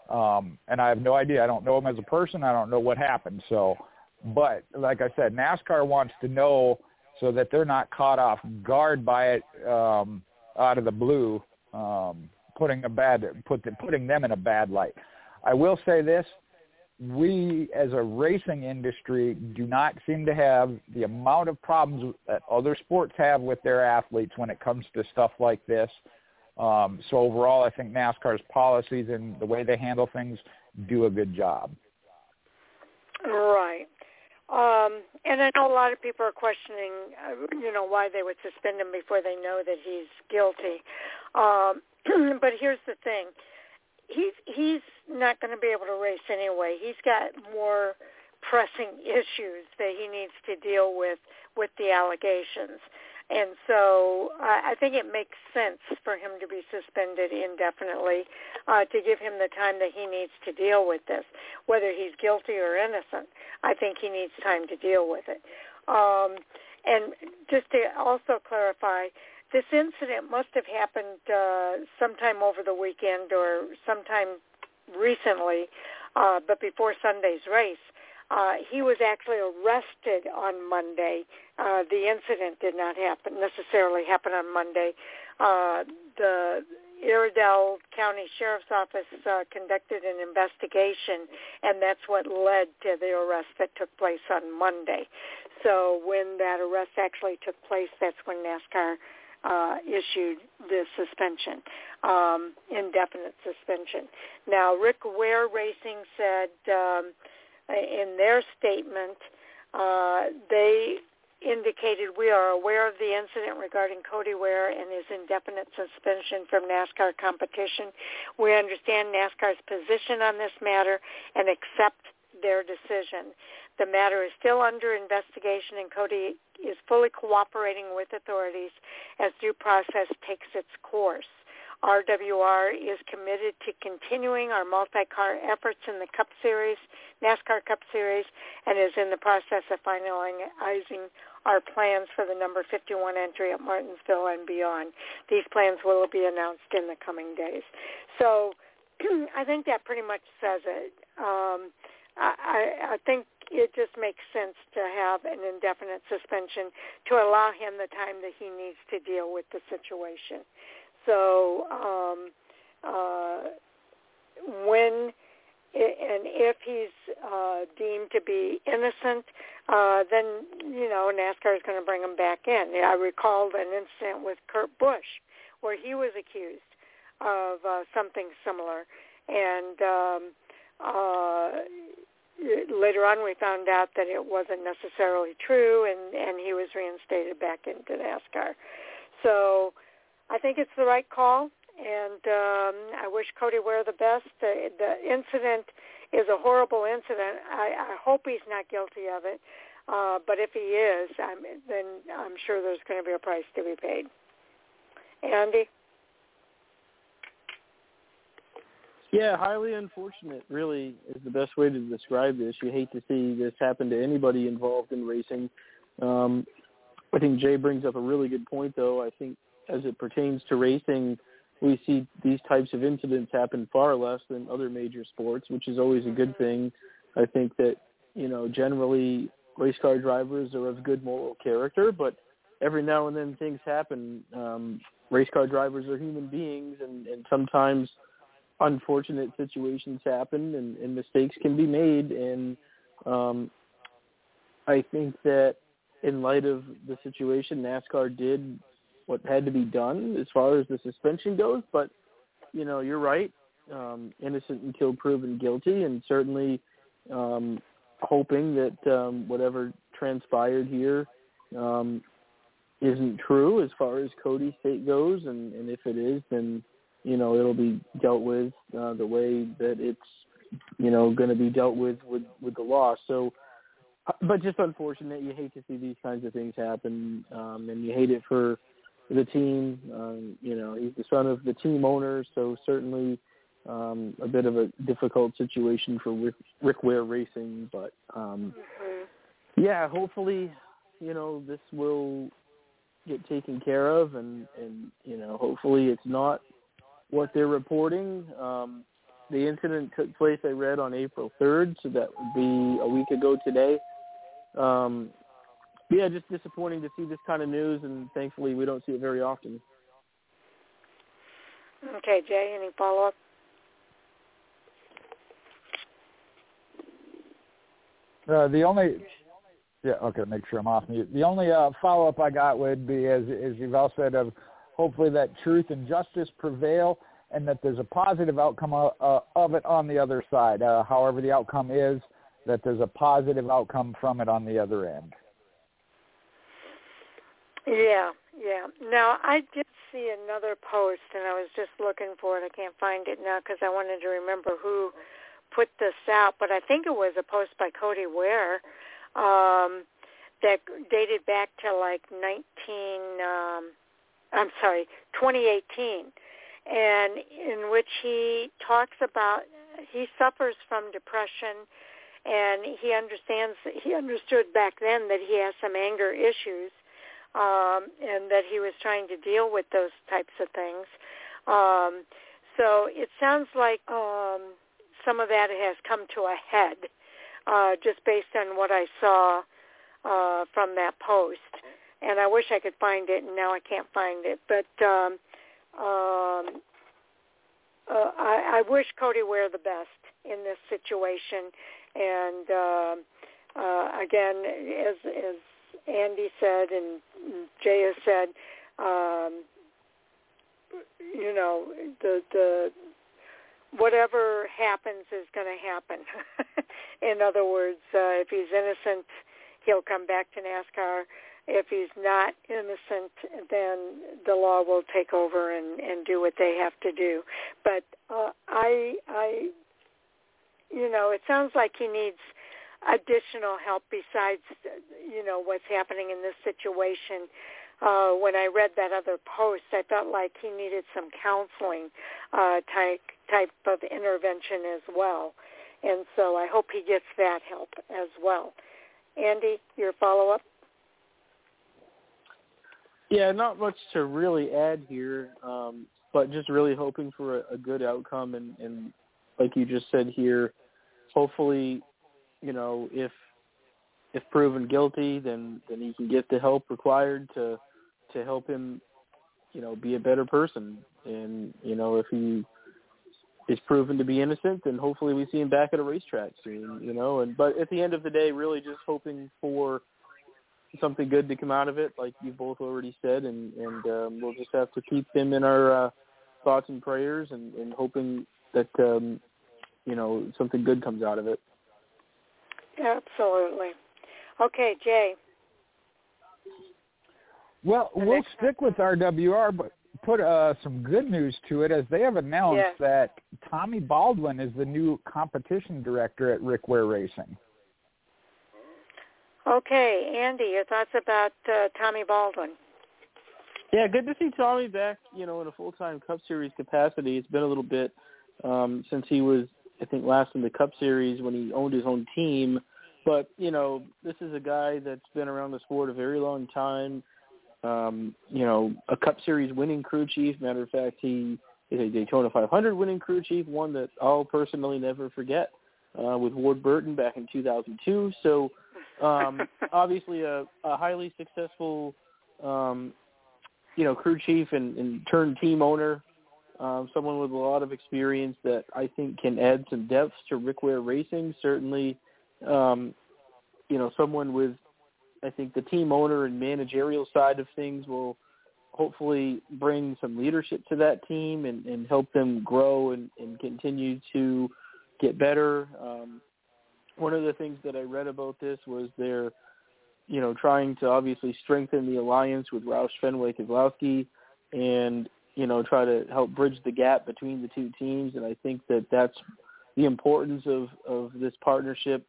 Speaker 4: Um, and I have no idea. I don't know him as a person. I don't know what happened. So, but like I said, NASCAR wants to know so that they're not caught off guard by it um, out of the blue, um, putting a bad put putting them in a bad light. I will say this: we, as a racing industry, do not seem to have the amount of problems that other sports have with their athletes when it comes to stuff like this. Um, so overall, I think NASCAR's policies and the way they handle things do a good job.
Speaker 1: Right. Um, and I know a lot of people are questioning, uh, you know, why they would suspend him before they know that he's guilty. Um, but here's the thing: he's he's not going to be able to race anyway. He's got more pressing issues that he needs to deal with with the allegations. And so uh, I think it makes sense for him to be suspended indefinitely uh, to give him the time that he needs to deal with this, whether he's guilty or innocent. I think he needs time to deal with it. Um, and just to also clarify, this incident must have happened uh, sometime over the weekend or sometime recently, uh, but before Sunday's race. Uh, he was actually arrested on Monday. Uh, the incident did not happen necessarily happen on Monday. Uh, the Iredell County Sheriff's Office uh, conducted an investigation, and that's what led to the arrest that took place on Monday. So when that arrest actually took place, that's when NASCAR uh, issued the suspension, um, indefinite suspension. Now, Rick Ware Racing said um, in their statement, uh, they indicated we are aware of the incident regarding Cody Ware and his indefinite suspension from NASCAR competition. We understand NASCAR's position on this matter and accept their decision. The matter is still under investigation and Cody is fully cooperating with authorities as due process takes its course. RWR is committed to continuing our multi-car efforts in the Cup Series, NASCAR Cup Series, and is in the process of finalizing our plans for the number 51 entry at Martinsville and beyond. These plans will be announced in the coming days. So I think that pretty much says it. Um, I, I think it just makes sense to have an indefinite suspension to allow him the time that he needs to deal with the situation. So um, uh, when and if he's uh, deemed to be innocent, uh, then you know NASCAR is going to bring him back in. I recalled an incident with Kurt Busch where he was accused of uh, something similar, and um, uh, later on we found out that it wasn't necessarily true, and and he was reinstated back into NASCAR. So I think it's the right call, and um, I wish Cody Ware the best. The, the incident is a horrible incident. I, I hope he's not guilty of it, uh, but if he is, I'm, then I'm sure there's going to be a price to be paid. Andy.
Speaker 5: Yeah, highly unfortunate really is the best way to describe this. You hate to see this happen to anybody involved in racing. Um, I think Jay brings up a really good point, though. I think as it pertains to racing, we see these types of incidents happen far less than other major sports, which is always a good thing. I think that, you know, generally race car drivers are of good moral character, but every now and then things happen. Um, race car drivers are human beings, and, and sometimes unfortunate situations happen and, and mistakes can be made. And um, I think that in light of the situation, NASCAR did what had to be done as far as the suspension goes. But you know, you're right. Um, innocent until proven guilty, and certainly um, hoping that um, whatever transpired here um, isn't true as far as Cody's state goes, and, and if it is, then you know it'll be dealt with uh, the way that it's you know going to be dealt with with with the law. So but just unfortunate. You hate to see these kinds of things happen, um, and you hate it for the team. Um, you know, he's the son of the team owner, so certainly um, a bit of a difficult situation for Rick, Rick Ware Racing. But um, mm-hmm. yeah, hopefully, you know, this will get taken care of, and and you know, hopefully, it's not what they're reporting. Um, the incident took place, I read, on April 3rd, so that would be a week ago today. Um, yeah, just disappointing to see this kind of news, and thankfully we don't see it very often.
Speaker 1: Okay, Jay, any follow-up?
Speaker 4: Uh, the only, yeah, okay, make sure I'm off mute. The only uh, follow-up I got would be, as, as you've all said, of hopefully that truth and justice prevail and that there's a positive outcome of, uh, of it on the other side. Uh, however the outcome is, that there's a positive outcome from it on the other end.
Speaker 1: Yeah, yeah. Now I did see another post, and I was just looking for it. I can't find it now because I wanted to remember who put this out. But I think it was a post by Cody Ware um, that dated back to like 19. Um, I'm sorry, 2018, and in which he talks about he suffers from depression and he understands he understood back then that he has some anger issues um and that he was trying to deal with those types of things. Um so it sounds like um some of that has come to a head uh just based on what I saw uh from that post. And I wish I could find it and now I can't find it. But um um uh, I, I wish Cody Ware the best in this situation. And uh, uh, again, as, as Andy said and Jay has said, um, you know, the the whatever happens is going to happen. In other words, uh, if he's innocent, he'll come back to NASCAR. If he's not innocent, then the law will take over and, and do what they have to do. But uh, I I you know, it sounds like he needs additional help besides, you know, what's happening in this situation. Uh, when I read that other post, I felt like he needed some counseling uh, type type of intervention as well, and so I hope he gets that help as well. Andy, your follow up.
Speaker 5: Yeah, not much to really add here, um, but just really hoping for a, a good outcome and, and like you just said here, hopefully, you know, if if proven guilty, then then he can get the help required to to help him, you know, be a better person. And you know, if he is proven to be innocent, then hopefully we see him back at a racetrack soon. You know, and but at the end of the day, really just hoping for something good to come out of it, like you both already said, and and um, we'll just have to keep him in our uh, thoughts and prayers, and, and hoping that um, you know something good comes out of it.
Speaker 1: Absolutely. Okay, Jay.
Speaker 4: Well, the we'll stick with RWR, but put uh, some good news to it as they have announced
Speaker 1: yes.
Speaker 4: that Tommy Baldwin is the new competition director at Rick Ware Racing.
Speaker 1: Okay, Andy, your thoughts about uh, Tommy Baldwin?
Speaker 5: Yeah, good to see Tommy back. You know, in a full-time Cup Series capacity. It's been a little bit um, since he was, I think, last in the Cup Series when he owned his own team. But you know, this is a guy that's been around the sport a very long time. Um, you know, a Cup Series winning crew chief. Matter of fact, he is a Daytona 500 winning crew chief, one that I'll personally never forget uh, with Ward Burton back in 2002. So um, obviously a, a highly successful, um, you know, crew chief and, and turned team owner. Um, someone with a lot of experience that I think can add some depth to Rick Ware Racing. Certainly, um, you know, someone with, I think, the team owner and managerial side of things will hopefully bring some leadership to that team and, and help them grow and, and continue to get better. Um, one of the things that I read about this was they're, you know, trying to obviously strengthen the alliance with Roush Fenway Keselowski and, you know, try to help bridge the gap between the two teams. And I think that that's the importance of, of this partnership,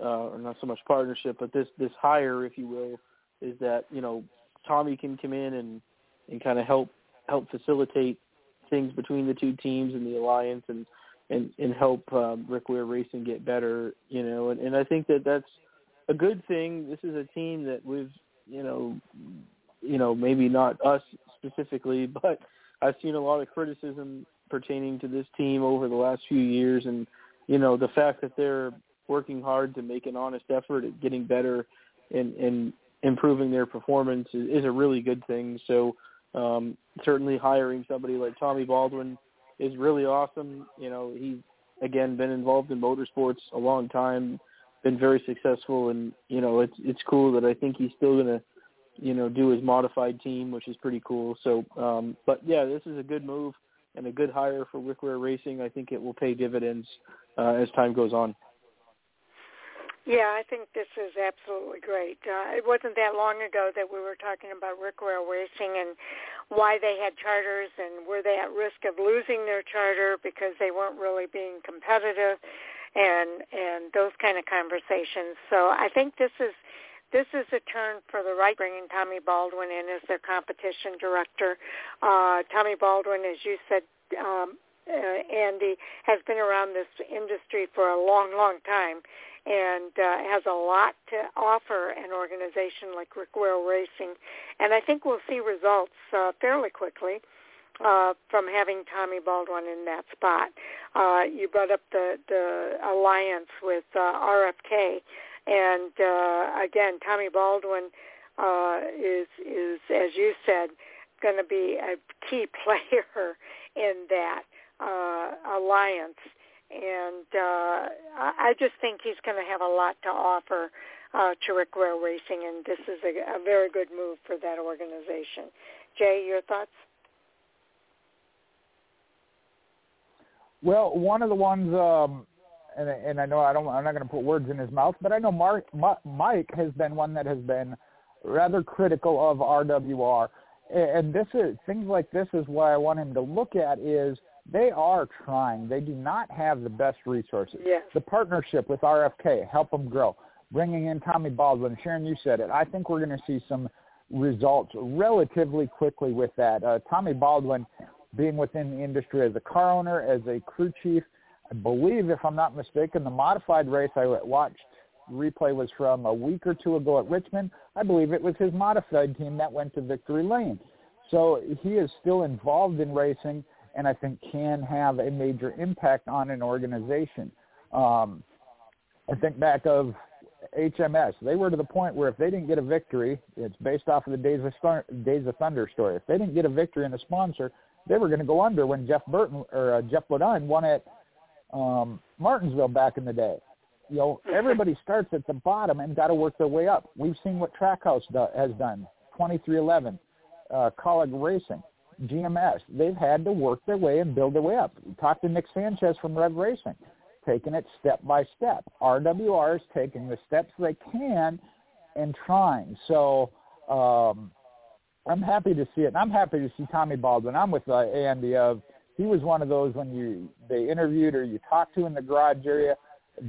Speaker 5: uh, or not so much partnership, but this, this hire, if you will, is that, you know, Tommy can come in and, and kind of help, help facilitate things between the two teams and the alliance and, and and help um, Rick Ware Racing get better. You know, and, and I think that that's a good thing. This is a team that we've you know you know maybe not us specifically, but I've seen a lot of criticism pertaining to this team over the last few years, and you know the fact that they're working hard to make an honest effort at getting better and and improving their performance is, is a really good thing. So um, certainly hiring somebody like Tommy Baldwin is really awesome. You know, he's again been involved in motorsports a long time, been very successful, and you know, it's it's cool that I think he's still gonna, you know, do his modified team, which is pretty cool. So, um, but yeah, this is a good move and a good hire for Rick Ware Racing. I think it will pay dividends uh, as time goes on.
Speaker 1: Yeah, I think this is absolutely great. Uh, it wasn't that long ago that we were talking about Rick Ware Racing and why they had charters and were they at risk of losing their charter because they weren't really being competitive and and those kind of conversations. So I think this is this is a turn for the right, bringing Tommy Baldwin in as their competition director. Uh, Tommy Baldwin, as you said, um, uh, Andy, has been around this industry for a long, long time and uh, has a lot to offer an organization like Rick Ware Racing. And I think we'll see results uh, fairly quickly uh, from having Tommy Baldwin in that spot. Uh, you brought up the, the alliance with uh, RFK. And uh, again, Tommy Baldwin uh, is, is, as you said, going to be a key player in that uh, alliance and uh, I just think he's going to have a lot to offer uh, to Rick Ware Racing, and this is a, a very good move for that organization. Jay, your thoughts?
Speaker 4: Well, one of the ones, um, and, and I know I don't, I'm not going to put words in his mouth, but I know Mark, Mike has been one that has been rather critical of RWR, and this is things like this is why I want him to look at is – they are trying. They do not have the best resources.
Speaker 1: Yes.
Speaker 4: The partnership with RFK, help them grow. Bringing in Tommy Baldwin, Sharon, you said it. I think we're going to see some results relatively quickly with that. Uh, Tommy Baldwin being within the industry as a car owner, as a crew chief. I believe, if I'm not mistaken, the modified race I watched replay was from a week or two ago at Richmond. I believe it was his modified team that went to victory lane. So he is still involved in racing and I think can have a major impact on an organization. Um, I think back of HMS. They were to the point where if they didn't get a victory, it's based off of the Days of, Star, Days of Thunder story. If they didn't get a victory and a sponsor, they were going to go under when Jeff Burton or uh, Geoff Bodine won at um, Martinsville back in the day. You know, everybody starts at the bottom and got to work their way up. We've seen what Trackhouse do, has done, 23XI, uh, Racing. GMS. They've had to work their way and build their way up. Talk to Nick Sanchez from Rev Racing, taking it step by step. RWR is taking the steps they can and trying. So um, I'm happy to see it, and I'm happy to see Tommy Baldwin. I'm with uh, Andy. Of he was one of those when you they interviewed or you talked to in the garage area.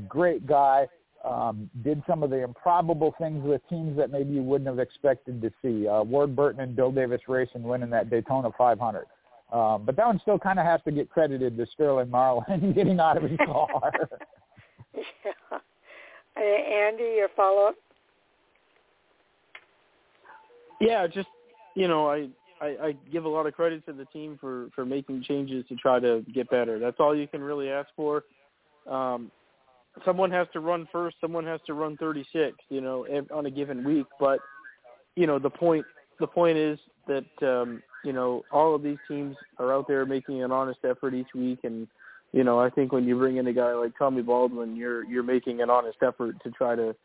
Speaker 4: Great guy. Um, did some of the improbable things with teams that maybe you wouldn't have expected to see. Uh, Ward Burton and Bill Davis Racing winning that Daytona 500. Um, but that one still kind of has to get credited to Sterling Marlin getting out of his car.
Speaker 1: yeah. Andy, your follow up?
Speaker 5: Yeah, just you know, I, I I give a lot of credit to the team for for making changes to try to get better. That's all you can really ask for. Um, someone has to run first. Someone has to run 36. You know, on a given week. But you know, the point the point is that um, you know all of these teams are out there making an honest effort each week, and you know I think when you bring in a guy like Tommy Baldwin, you're you're making an honest effort to try to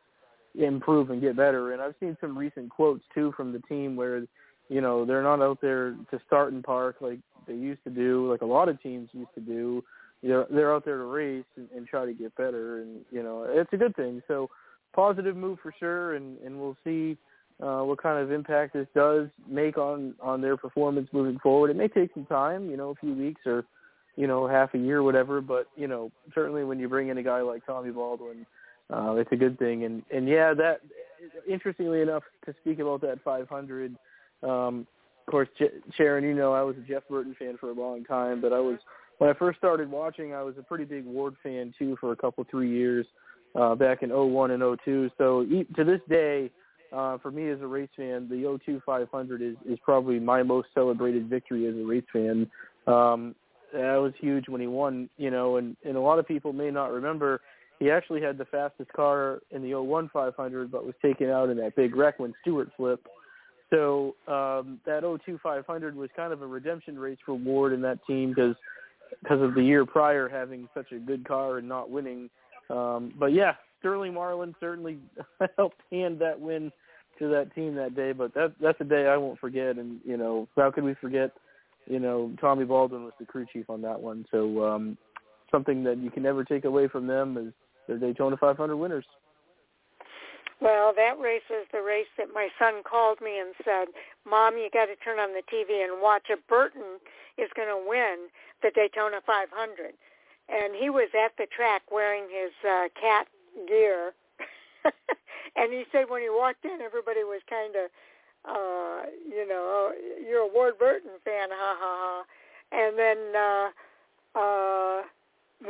Speaker 5: improve and get better. And I've seen some recent quotes too from the team where, you know, they're not out there to start and park like they used to do, like a lot of teams used to do. They're they're out there to race and, and try to get better, and you know, it's a good thing. So, positive move for sure, and and we'll see uh, what kind of impact this does make on on their performance moving forward. It may take some time, you know, a few weeks or you know half a year, or whatever. But you know, certainly when you bring in a guy like Tommy Baldwin uh, it's a good thing. And and yeah, that interestingly enough, to speak about that 500. Um, of course, Sharon, you know, I was a Jeff Burton fan for a long time, but I was when I first started watching, I was a pretty big Ward fan too for a couple three years uh, back in 01 and 02. So to this day, uh, for me as a race fan, the 02 500 is is probably my most celebrated victory as a race fan. Um, that was huge when he won, you know, and and a lot of people may not remember he actually had the fastest car in the 01 500, but was taken out in that big wreck when Stewart flipped. So um, that 02 500 was kind of a redemption race for Ward and that team because because of the year prior having such a good car and not winning. Um, but yeah, Sterling Marlin certainly helped hand that win to that team that day. But that that's a day I won't forget. And you know, how could we forget? You know, Tommy Baldwin was the crew chief on that one. So um, something that you can never take away from them is the Daytona 500 winners.
Speaker 1: Well, that race is the race that my son called me and said, "Mom, you got to turn on the TV and watch it. Burton is going to win the Daytona 500." And he was at the track wearing his uh, cat gear, and he said when he walked in, everybody was kind of, uh, you know, oh, you're a Ward Burton fan, ha ha ha. And then uh, uh,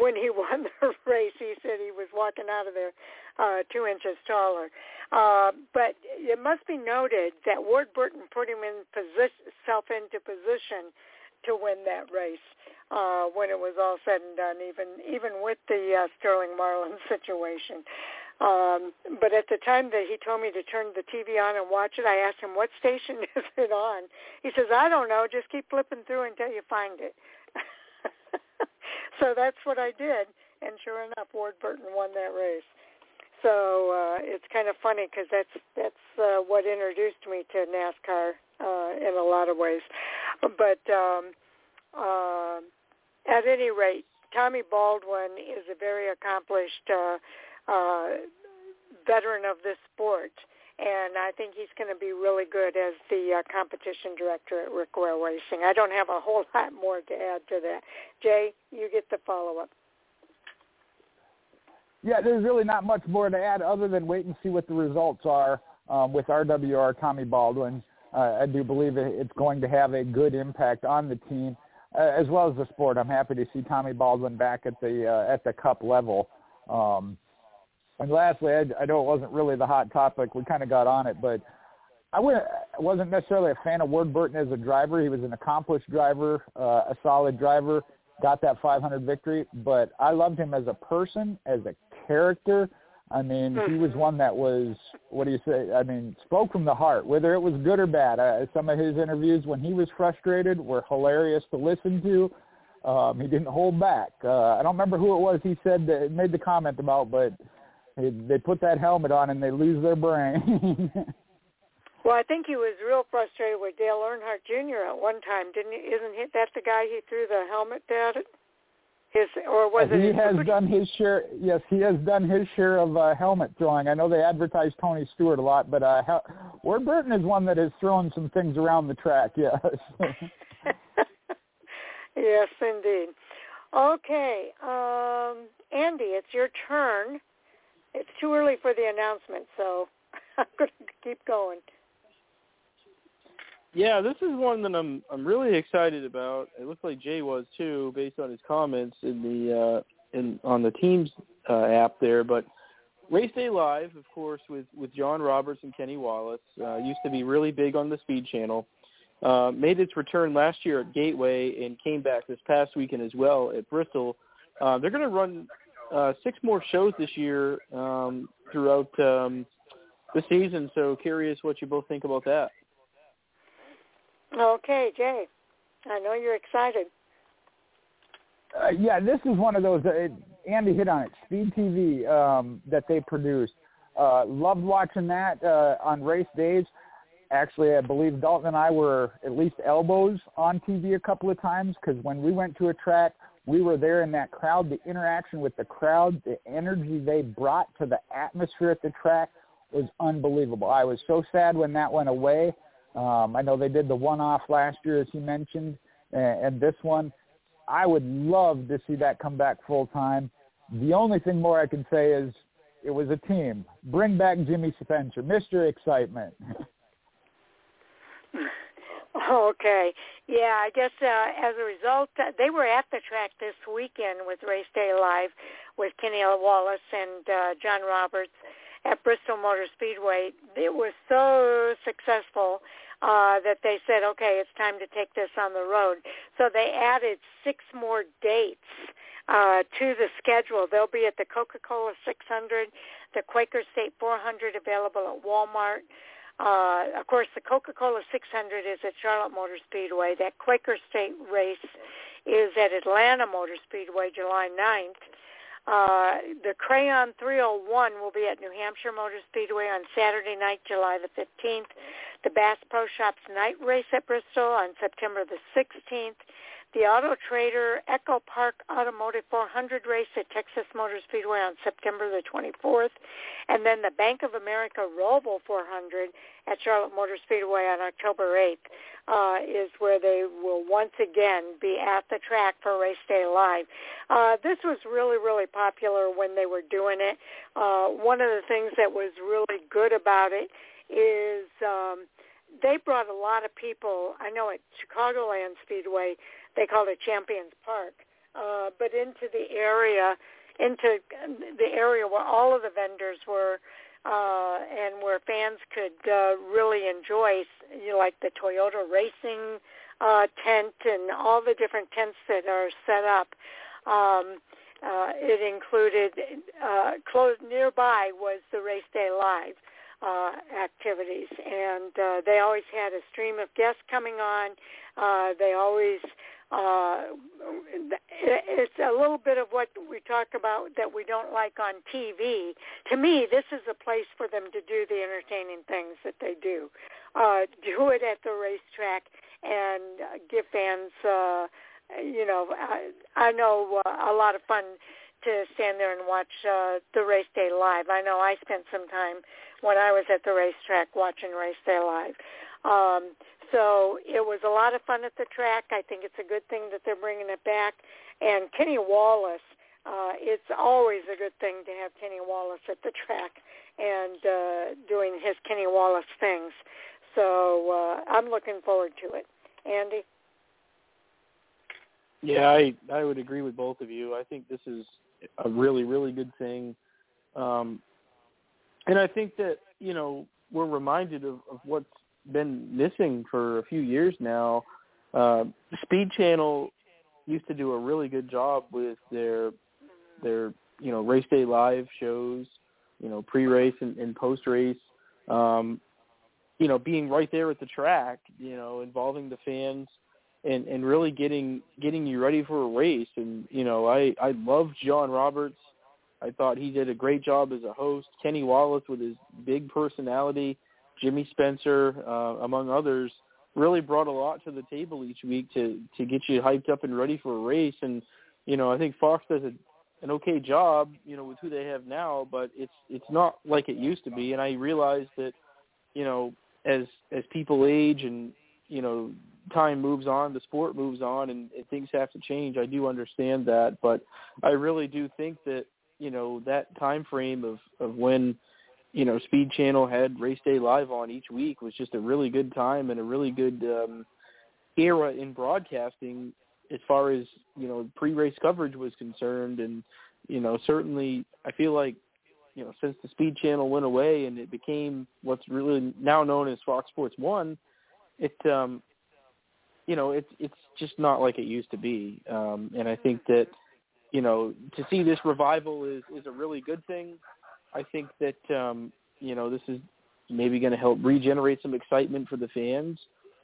Speaker 1: when he won the race, he said he was walking out of there uh, two inches taller. Uh, but it must be noted that Ward Burton put him in position, self into position to win that race uh, when it was all said and done, even even with the uh, Sterling Marlin situation. Um, but at the time that he told me to turn the TV on and watch it, I asked him, what station is it on? He says, I don't know. Just keep flipping through until you find it so that's what I did, and sure enough, Ward Burton won that race. So uh, it's kind of funny because that's that's uh, what introduced me to NASCAR uh, in a lot of ways. But um, uh, at any rate, Tommy Baldwin is a very accomplished uh, uh, veteran of this sport, and I think he's going to be really good as the uh, competition director at Rick Ware Racing. I don't have a whole lot more to add to that. Jay, you get the follow-up.
Speaker 4: Yeah, there's really not much more to add other than wait and see what the results are um, with RWR Tommy Baldwin. Uh, I do believe it's going to have a good impact on the team uh, as well as the sport. I'm happy to see Tommy Baldwin back at the uh, at the Cup level. Um, and lastly, I, I know it wasn't really the hot topic. We kind of got on it, but I wasn't necessarily a fan of Ward Burton as a driver. He was an accomplished driver, uh, a solid driver, got that 500 victory. But I loved him as a person, as a character. I mean, he was one that was, what do you say? I mean, spoke from the heart, whether it was good or bad. Uh, some of his interviews when he was frustrated were hilarious to listen to. Um, he didn't hold back. Uh, I don't remember who it was he said that made the comment about, but they, they put that helmet on and they lose their brain.
Speaker 1: well, I think he was real frustrated with Dale Earnhardt Jr. at one time, didn't he? Isn't he, that the guy he threw the helmet at? His or was
Speaker 4: he
Speaker 1: it?
Speaker 4: has done his share. Yes, he has done his share of uh, helmet throwing. I know they advertise Tony Stewart a lot, but uh, Ward Burton is one that has thrown some things around the track. Yes.
Speaker 1: yes, indeed. Okay, um, Andy, it's your turn. It's too early for the announcement, so I'm going to keep going.
Speaker 5: Yeah, this is one that I'm I'm really excited about. It looks like Jay was too, based on his comments in the uh, in on the teams uh, app there. But Race Day Live, of course, with with John Roberts and Kenny Wallace, uh, used to be really big on the Speed Channel. Uh, made its return last year at Gateway and came back this past weekend as well at Bristol. Uh, they're going to run uh, six more shows this year um, throughout um, the season. So curious what you both think about that.
Speaker 1: Okay, Jay. I know you're excited.
Speaker 4: Uh, yeah, this is one of those. Uh, Andy hit on it. Speed TV um, that they produced. Uh, loved watching that uh, on race days. Actually, I believe Dalton and I were at least elbows on TV a couple of times because when we went to a track, we were there in that crowd. The interaction with the crowd, the energy they brought to the atmosphere at the track was unbelievable. I was so sad when that went away. Um, I know they did the one-off last year, as you mentioned, and, and this one. I would love to see that come back full time. The only thing more I can say is it was a team. Bring back Jimmy Spencer, Mr. Excitement.
Speaker 1: Okay. Yeah, I guess uh, as a result, uh, they were at the track this weekend with Race Day Live with Kenny. Wallace and uh, John Roberts at Bristol Motor Speedway. It was so successful uh, that they said, okay, it's time to take this on the road. So they added six more dates uh, to the schedule. They'll be at the Coca-Cola 600, the Quaker State 400 available at Walmart. Uh, of course, the Coca-Cola 600 is at Charlotte Motor Speedway. That Quaker State race is at Atlanta Motor Speedway July 9th. Uh, the Crayon 301 will be at New Hampshire Motor Speedway on Saturday night, July the 15th. The Bass Pro Shops night race at Bristol on September the 16th the Auto Trader EchoPark Automotive 400 race at Texas Motor Speedway on September the 24th, and then the Bank of America Roval 400 at Charlotte Motor Speedway on October 8th uh, is where they will once again be at the track for Race Day Live. Uh, this was really, really popular when they were doing it. Uh, one of the things that was really good about it is um, they brought a lot of people. I know at Chicagoland Speedway, they called it Champions Park, uh, but into the area, into the area where all of the vendors were, uh, and where fans could uh, really enjoy, you know, like the Toyota Racing uh, tent and all the different tents that are set up. Um, uh, it included uh, close nearby was the Race Day Live uh, activities, and uh, they always had a stream of guests coming on. Uh, they always uh, it's a little bit of what we talk about that we don't like on TV. To me, this is a place for them to do the entertaining things that they do. Uh, do it at the racetrack and give fans, uh, you know, I, I know uh, a lot of fun to stand there and watch uh, the race day live. I know I spent some time when I was at the racetrack watching race day live. Um, so it was a lot of fun at the track. I think it's a good thing that they're bringing it back. And Kenny Wallace, uh, it's always a good thing to have Kenny Wallace at the track and uh, doing his Kenny Wallace things. So uh, I'm looking forward to it. Andy?
Speaker 5: Yeah, I I would agree with both of you. I think this is a really really good thing, um, and I think that you know we're reminded of, of what's been missing for a few years now. Uh, Speed Channel used to do a really good job with their their you know race day live shows, you know pre-race and, and post-race. Um, you know, being right there at the track, you know, involving the fans and and really getting getting you ready for a race. And you know, I I love John Roberts. I thought he did a great job as a host. Kenny Wallace with his big personality Jimmy Spencer, uh, among others, really brought a lot to the table each week to to get you hyped up and ready for a race. And you know, I think Fox does a, an okay job, you know, with who they have now, but it's it's not like it used to be. And I realize that, you know, as as people age and you know time moves on, the sport moves on, and, and things have to change. I do understand that, but I really do think that you know that time frame of of when you know Speed Channel had Race Day Live on each week. Was just a really good time and a really good um, era in broadcasting as far as you know pre-race coverage was concerned, and you know certainly I feel like you know since the Speed Channel went away and it became what's really now known as Fox Sports One, it um, you know it's it's just not like it used to be, um, and I think that you know, to see this revival is is a really good thing. I think that um, you know this is maybe going to help regenerate some excitement for the fans.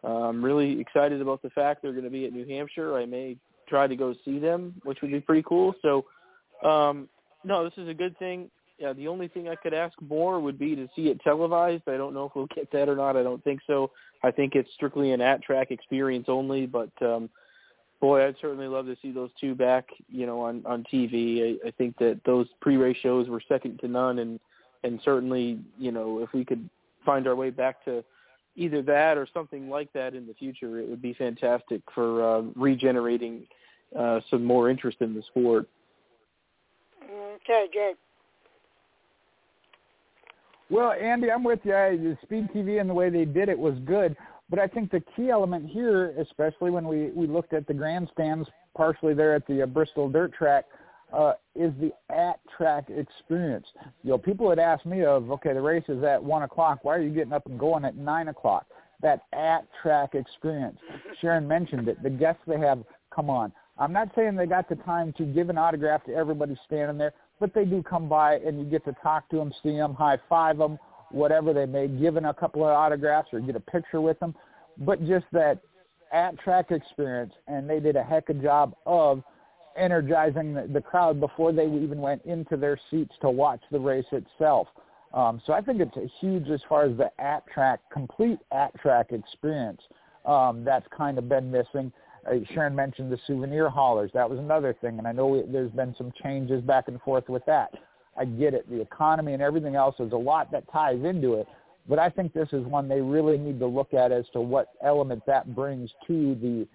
Speaker 5: Uh, I'm really excited about the fact they're going to be at New Hampshire. I may try to go see them, which would be pretty cool. So, um, no, this is a good thing. Yeah, the only thing I could ask more would be to see it televised. I don't know if we'll get that or not. I don't think so. I think it's strictly an at-track experience only. But um, boy, I'd certainly love to see those two back, you know, on on TV. I, I think that those pre-race shows were second to none, and and certainly, you know, if we could find our way back to either that or something like that in the future, it would be fantastic for uh, regenerating uh, some more interest in the sport.
Speaker 1: Okay, good.
Speaker 4: Well, Andy, I'm with you. I, The Speed TV and the way they did it was good. But I think the key element here, especially when we, we looked at the grandstands partially there at the uh, Bristol Dirt Track, uh, is the at-track experience. You know, people had asked me of, okay, the race is at 1 o'clock. Why are you getting up and going at 9 o'clock? That at-track experience. Sharon mentioned it. The guests they have, come on. I'm not saying they got the time to give an autograph to everybody standing there, but they do come by and you get to talk to them, see them, high-five them, whatever they may, give in a couple of autographs or get a picture with them, but just that at track experience, and they did a heck of a job of energizing the, the crowd before they even went into their seats to watch the race itself. Um, so I think it's a huge as far as the at track, complete at track experience um, that's kind of been missing. Uh, Sharon mentioned the souvenir haulers. That was another thing, and I know we, there's been some changes back and forth with that. I get it. The economy and everything else, there's a lot that ties into it. But I think this is one they really need to look at as to what element that brings to the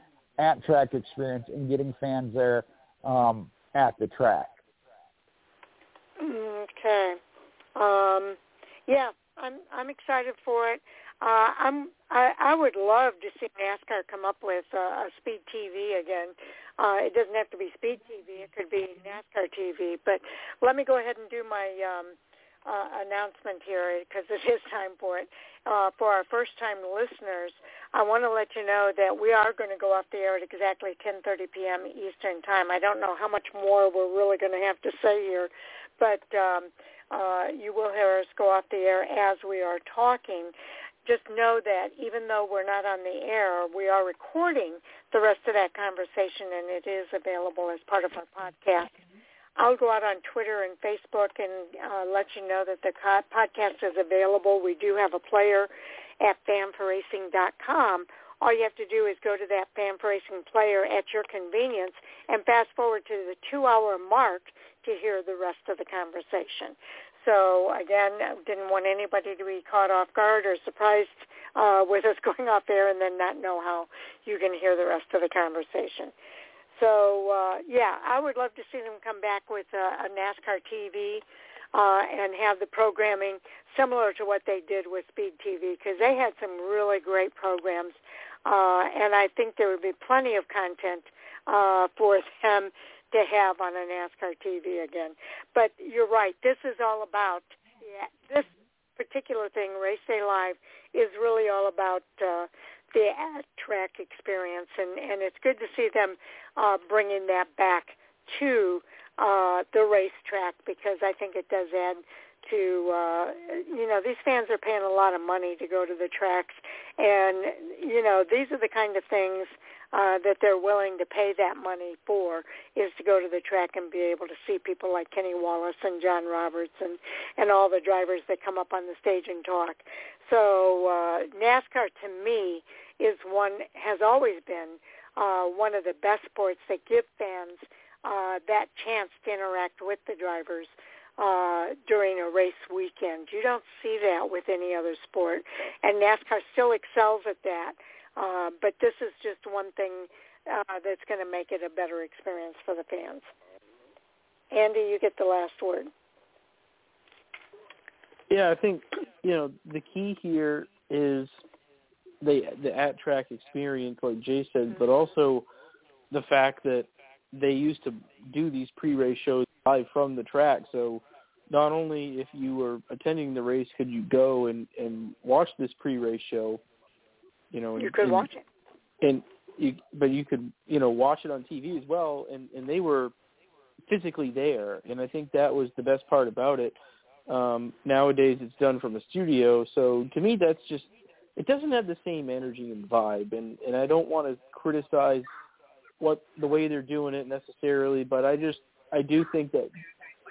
Speaker 4: at-track experience and getting fans there um, at the track.
Speaker 1: Okay. Um, yeah, I'm I'm excited for it. Uh, I'm I, I would love to see NASCAR come up with uh, a Speed TV again. Uh, it doesn't have to be Speed TV; it could be NASCAR TV. But let me go ahead and do my um, uh, announcement here because it is time for it. Uh, for our first-time listeners, I want to let you know that we are going to go off the air at exactly 10:30 p.m. Eastern Time. I don't know how much more we're really going to have to say here, but um, uh, you will hear us go off the air as we are talking just know that even though we're not on the air, we are recording the rest of that conversation, and it is available as part of our podcast. I'll go out on Twitter and Facebook and uh, let you know that the podcast is available. We do have a player at fanforracing.com. All you have to do is go to that Fan for Racing player at your convenience and fast forward to the two-hour mark to hear the rest of the conversation. So again, didn't want anybody to be caught off guard or surprised uh, with us going off air and then not know how you can hear the rest of the conversation. So uh, yeah, I would love to see them come back with a, a NASCAR TV uh, and have the programming similar to what they did with Speed TV because they had some really great programs, uh, and I think there would be plenty of content uh, for them to have on a NASCAR TV again. But you're right. This is all about yeah, this particular thing. Race Day Live is really all about uh, the track experience, and and it's good to see them uh, bringing that back to uh, the racetrack because I think it does add to uh you know these fans are paying a lot of money to go to the tracks and you know these are the kind of things uh, that they're willing to pay that money for is to go to the track and be able to see people like Kenny Wallace and John Roberts and and all the drivers that come up on the stage and talk. So uh, NASCAR to me is one has always been uh, one of the best sports that give fans uh, that chance to interact with the drivers uh, during a race weekend. You don't see that with any other sport, and NASCAR still excels at that. Uh, but this is just one thing uh, that's going to make it a better experience for the fans. Andy, you get the last word.
Speaker 5: Yeah, I think you know the key here is the the at track experience, like Jay said, but also the fact that they used to do these pre-race shows live from the track. So not only if you were attending the race could you go and and watch this pre-race show, you know,
Speaker 1: you could
Speaker 5: and,
Speaker 1: watch it,
Speaker 5: and you, but you could you know watch it on TV as well, and and they were physically there, and I think that was the best part about it. Um, nowadays, it's done from a studio, so to me, that's just it doesn't have the same energy and vibe, and and I don't want to criticize what the way they're doing it necessarily, but I just I do think that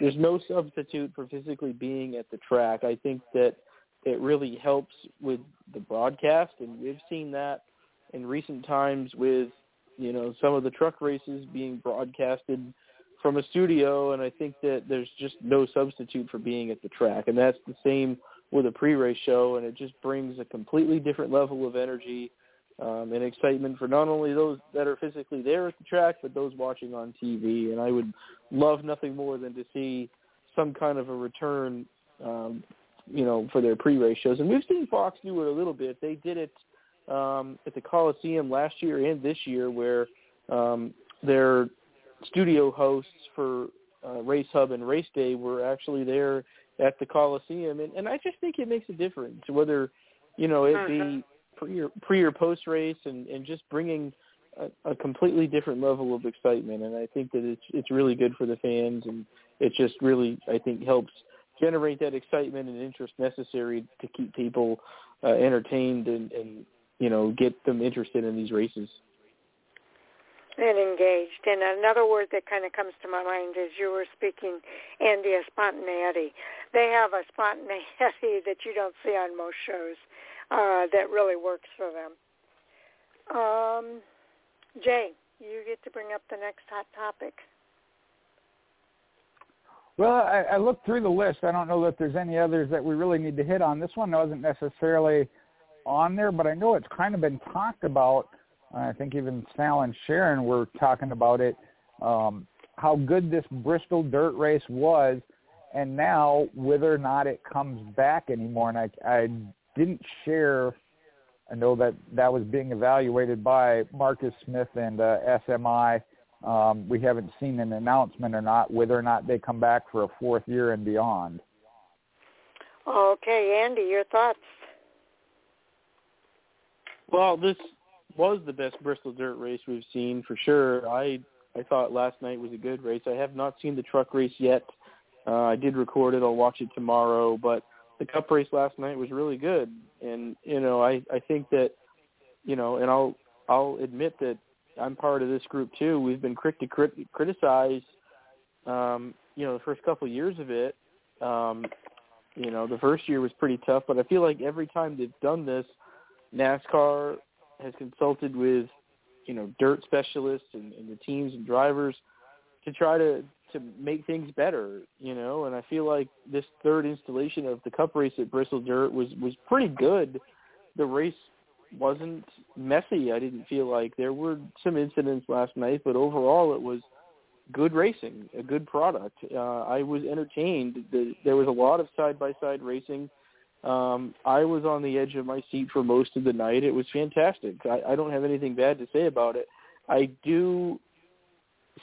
Speaker 5: there's no substitute for physically being at the track. I think that it really helps with the broadcast, and we've seen that in recent times with you know some of the truck races being broadcasted from a studio, and I think that there's just no substitute for being at the track, and that's the same with a pre-race show, and it just brings a completely different level of energy um, and excitement for not only those that are physically there at the track, but those watching on TV. And I would love nothing more than to see some kind of a return, um, you know, for their pre-race shows. And we've seen Fox do it a little bit. They did it um, at the Coliseum last year and this year, where um, their studio hosts for uh, Race Hub and Race Day were actually there at the Coliseum, and, and I just think it makes a difference whether you know it be
Speaker 1: Mhm.
Speaker 5: pre or pre or post race, and and just bringing a, a completely different level of excitement. And I think that it's it's really good for the fans, and it just really I think helps generate that excitement and interest necessary to keep people uh, entertained and and you know get them interested in these races.
Speaker 1: and engaged. And another word that kind of comes to my mind as you were speaking, Andy, is spontaneity. They have a spontaneity that you don't see on most shows uh, that really works for them. Um, Jay, you get to bring up the next hot topic.
Speaker 4: Well, I, I looked through the list. I don't know that there's any others that we really need to hit on. This one wasn't necessarily on there, but I know it's kind of been talked about. I think even Sal and Sharon were talking about it. Um, how good this Bristol dirt race was, and now whether or not it comes back anymore. And I, I didn't share. I know that that was being evaluated by Marcus Smith and uh, SMI. Um, we haven't seen an announcement or not whether or not they come back for a fourth year and beyond.
Speaker 1: Okay, Andy, your thoughts?
Speaker 5: Well, this was the best Bristol dirt race we've seen for sure. I I thought last night was a good race. I have not seen the truck race yet. Uh, I did record it. I'll watch it tomorrow. But the Cup race last night was really good, and you know I I think that you know, and I'll I'll admit that I'm part of this group too. We've been quick to crit- criticize, um, you know, the first couple of years of it. Um, you know, the first year was pretty tough, but I feel like every time they've done this, NASCAR has consulted with, you know, dirt specialists and, and the teams and drivers to try to to make things better, you know. And I feel like this third installation of the Cup race at Bristol Dirt was was pretty good. The race wasn't messy. I didn't feel like there were some incidents last night, but overall it was good racing, a good product. Uh, I was entertained. The, there was a lot of side by side racing. Um, I was on the edge of my seat for most of the night. It was fantastic. I, I don't have anything bad to say about it. I do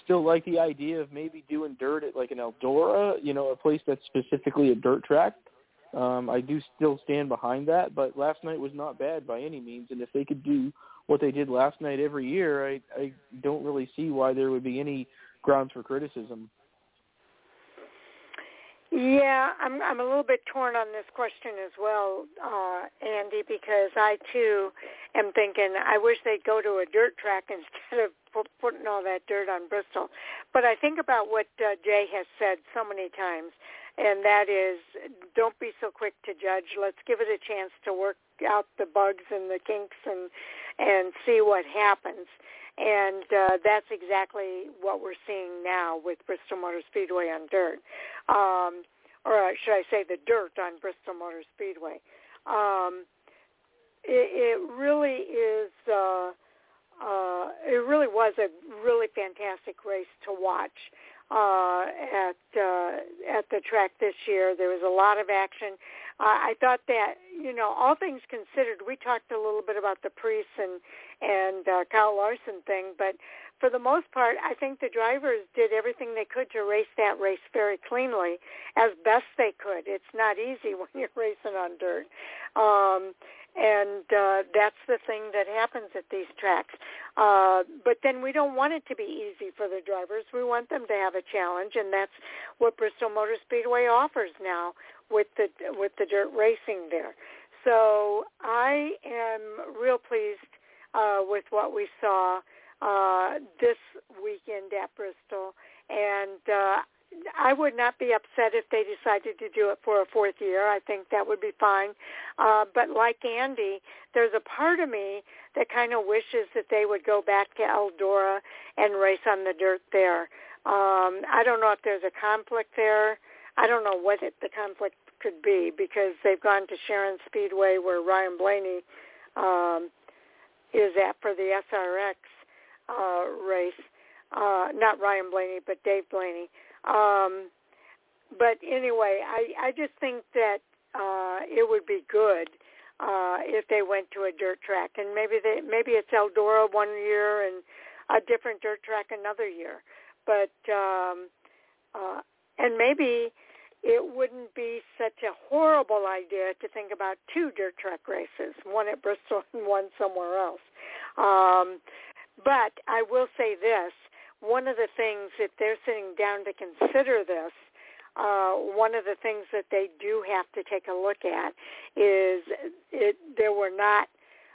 Speaker 5: still like the idea of maybe doing dirt at like an Eldora, you know, a place that's specifically a dirt track. Um, I do still stand behind that, but last night was not bad by any means. And if they could do what they did last night every year, I, I don't really see why there would be any grounds for criticism.
Speaker 1: Yeah, I'm I'm a little bit torn on this question as well, uh, Andy, because I too am thinking I wish they'd go to a dirt track instead of pu- putting all that dirt on Bristol. But I think about what uh, Jay has said so many times. And that is don't be so quick to judge. Let's give it a chance to work out the bugs and the kinks and and see what happens. And uh, that's exactly what we're seeing now with Bristol Motor Speedway on dirt, um, or should I say the dirt on Bristol Motor Speedway. Um, it, it really is. Uh, uh, it really was a really fantastic race to watch uh, at uh, at the track this year. There was a lot of action. Uh, I thought that you know, all things considered, we talked a little bit about the Preece and and uh, Kyle Larson thing, but for the most part, I think the drivers did everything they could to race that race very cleanly, as best they could. It's not easy when you're racing on dirt. Um, and uh, that's the thing that happens at these tracks. Uh, but then we don't want it to be easy for the drivers. We want them to have a challenge, and that's what Bristol Motor Speedway offers now with the with the dirt racing there. So I am real pleased uh, with what we saw uh, this weekend at Bristol, and uh, I would not be upset if they decided to do it for a fourth year. I think that would be fine. Uh, but like Andy, there's a part of me that kind of wishes that they would go back to Eldora and race on the dirt there. Um, I don't know if there's a conflict there. I don't know what it, the conflict could be because they've gone to Sharon Speedway where Ryan Blaney um, is at for the SRX uh, race. Uh, not Ryan Blaney, but Dave Blaney. Um, but anyway, I, I just think that uh, it would be good uh, if they went to a dirt track, and maybe they maybe it's Eldora one year and a different dirt track another year, but um, uh, and maybe it wouldn't be such a horrible idea to think about two dirt track races, one at Bristol and one somewhere else. Um, but I will say this, one of the things if they're sitting down to consider this, uh, one of the things that they do have to take a look at is it, there were not.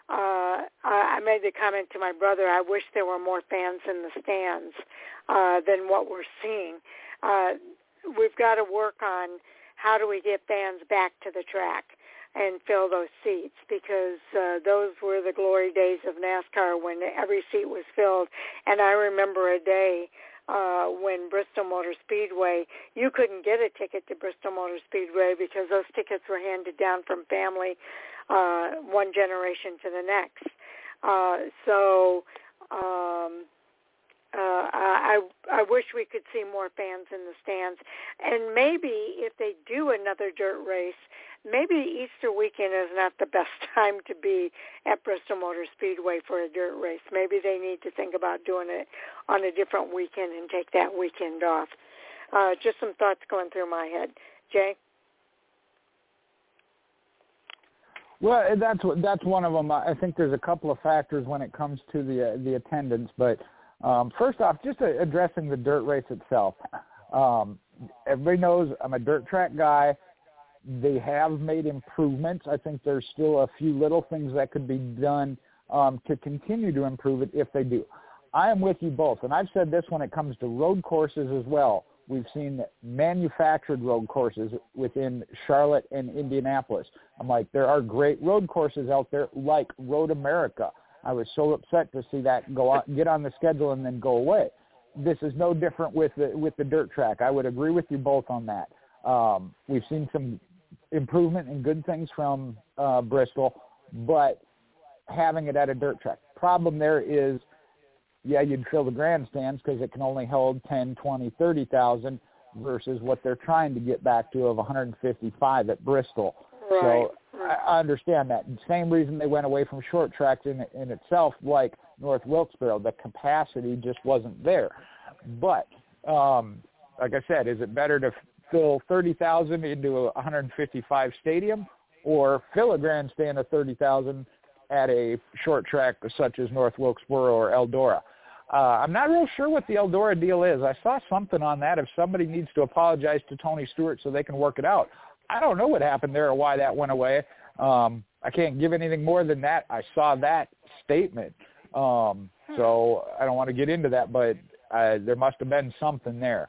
Speaker 1: Uh, I made the comment to my brother. I wish there were more fans in the stands uh, than what we're seeing. Uh, we've got to work on how do we get fans back to the track and fill those seats because uh, those were the glory days of NASCAR when every seat was filled. And I remember a day uh, when Bristol Motor Speedway, you couldn't get a ticket to Bristol Motor Speedway because those tickets were handed down from family uh, one generation to the next. Uh, so um, uh, I I wish we could see more fans in the stands, and maybe if they do another dirt race, maybe Easter weekend is not the best time to be at Bristol Motor Speedway for a dirt race. Maybe they need to think about doing it on a different weekend and take that weekend off. Uh, just some thoughts going through my head. Jay.
Speaker 4: Well, that's that's one of them. I think there's a couple of factors when it comes to the the attendance, but um, first off, just addressing the dirt race itself. Um, everybody knows I'm a dirt track guy. They have made improvements. I think there's still a few little things that could be done um, to continue to improve it if they do. I am with you both, and I've said this when it comes to road courses as well. We've seen manufactured road courses within Charlotte and Indianapolis. I'm like, there are great road courses out there like Road America I was so upset to see that go out, get on the schedule and then go away. This is no different with the with the dirt track. I would agree with you both on that. Um, we've seen some improvement and good things from uh, Bristol, but having it at a dirt track. Problem there is, yeah, you'd fill the grandstands because it can only hold 10, 20, 30,000 versus what they're trying to get back to of 155 at Bristol.
Speaker 1: Right.
Speaker 4: So I understand that. Same reason they went away from short tracks in in itself, like North Wilkesboro, the capacity just wasn't there. But um, like I said, is it better to fill 30,000 into a 155 stadium, or fill a grandstand of 30,000 at a short track such as North Wilkesboro or Eldora? Uh, I'm not real sure what the Eldora deal is. I saw something on that. If somebody needs to apologize to Tony Stewart so they can work it out, I don't know what happened there or why that went away. Um, I can't give anything more than that. I saw that statement. Um, so I don't want to get into that, but uh, there must have been something there.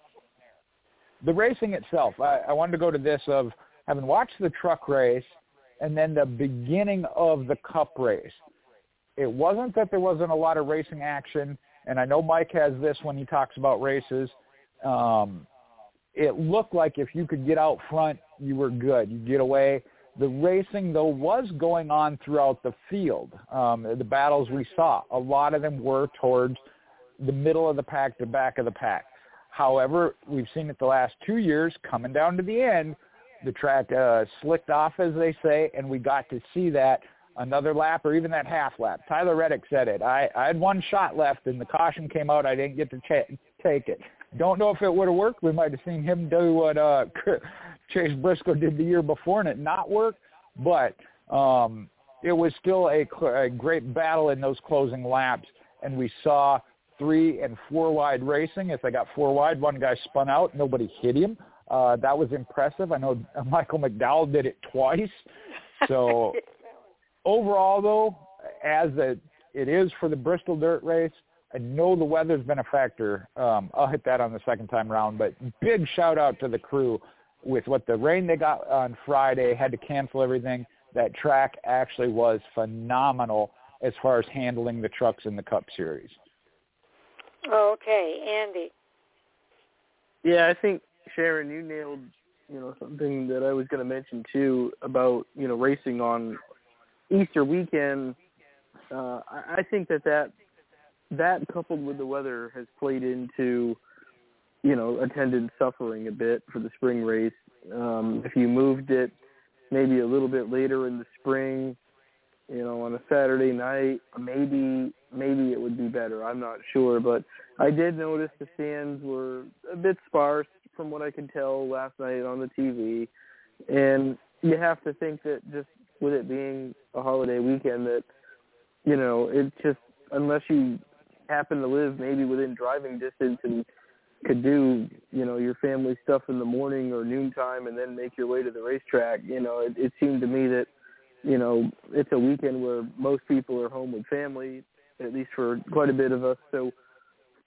Speaker 4: the racing itself, I, I wanted to go to this of having watched the truck race and then the beginning of the cup race. It wasn't that there wasn't a lot of racing action, and I know Mike has this when he talks about races. Um, it looked like if you could get out front, you were good. You get away. The racing, though, was going on throughout the field. Um, the battles we saw, a lot of them were towards the middle of the pack, the back of the pack. However, we've seen it the last two years coming down to the end, the track uh, slicked off, as they say, and we got to see that another lap or even that half lap. Tyler Reddick said it. I, I had one shot left, and the caution came out. I didn't get to ch- take it. Don't know if it would have worked. We might have seen him do what uh, Chase Briscoe did the year before and it not work, but um, it was still a, a great battle in those closing laps, and we saw three and four wide racing. If they got four wide, one guy spun out. Nobody hit him. Uh, that was impressive. I know Michael McDowell did it twice. So overall, though, as a, it is for the Bristol Dirt Race, I know the weather's been a factor. Um, I'll hit that on the second time round, but big shout out to the crew with what the rain they got on Friday, had to cancel everything. That track actually was phenomenal as far as handling the trucks in the Cup Series.
Speaker 1: Okay, Andy.
Speaker 5: Yeah, I think Sharon, you nailed you know something that I was going to mention too about you know racing on Easter weekend. Uh, I, I think that that that coupled with the weather has played into you know attendance suffering a bit for the spring race. Um, if you moved it maybe a little bit later in the spring, you know, on a Saturday night, maybe maybe it would be better. I'm not sure, but I did notice the stands were a bit sparse from what I could tell last night on the TV. And you have to think that just with it being a holiday weekend that you know, it just unless you happen to live maybe within driving distance and could do, you know, your family stuff in the morning or noontime and then make your way to the racetrack, you know, it, it seemed to me that, you know, it's a weekend where most people are home with family, at least for quite a bit of us. So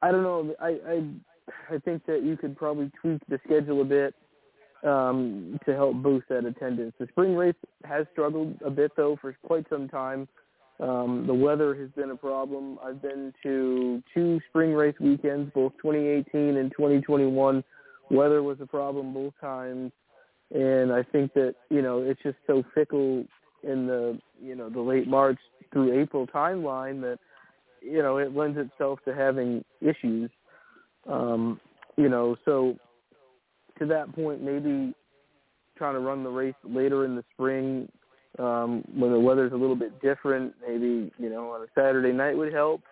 Speaker 5: I don't know. I I I think that you could probably tweak the schedule a bit um, to help boost that attendance. The spring race has struggled a bit though for quite some time. Um, the weather has been a problem. I've been to two spring race weekends, both 2018 and 2021. Weather was a problem both times, and I think that you know it's just so fickle in the you know the late March through April timeline that you know it lends itself to having issues. Um, you know, so to that point, maybe trying to run the race later in the spring um, when the weather's a little bit different. Maybe you know on a Saturday night would help.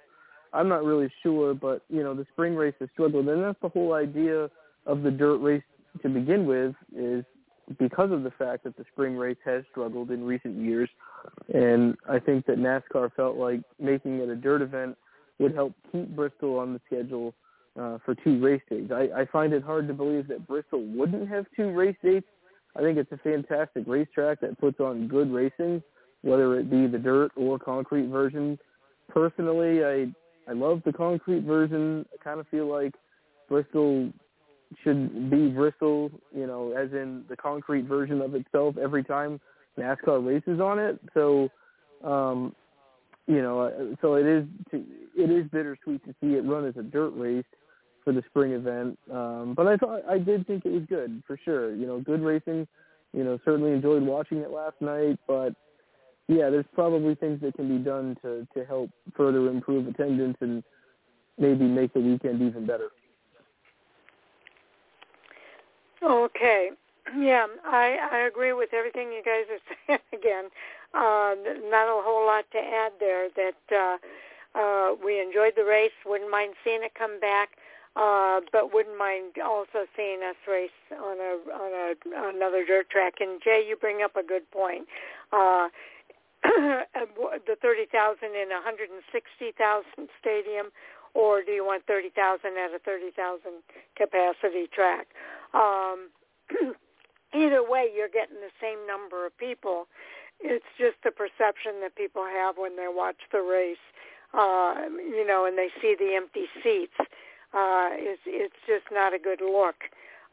Speaker 5: I'm not really sure, but you know the spring race has struggled, and that's the whole idea of the dirt race to begin with is because of the fact that the spring race has struggled in recent years, and I think that NASCAR felt like making it a dirt event would help keep Bristol on the schedule uh, for two race dates. I, I find it hard to believe that Bristol wouldn't have two race dates I think it's a fantastic racetrack that puts on good racing, whether it be the dirt or concrete version. Personally, I I love the concrete version. I kind of feel like Bristol should be Bristol, you know, as in the concrete version of itself every time NASCAR races on it. So, um, you know, so it is it is bittersweet to see it run as a dirt race for the spring event. Um, but I thought I did think it was good for sure. You know, good racing. You know, certainly enjoyed watching it last night. But yeah, there's probably things that can be done to to help further improve attendance and maybe make the weekend even better.
Speaker 1: Okay. Yeah, I I agree with everything you guys are saying. Again, uh, not a whole lot to add there. That uh, uh, we enjoyed the race. Wouldn't mind seeing it come back uh, but wouldn't mind also seeing us race on a on a another dirt track. And Jay, you bring up a good point. Uh, the thirty thousand in a hundred and sixty thousand stadium, or do you want thirty thousand at a thirty thousand capacity track? Um, either way, you're getting the same number of people. It's just the perception that people have when they watch the race, uh, you know, and they see the empty seats uh, it's it's just not a good look.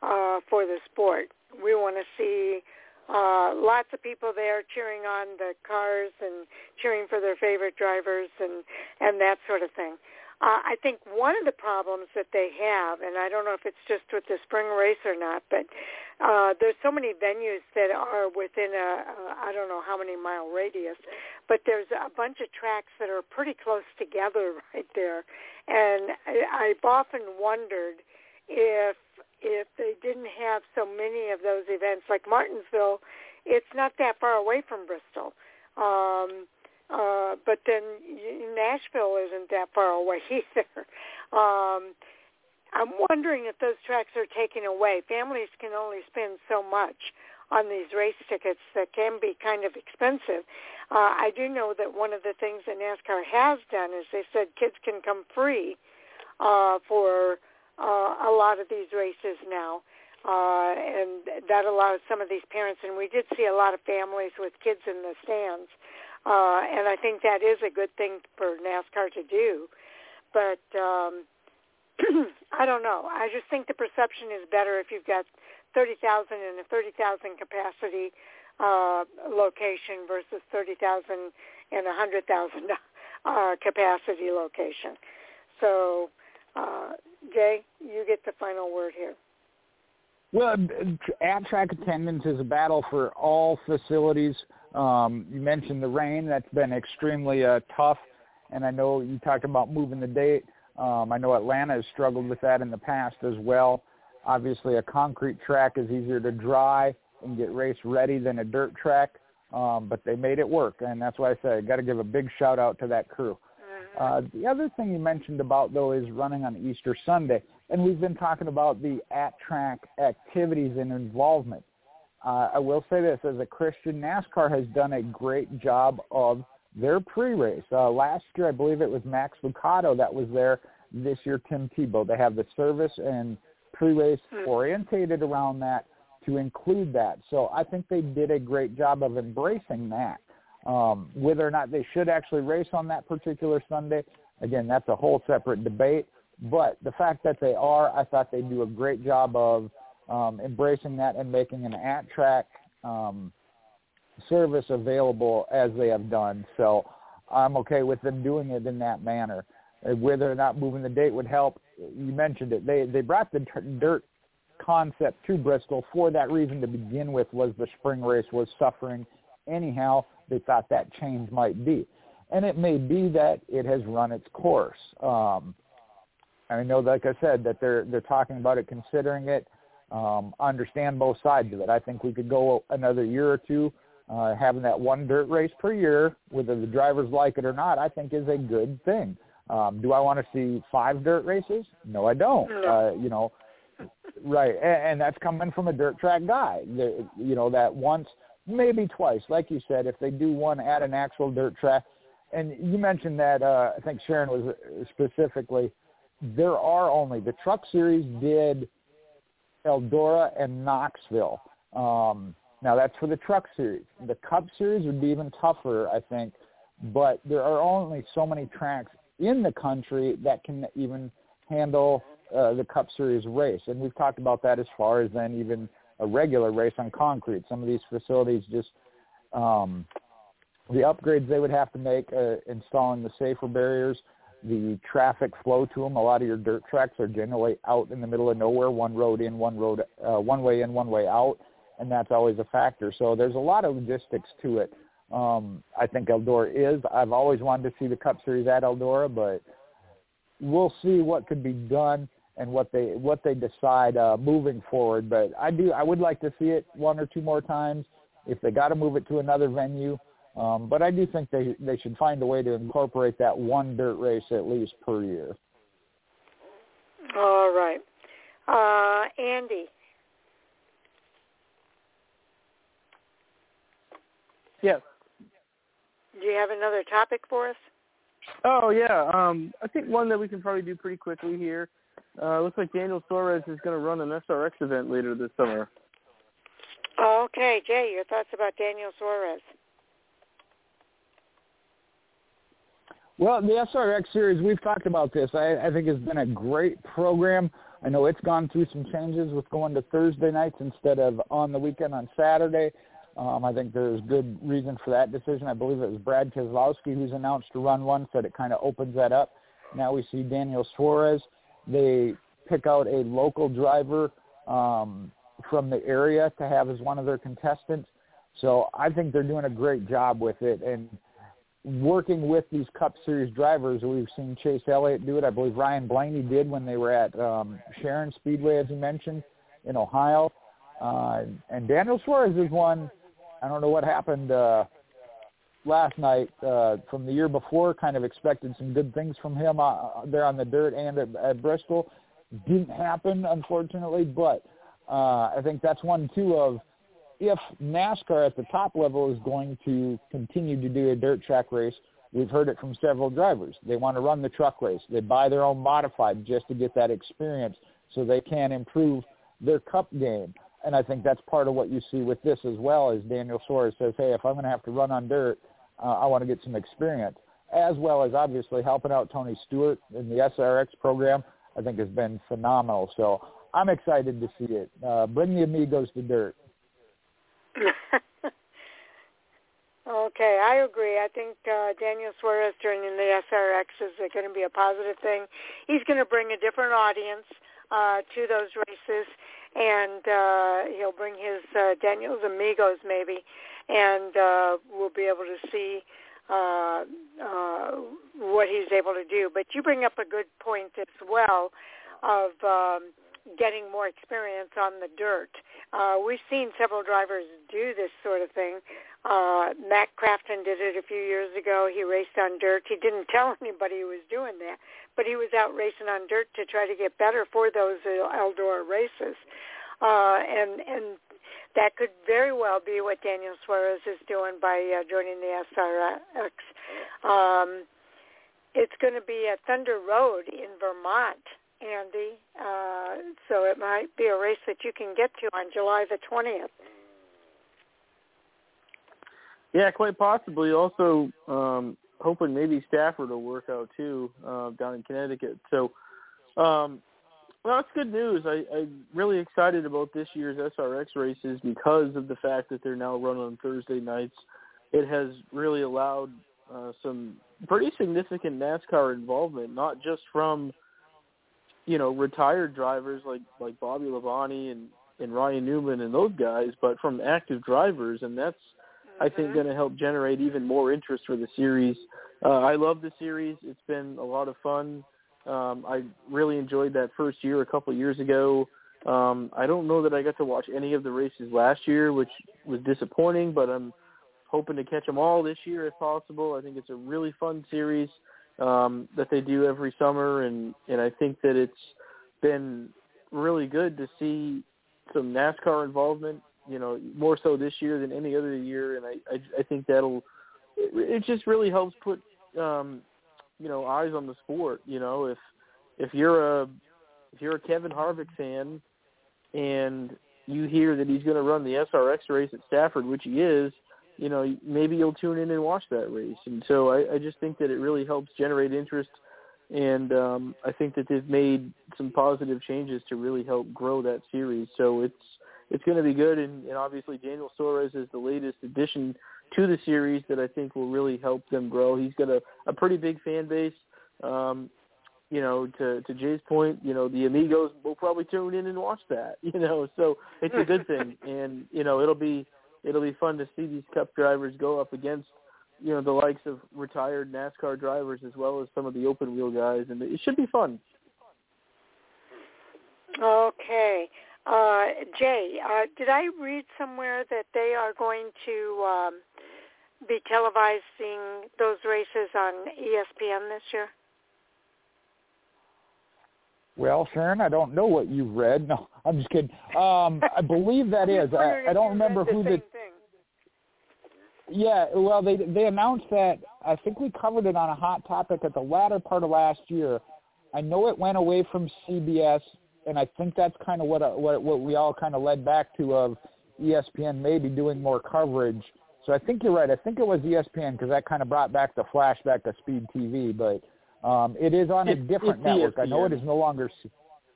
Speaker 1: uh, for the sport. We want to see uh, lots of people there cheering on the cars and cheering for their favorite drivers and and that sort of thing. Uh, I think one of the problems that they have, and I don't know if it's just with the spring race or not, but uh, there's so many venues that are within a, a I don't know how many mile radius, but there's a bunch of tracks that are pretty close together right there, and I, I've often wondered if if they didn't have so many of those events like Martinsville, it's not that far away from Bristol. Um, uh, but then Nashville isn't that far away either. Um, I'm wondering if those tracks are taken away. Families can only spend so much on these race tickets that can be kind of expensive. Uh, I do know that one of the things that NASCAR has done is they said kids can come free uh, for uh, a lot of these races now. Uh, and that allows some of these parents, and we did see a lot of families with kids in the stands uh, and I think that is a good thing for NASCAR to do. But um, I don't know. I just think the perception is better if you've got 30,000 in a 30,000 capacity uh, location versus 30,000 in a 100,000 uh, capacity location. So, uh, Jay, you get the final word here.
Speaker 4: Well, at track attendance is a battle for all facilities. Um, you mentioned the rain. That's been extremely uh, tough. And I know you talked about moving the date. Um, I know Atlanta has struggled with that in the past as well. Obviously, a concrete track is easier to dry and get race ready than a dirt track, um, but they made it work, and that's why I say I got to give a big shout out to that crew. Mm-hmm. Uh, the other thing you mentioned about though is running on Easter Sunday, and we've been talking about the at track activities and involvement. Uh, I will say this, as a Christian, NASCAR has done a great job of their pre-race. Uh, last year, I believe it was Max Lucado that was there. This year, Tim Tebow. They have the service and pre-race hmm. orientated around that to include that. So I think they did a great job of embracing that. Um, whether or not they should actually race on that particular Sunday, again, that's a whole separate debate. But the fact that they are, I thought they do a great job of um, embracing that and making an at-track um, service available as they have done. So I'm okay with them doing it in that manner. Uh, whether or not moving the date would help, you mentioned it. They they brought the dirt concept to Bristol for that reason to begin with. Was the spring race was suffering anyhow? They thought that change might be, and it may be that it has run its course. Um, I know, like I said, that they're they're talking about it, considering it um, understand both sides of it. I think we could go another year or two uh, having that one dirt race per year, whether the drivers like it or not. I think is a good thing. Um, do I want to see five dirt races? No, I don't. Uh, you know, right, and, and that's coming from a dirt track guy. The, you know that once, maybe twice, like you said, if they do one at an actual dirt track. And you mentioned that uh, I think Sharon was specifically. There are only the Truck Series did Eldora, and Knoxville. Um, now that's for the Truck Series. The Cup Series would be even tougher, I think, but there are only so many tracks in the country that can even handle uh, the Cup Series race, and we've talked about that as far as then even a regular race on concrete. Some of these facilities just um, the upgrades they would have to make, uh, installing the safer barriers, the traffic flow to them. A lot of your dirt tracks are generally out in the middle of nowhere, one road in, one road, uh, one way in, one way out, and that's always a factor. So there's a lot of logistics to it. Um, I think Eldora is. I've always wanted to see the Cup Series at Eldora, but we'll see what could be done and what they what they decide uh, moving forward. But I do I would like to see it one or two more times. If they got to move it to another venue, um, but I do think they they should find a way to incorporate that one dirt race at least per year.
Speaker 1: All right, uh, Andy.
Speaker 5: Yes.
Speaker 1: Do you have another topic for us?
Speaker 5: Oh yeah, um, I think one that we can probably do pretty quickly here. Uh, looks like Daniel Suarez is going to run an SRX event later this summer.
Speaker 1: Okay, Jay, your thoughts about Daniel Suarez?
Speaker 4: Well, the SRX series, we've talked about this. I, I think has been a great program I know it's gone through some changes with going to Thursday nights instead of on the weekend on Saturday. Um, I think there's good reason for that decision. I believe it was Brad Keselowski who's announced to run one, said it kind of opens that up. Now we see Daniel Suarez. They pick out a local driver um, from the area to have as one of their contestants. So I think they're doing a great job with it. And working with these Cup Series drivers, we've seen Chase Elliott do it. I believe Ryan Blaney did when they were at um, Sharon Speedway, as you mentioned, in Ohio. Uh, and Daniel Suarez is one. I don't know what happened uh, last night uh, from the year before. Kind of expected some good things from him uh, there on the dirt and at, at Bristol. Didn't happen, unfortunately. But uh, I think that's one too of if NASCAR at the top level is going to continue to do a dirt track race, we've heard it from several drivers. They want to run the truck race. They buy their own modified just to get that experience so they can improve their cup game. And I think that's part of what you see with this as well as Daniel Suarez says, hey, if I'm going to have to run on dirt, uh, I want to get some experience, as well as obviously helping out Tony Stewart in the SRX program, I think has been phenomenal. So I'm excited to see it. Uh, bring the amigos to dirt.
Speaker 1: okay, I agree. I think uh, Daniel Suarez joining the SRX is going to be a positive thing. He's going to bring a different audience uh, to those races, and uh, he'll bring his uh, Daniel's amigos maybe, and uh, we'll be able to see uh, uh, what he's able to do. But you bring up a good point as well of um, getting more experience on the dirt. Uh, we've seen several drivers do this sort of thing. Uh, Matt Crafton did it a few years ago. He raced on dirt. He didn't tell anybody he was doing that, but he was out racing on dirt to try to get better for those Eldora races. Uh, and and that could very well be what Daniel Suarez is doing by uh, joining the SRX. Um, it's going to be at Thunder Road in Vermont Andy. Uh, so it might be a race that you can get to on July the 20th.
Speaker 5: Yeah, quite possibly. Also, um, hoping maybe Stafford will work out too uh, down in Connecticut. So, um, well, it's good news. I, I'm really excited about this year's SRX races because of the fact that they're now run on Thursday nights. It has really allowed uh, some pretty significant NASCAR involvement, not just from you know retired drivers like like Bobby Labonte and and Ryan Newman and those guys, but from active drivers, and that's mm-hmm. I think mm-hmm. going to help generate even more interest for the series. Uh, I love the series; it's been a lot of fun. Um, I really enjoyed that first year a couple of years ago. Um, I don't know that I got to watch any of the races last year, which was disappointing, but I'm hoping to catch them all this year if possible. I think it's a really fun series um, that they do every summer, and and I think that it's been really good to see some NASCAR involvement. You know, more so this year than any other year, and I I, I think that'll it, it just really helps put um, you know eyes on the sport. You know, if if you're a if you're a Kevin Harvick fan and you hear that he's going to run the SRX race at Stafford, which he is, you know, maybe you'll tune in and watch that race. And so I, I just think that it really helps generate interest. And um, I think that they've made some positive changes to really help grow that series. So it's it's going to be good. And, and obviously Daniel Suarez is the latest addition to the series that I think will really help them grow. He's got a, a pretty big fan base. Um, you know, to to Jay's point, you know, the amigos will probably tune in and watch that. You know, so it's a good thing, and you know, it'll be it'll be fun to see these Cup drivers go up against you know the likes of retired NASCAR drivers as well as some of the open wheel guys, and it should be fun.
Speaker 1: Okay, uh, Jay, uh, did I read somewhere that they are going to um, be televising those races on ESPN this year?
Speaker 4: Well, Sharon, I don't know what you read. No, I'm just kidding. Um, I believe that is. I, I don't remember who the. Yeah, well, they they announced that. I think we covered it on a hot topic at the latter part of last year. I know it went away from CBS, and I think that's kind of what uh, what what we all kind of led back to of ESPN maybe doing more coverage. So I think you're right. I think it was ESPN because that kind of brought back the flashback of Speed TV, but um, it is on a different network. ESPN. I know it is no longer.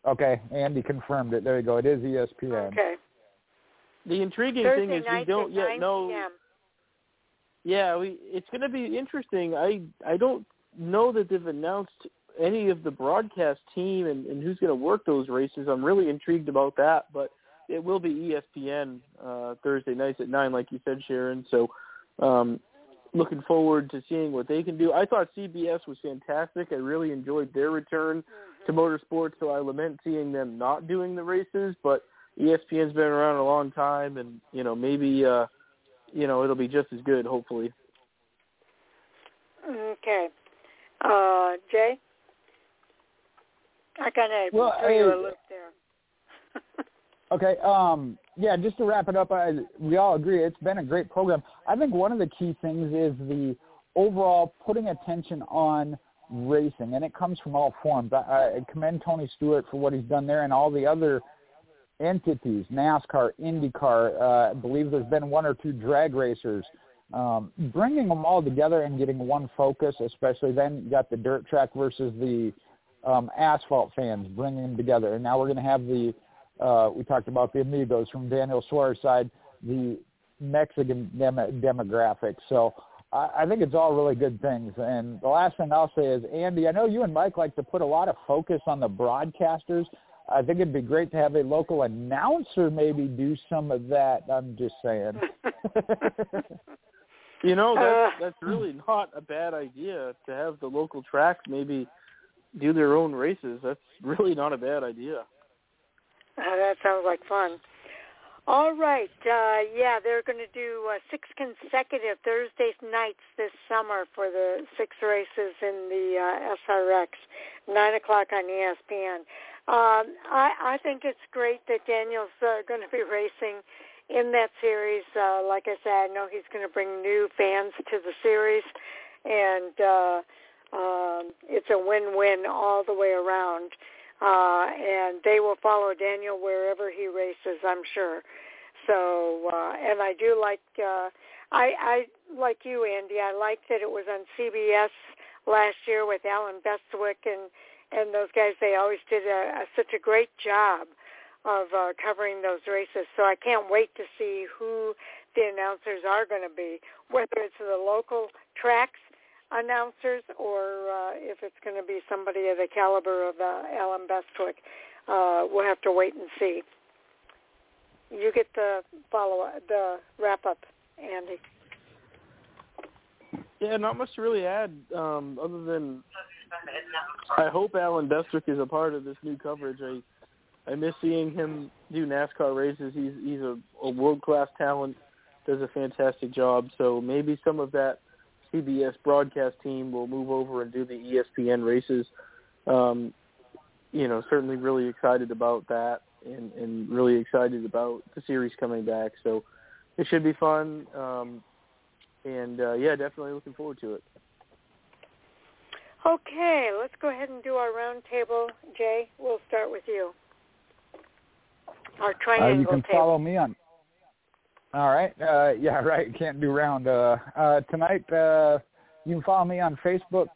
Speaker 4: Okay, Andy confirmed it. There you go. It is ESPN.
Speaker 1: Okay.
Speaker 5: The intriguing
Speaker 1: Thursday
Speaker 5: thing is we don't yet know.
Speaker 1: PM.
Speaker 5: Yeah, we it's going to be interesting. I I don't know that they've announced any of the broadcast team and, and who's going to work those races. I'm really intrigued about that, but it will be ESPN uh, Thursday nights at nine, like you said, Sharon. So, um, looking forward to seeing what they can do. I thought CBS was fantastic. I really enjoyed their return to motorsports, so I lament seeing them not doing the races. But ESPN's been around a long time, and you know maybe uh, you know it'll be just as good. Hopefully.
Speaker 1: Okay. Uh, Jay? I kind of
Speaker 4: Well,
Speaker 1: threw you
Speaker 4: I-
Speaker 1: a loop there.
Speaker 4: Okay. Um, yeah, just to wrap it up, I, we all agree it's been a great program. I think one of the key things is the overall putting attention on racing, and it comes from all forms. I, I commend Tony Stewart for what he's done there and all the other entities, NASCAR, IndyCar. Uh, I believe there's been one or two drag racers. Um, bringing them all together and getting one focus, especially then you got the dirt track versus the um, asphalt fans, bringing them together. And now we're going to have the uh, we talked about the amigos from Daniel Suarez side, the Mexican dem- demographic. So I, I think it's all really good things. And the last thing I'll say is, Andy, I know you and Mike like to put a lot of focus on the broadcasters. I think it'd be great to have a local announcer maybe do some of that. I'm just saying.
Speaker 5: You know, that's
Speaker 1: Uh,
Speaker 5: that's really not a bad idea to have the local tracks maybe do their own races. That's really not a bad idea.
Speaker 1: Uh, that sounds like fun. All right. Uh, yeah, they're going to do uh, six consecutive Thursday nights this summer for the six races in the uh, SRX, 9 o'clock on ESPN. Um, I, I think it's great that Daniel's uh, going to be racing in that series. Uh, like I said, I know he's going to bring new fans to the series, and uh, um, it's a win-win all the way around uh, and they will follow Daniel wherever he races, I'm sure. So, uh, and I do like, uh, I, I like you, Andy. I like that it was on CBS last year with Allen Bestwick and and those guys. They always did a, a, such a great job of uh, covering those races. So I can't wait to see who the announcers are going to be, whether it's the local tracks announcers or uh, if it's going to be somebody of the caliber of uh, Allen Bestwick. Uh, we'll have to wait and see. You get the follow the wrap up, Andy.
Speaker 5: Yeah, not much to really add um, other than I hope Allen Bestwick is a part of this new coverage. I I miss seeing him do NASCAR races. He's he's a, a world class talent, does a fantastic job. So maybe some of that CBS broadcast team will move over and do the ESPN races. Um, you know, certainly really excited about that and, and really excited about the series coming back. So it should be fun. Um, and uh, yeah, definitely looking forward to it.
Speaker 1: Okay, let's go ahead and do our roundtable. Jay, we'll start with you. Our
Speaker 4: Uh,
Speaker 1: triangle
Speaker 4: you can
Speaker 1: table.
Speaker 4: follow me on. All right. Uh, yeah, right. Can't do round. Uh, uh, tonight, uh, you can follow me on Facebook,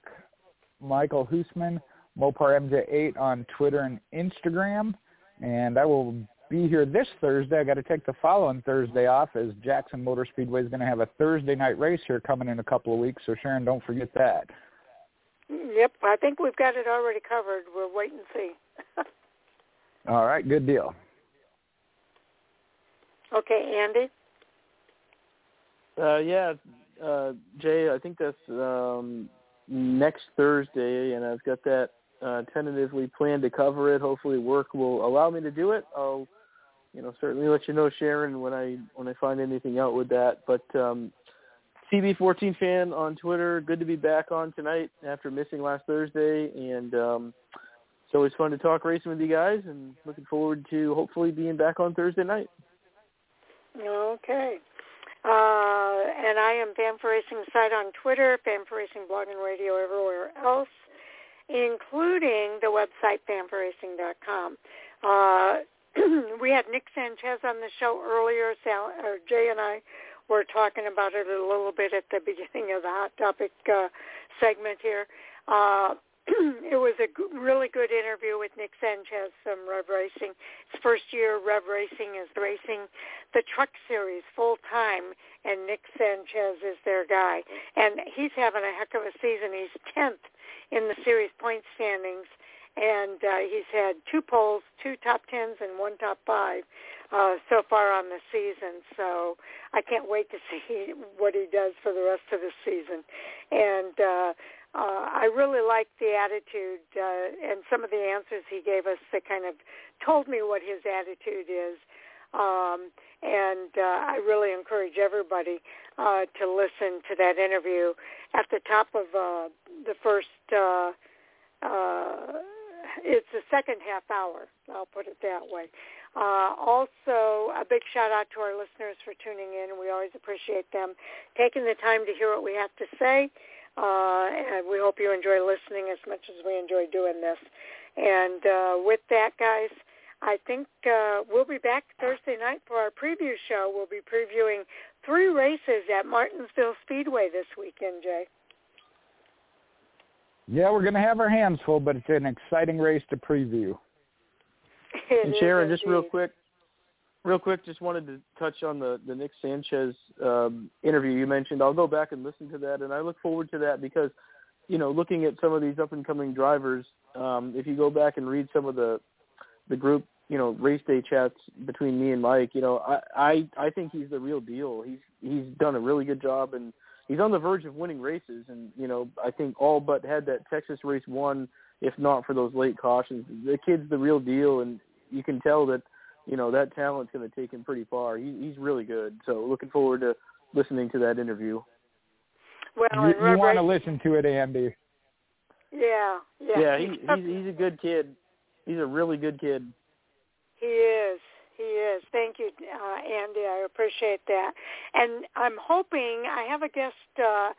Speaker 4: Michael Hoosman, Mopar MJ8 on Twitter and Instagram, and I will be here this Thursday. I got to take the following Thursday off as Jackson Motor Speedway is going to have a Thursday night race here coming in a couple of weeks. So Sharon, don't forget that.
Speaker 1: Yep, I think we've got it already covered. We'll wait and see.
Speaker 4: All right. Good deal.
Speaker 1: okay, Andy.
Speaker 5: Uh, yeah, uh, Jay, I think that's um, next Thursday, and I've got that uh, tentatively planned to cover it. Hopefully, work will allow me to do it. I'll, you know, certainly let you know, Sharon, when I when I find anything out with that. But um, CB14 fan on Twitter, good to be back on tonight after missing last Thursday, and um, it's always fun to talk racing with you guys, and looking forward to hopefully being back on Thursday night.
Speaker 1: Okay. Uh, and I am for Racing site on Twitter, for Racing blog and radio everywhere else, including the website fanforracing.com. Uh, we had Nick Sanchez on the show earlier. Sal, or Jay and I were talking about it a little bit at the beginning of the Hot Topic uh, segment here. Uh, it was a g- really good interview with Nick Sanchez from Rev Racing. His first year Rev Racing is racing the Truck Series full time, and Nick Sanchez is their guy. And he's having a heck of a season. He's 10th in the series point standings, and uh, he's had two poles, two top tens, and one top five uh, so far on the season. So I can't wait to see what he does for the rest of the season. And uh, uh, I really liked the attitude uh, and some of the answers he gave us that kind of told me what his attitude is. Um, and uh, I really encourage everybody uh, to listen to that interview at the top of uh, the first. Uh, uh, it's the second half hour. I'll put it that way. Uh, also, a big shout out to our listeners for tuning in. We always appreciate them taking the time to hear what we have to say. Uh, and we hope you enjoy listening as much as we enjoy doing this. And uh, with that, guys, I think uh, we'll be back Thursday night for our preview show. We'll be previewing three races at Martinsville Speedway this weekend, Jay.
Speaker 4: Yeah, we're going to have our hands full, but it's an exciting race to preview.
Speaker 5: and Sharon, just real quick, real quick, just wanted to touch on the the Nick Sanchez um, interview you mentioned. I'll go back and listen to that, and I look forward to that because, you know, looking at some of these up and coming drivers, um, if you go back and read some of the the group, you know, race day chats between me and Mike, you know, I I I think he's the real deal. He's he's done a really good job and he's on the verge of winning races and you know I think all but had that Texas race won if not for those late cautions. The kid's the real deal and you can tell that you know that talent's going to take him pretty far. He, he's really good. So looking forward to listening to that interview.
Speaker 1: Well,
Speaker 4: you, you want to listen to it, Andy?
Speaker 1: Yeah, yeah.
Speaker 5: Yeah, he, he's he's a good kid. He's a really good kid.
Speaker 1: He is. He is. Thank you, uh, Andy. I appreciate that. And I'm hoping I have a guest uh,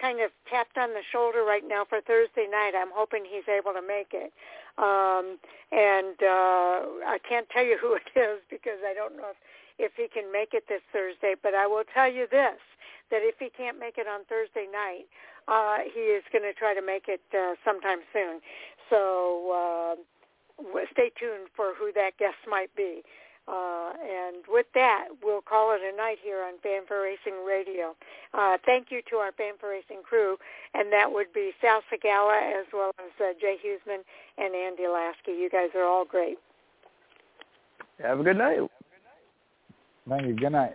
Speaker 1: kind of tapped on the shoulder right now for Thursday night. I'm hoping he's able to make it. Um, and uh, I can't tell you who it is because I don't know if, if he can make it this Thursday. But I will tell you this, that if he can't make it on Thursday night, uh, he is going to try to make it uh, sometime soon. So uh, stay tuned for who that guest might be. Uh, and with that, we'll call it a night here on Fan4Racing Radio. Uh, thank you to our Fan4Racing crew, and that would be Sal Sigala as well as uh, Jay Huseman and Andy Lasky. You guys are all great.
Speaker 5: Have a good night.
Speaker 4: Thank you. Good night.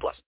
Speaker 6: plus.